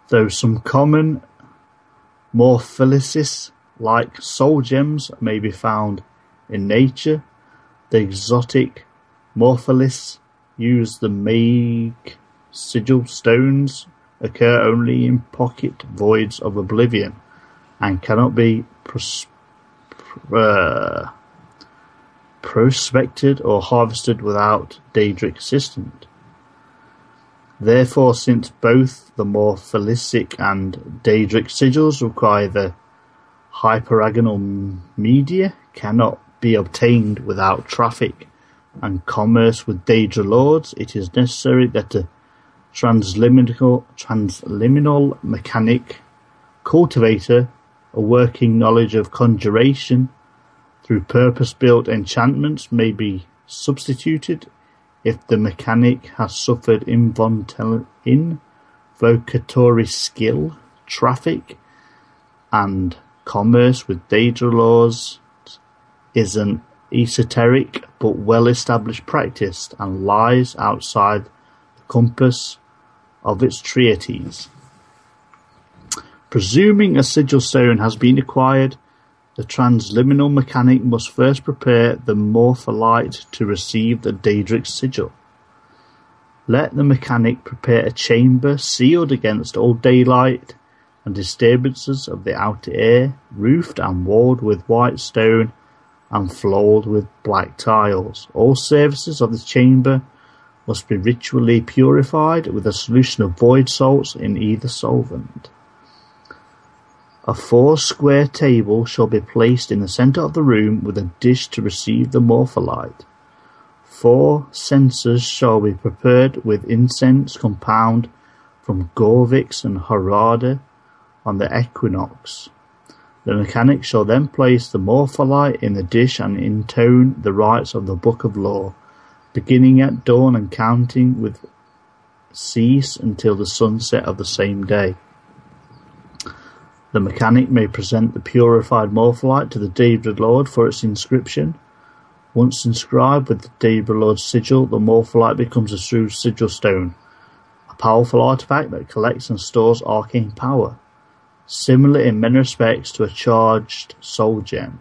Though some common morpholiths like soul gems may be found in nature, the exotic morpholiths use the make sigil stones occur only in pocket voids of oblivion and cannot be pros- uh, prospected or harvested without Daedric assistance. Therefore, since both the morpholysic and Daedric sigils require the hyperagonal media cannot be obtained without traffic and commerce with Daedra lords, it is necessary that a transliminal, transliminal mechanic cultivator a working knowledge of conjuration through purpose-built enchantments may be substituted if the mechanic has suffered invocatory skill, traffic, and commerce with Daedra lords is an esoteric but well-established practice and lies outside the compass of its treatise. Presuming a sigil stone has been acquired, the transliminal mechanic must first prepare the morpholite to receive the Daedric sigil. Let the mechanic prepare a chamber sealed against all daylight and disturbances of the outer air, roofed and walled with white stone and floored with black tiles. All surfaces of the chamber must be ritually purified with a solution of void salts in either solvent. A four square table shall be placed in the centre of the room with a dish to receive the morpholite. Four censers shall be prepared with incense compound from Gorvix and Harrada on the equinox. The mechanic shall then place the morpholite in the dish and intone the rites of the Book of Law, beginning at dawn and counting with cease until the sunset of the same day. The mechanic may present the purified morpholite to the Daedra Lord for its inscription. Once inscribed with the Daedra Lord's sigil, the morpholite becomes a true sigil stone, a powerful artifact that collects and stores arcane power, similar in many respects to a charged soul gem,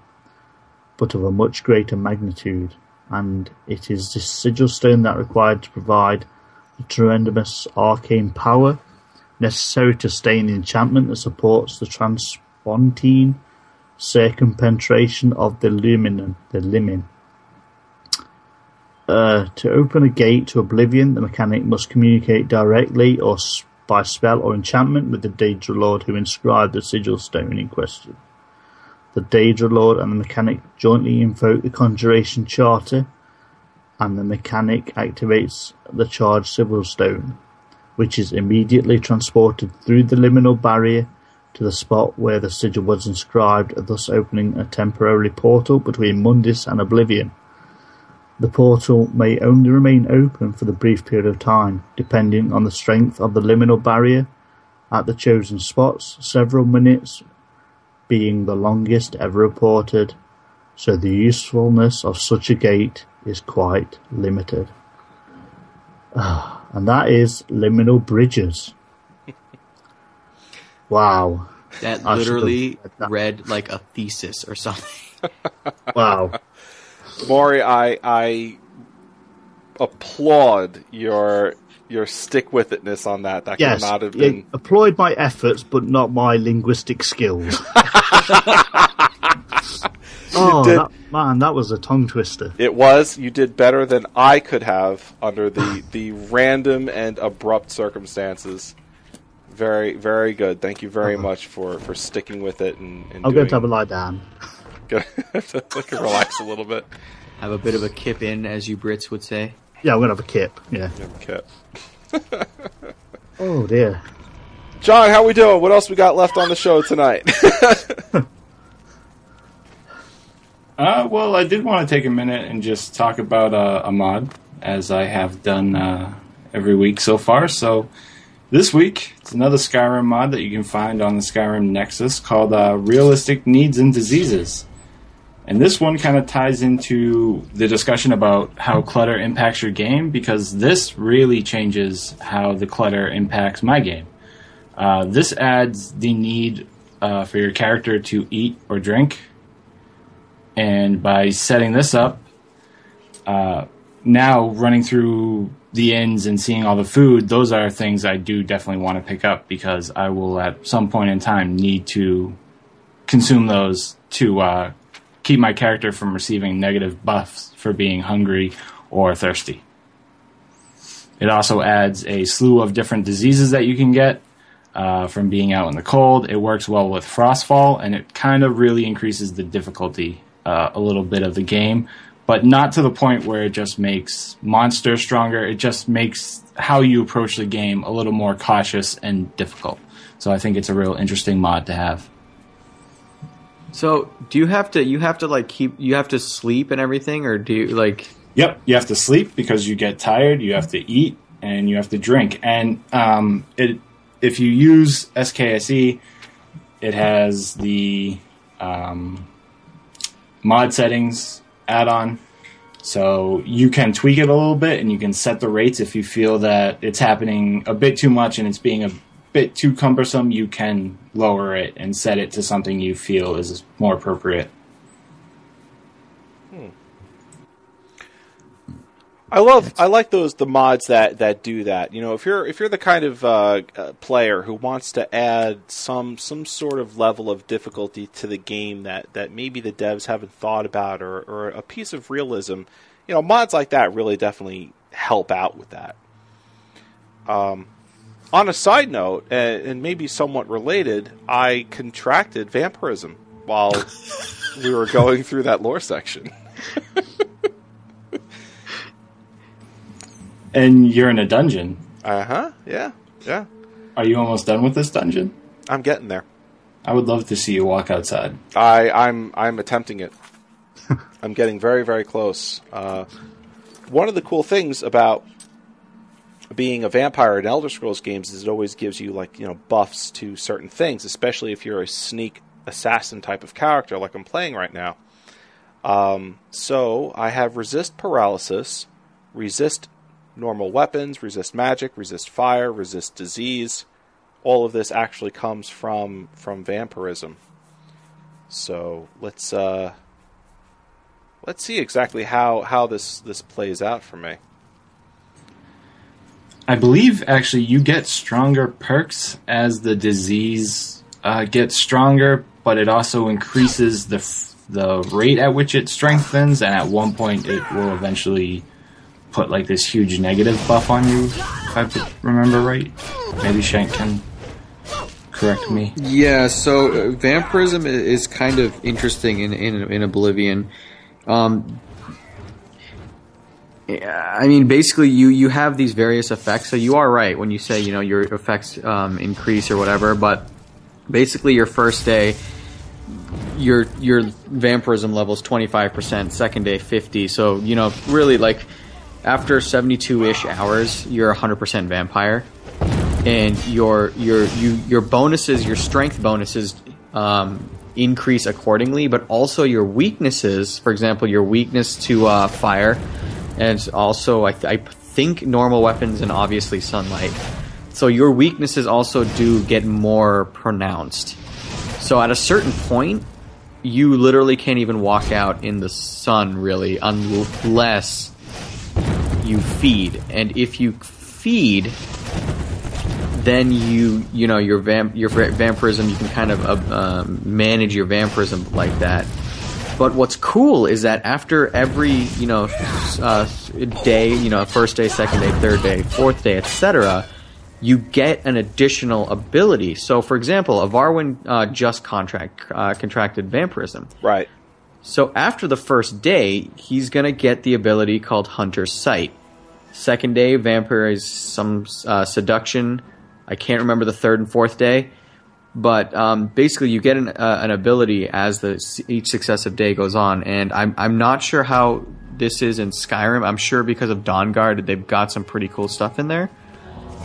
but of a much greater magnitude, and it is this sigil stone that required to provide the tremendous arcane power necessary to sustain the enchantment that supports the transpontine circumpenetration of the lumen. The limin. Uh, to open a gate to oblivion, the mechanic must communicate directly or s- by spell or enchantment with the Daedra Lord who inscribed the sigil stone in question. The Daedra Lord and the mechanic jointly invoke the conjuration charter, and the mechanic activates the charged sigil stone which is immediately transported through the liminal barrier to the spot where the sigil was inscribed, thus opening a temporary portal between Mundus and Oblivion. The portal may only remain open for the brief period of time, depending on the strength of the liminal barrier at the chosen spots, several minutes being the longest ever reported, so the usefulness of such a gate is quite limited. Ah, and that is Liminal Bridges. wow. That I literally that. read like a thesis or something. Wow. Maury, I I applaud your your stick with itness on that. That Yes. could not have yeah, been. applaud my efforts, but not my linguistic skills. oh, did- that, man, that was a tongue twister. It was. You did better than I could have under the the random and abrupt circumstances. Very, very good. Thank you very uh-huh. much for, for sticking with it and, and I'm doing, going to have a lie down. Gonna have to look and relax a little bit. Have a bit of a kip in, as you Brits would say. Yeah, I'm going to have a kip. Yeah. Okay. Oh, dear. John, how we doing? What else we got left on the show tonight? Uh, well, I did want to take a minute and just talk about uh, a mod, as I have done uh, every week so far. So, this week, it's another Skyrim mod that you can find on the Skyrim Nexus called uh, Realistic Needs and Diseases. And this one kind of ties into the discussion about how clutter impacts your game, because this really changes how the clutter impacts my game. Uh, this adds the need uh, for your character to eat or drink and by setting this up, uh, now running through the inns and seeing all the food, those are things I do definitely want to pick up because I will at some point in time need to consume those to uh, keep my character from receiving negative buffs for being hungry or thirsty. It also adds a slew of different diseases that you can get uh, from being out in the cold. It works well with Frostfall, and it kind of really increases the difficulty uh, a little bit of the game, but not to the point where it just makes monsters stronger. It just makes how you approach the game a little more cautious and difficult. So I think it's a real interesting mod to have. So, do you have to? You have to like keep. You have to sleep and everything, or do you like? Yep, you have to sleep because you get tired. You have to eat and you have to drink. And um, it, if you use SKSE, it has the um, mod settings add-on, So you can tweak it a little bit and you can set the rates if you feel that it's happening a bit too much and it's being a bit too cumbersome, you can lower it and set it to something you feel is more appropriate. I love I like those the mods that that do that. You know, if you're if you're the kind of uh, uh, player who wants to add some some sort of level of difficulty to the game that that maybe the devs haven't thought about or or a piece of realism, you know, mods like that really definitely help out with that. Um, on a side note, uh, and maybe somewhat related, I contracted vampirism while we were going through that lore section. And you're in a dungeon. Uh huh. Yeah. Yeah. Are you almost done with this dungeon? I'm getting there. I would love to see you walk outside. I, I'm I'm attempting it. I'm getting very very close. Uh, one of the cool things about being a vampire in Elder Scrolls games is it always gives you like you know buffs to certain things, especially if you're a sneak assassin type of character like I'm playing right now. Um, so I have resist paralysis, resist normal weapons, resist magic, resist fire, resist disease. All of this actually comes from from vampirism. So let's uh, let's see exactly how, how this, this plays out for me. I believe actually you get stronger perks as the disease uh, gets stronger, but it also increases the f- the rate at which it strengthens, and at one point it will eventually put like this huge negative buff on you. If I remember right, maybe Shank can correct me. Yeah, so uh, vampirism is kind of interesting in in, in Oblivion. Um, I mean, basically, you you have these various effects. So you are right when you say you know your effects um, increase or whatever. But basically, your first day, your your vampirism level is twenty five percent. Second day, fifty. So you know, really, like after seventy two ish hours, you're hundred percent vampire and your your you your bonuses, your strength bonuses um, increase accordingly, but also your weaknesses. For example, your weakness to uh, fire, and also I, th- I think normal weapons and obviously sunlight. So your weaknesses also do get more pronounced. So at a certain point, you literally can't even walk out in the sun really unless you feed. And if you feed, then you you know your vamp your vampirism you can kind of uh, um, manage your vampirism like that. But what's cool is that after every you know uh, day, you know first day, second day, third day, fourth day, etc., you get an additional ability. So, for example, Ivarwin uh, just contract uh, contracted vampirism. Right. So after the first day, he's gonna get the ability called Hunter's Sight. Second day, vampire is some uh, seduction. I can't remember the third and fourth day, but um, basically you get an, uh, an ability as the each successive day goes on. And I'm I'm not sure how this is in Skyrim. I'm sure because of Dawnguard, they've got some pretty cool stuff in there.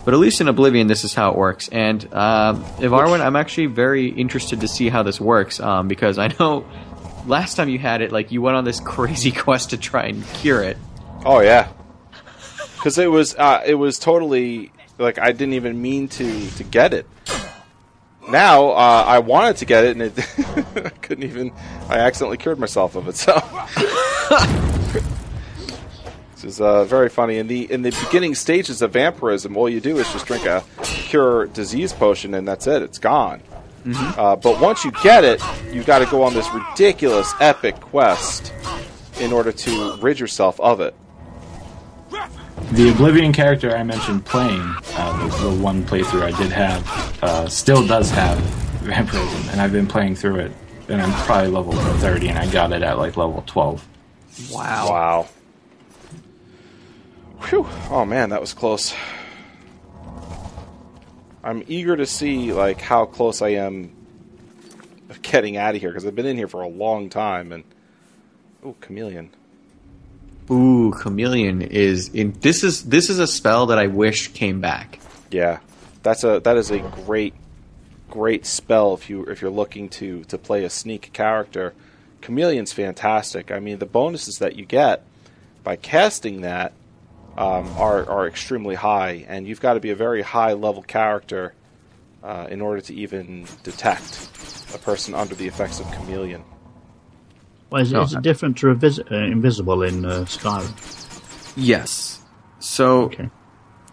But at least in Oblivion, this is how it works. And uh, Ivarwin, I'm actually very interested to see how this works um, because I know last time you had it, like you went on this crazy quest to try and cure it. Oh yeah. Because it was uh, it was totally like I didn't even mean to to get it. Now uh, I wanted to get it and it I couldn't even. I accidentally cured myself of it. So this is uh, very funny. In the in the beginning stages of vampirism, all you do is just drink a cure disease potion and that's it. It's gone. Uh, but once you get it, you've got to go on this ridiculous epic quest in order to rid yourself of it. The Oblivion character I mentioned playing, uh, the, the one playthrough I did have, uh, still does have vampirism, and I've been playing through it, and I'm probably level 30, and I got it at like level 12. Wow. Wow. Whew. Oh man, that was close. I'm eager to see like how close I am of getting out of here because I've been in here for a long time and oh, chameleon. Ooh, chameleon is in. This is this is a spell that I wish came back. Yeah, that's a that is a great great spell if you if you're looking to to play a sneak character. Chameleon's fantastic. I mean, the bonuses that you get by casting that um, are are extremely high, and you've got to be a very high level character uh, in order to even detect a person under the effects of chameleon. Well, is, No, is it different to invis- uh, invisible in uh, Skyrim? Yes. So Okay.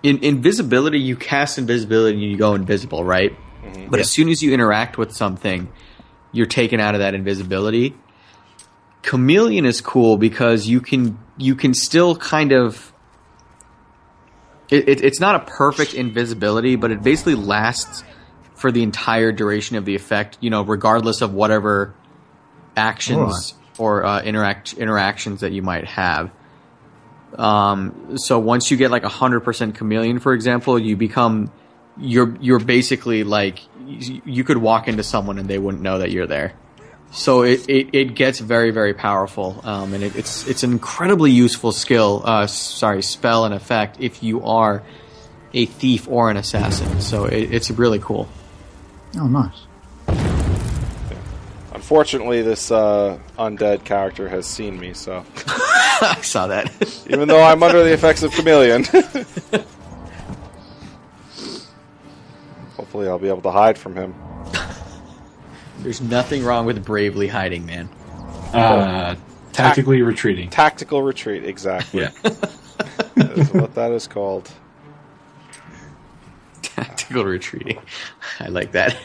in invisibility, you cast invisibility and you go invisible, right? But as soon as you interact with something, you're taken out of that invisibility. Chameleon is cool because you can you can still kind of. It, it, it's not a perfect invisibility, but it basically lasts for the entire duration of the effect. You know, regardless of whatever actions or uh, interact interactions that you might have. Um, so once you get like hundred percent chameleon, for example, you become you're you're basically like you you could walk into someone and they wouldn't know that you're there. So it, it, it gets very very powerful, um, and it, it's it's an incredibly useful skill. Uh, sorry, spell and effect if you are a thief or an assassin. So it, it's really cool. Oh, nice. Unfortunately, this uh, undead character has seen me, so I saw that. even though I'm under the effects of chameleon, hopefully I'll be able to hide from him. There's nothing wrong with bravely hiding, man. Uh, tactically retreating. Tactical retreat, exactly. Yeah. That's what that is called. Tactical retreating. I like that.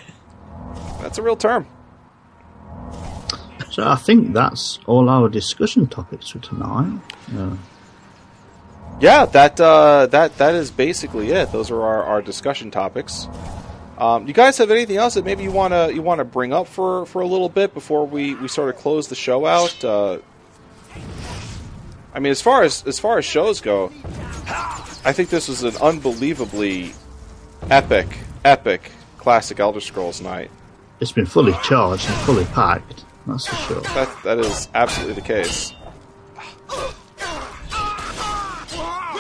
That's a real term. So I think that's all our discussion topics for tonight. Uh, Yeah, that uh, that that is basically it. Those are our, our discussion topics. Um, you guys have anything else that maybe you wanna you wanna bring up for, for a little bit before we, we sort of close the show out? Uh, I mean, as far as as far as shows go, I think this was an unbelievably epic, epic classic Elder Scrolls night. it's been fully charged and fully packed. That's for sure. That that is absolutely the case.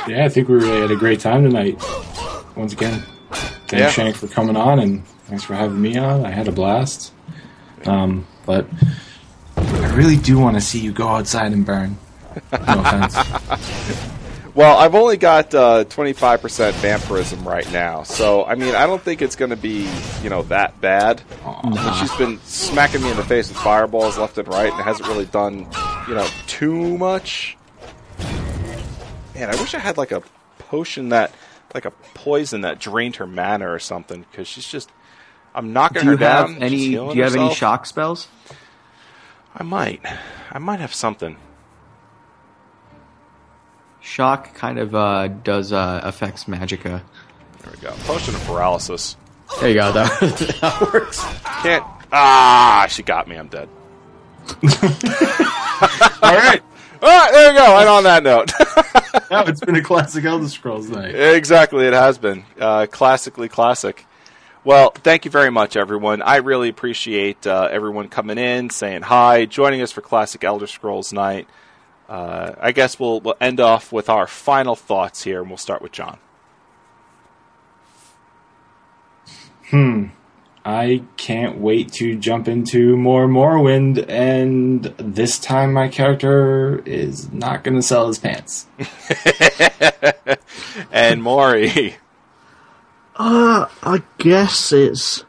Yeah, I think we really had a great time tonight. Once again, thanks Yeah. Shank for coming on, and thanks for having me on. I had a blast. Um, but I really do want to see you go outside and burn. No offense. Well, I've only got uh, 25% vampirism right now, so I mean, I don't think it's going to be, you know, that bad. And she's been smacking me in the face with fireballs left and right, and it hasn't really done, you know, too much. Man, I wish I had like a potion that, like a poison that drained her mana or something, because she's just, I'm knocking Do you her down. have any? Do you have any shock spells? I might, I might have something. Shock kind of uh, does uh, affects magicka. There we go. Potion of paralysis. There you go. That, that works. Can't. Ah, she got me. I'm dead. All right. All right, there you go. And on that note, Now it's been a classic Elder Scrolls night. exactly, it has been uh, classically classic. Well, thank you very much, everyone. I really appreciate uh, everyone coming in, saying hi, joining us for Classic Elder Scrolls Night. Uh, I guess we'll, we'll end off with our final thoughts here, and we'll start with John. Hmm. I can't wait to jump into more Morrowind, and this time my character is not going to sell his pants. And Maury. Uh, I guess it's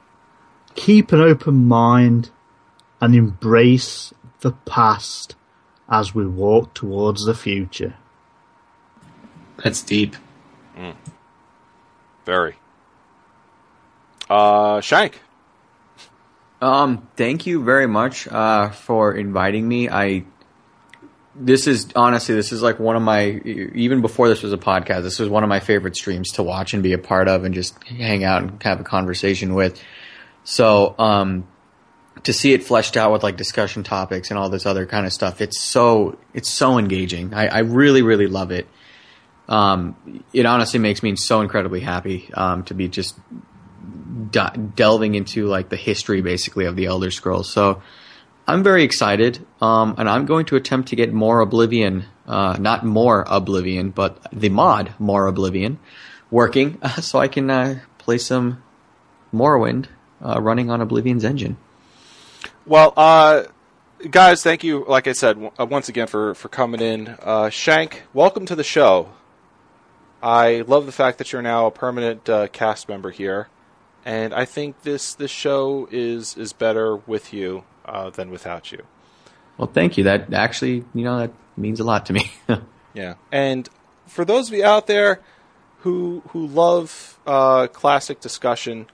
keep an open mind and embrace the past as we walk towards the future. That's deep. Very. Uh, Shank. Um, thank you very much uh, for inviting me. I this is honestly this is like one of my even before this was a podcast. This was one of my favorite streams to watch and be a part of, and just hang out and have a conversation with. So, um, to see it fleshed out with like discussion topics and all this other kind of stuff, it's so it's so engaging. I, I really really love it. Um, it honestly makes me so incredibly happy um, to be just de- delving into like the history basically of the Elder Scrolls. So I'm very excited, um, and I'm going to attempt to get Morroblivion, uh, not more Oblivion, but the mod Morroblivion working, uh, so I can uh, play some Morrowind uh, running on Oblivion's engine. Well, uh, guys, thank you. Like I said, w- uh, once again for for coming in. Uh, Shank, welcome to the show. I love the fact that you're now a permanent uh, cast member here, and I think this this show is is better with you uh, than without you. Well, thank you. That actually, you know, that means a lot to me. Yeah, and for those of you out there who who love uh, classic discussion,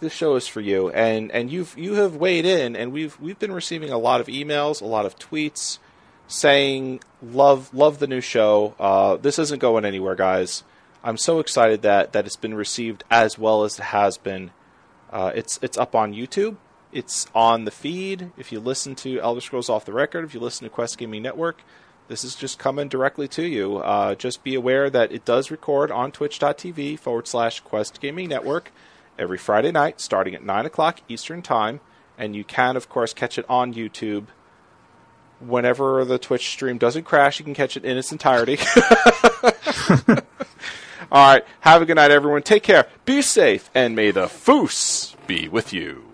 this show is for you. And and you've you have weighed in, and we've we've been receiving a lot of emails, a lot of tweets saying love love the new show. Uh, this isn't going anywhere, guys. I'm so excited that that it's been received as well as it has been. Uh, it's it's up on YouTube. It's on the feed. If you listen to Elder Scrolls Off the Record, if you listen to Quest Gaming Network, this is just coming directly to you. Uh, just be aware that it does record on twitch.tv forward slash Quest Gaming Network every Friday night starting at 9 o'clock Eastern Time. And you can, of course, catch it on YouTube. Whenever the Twitch stream doesn't crash, you can catch it in its entirety. All right. Have a good night, everyone. Take care. Be safe, and may the Foos be with you.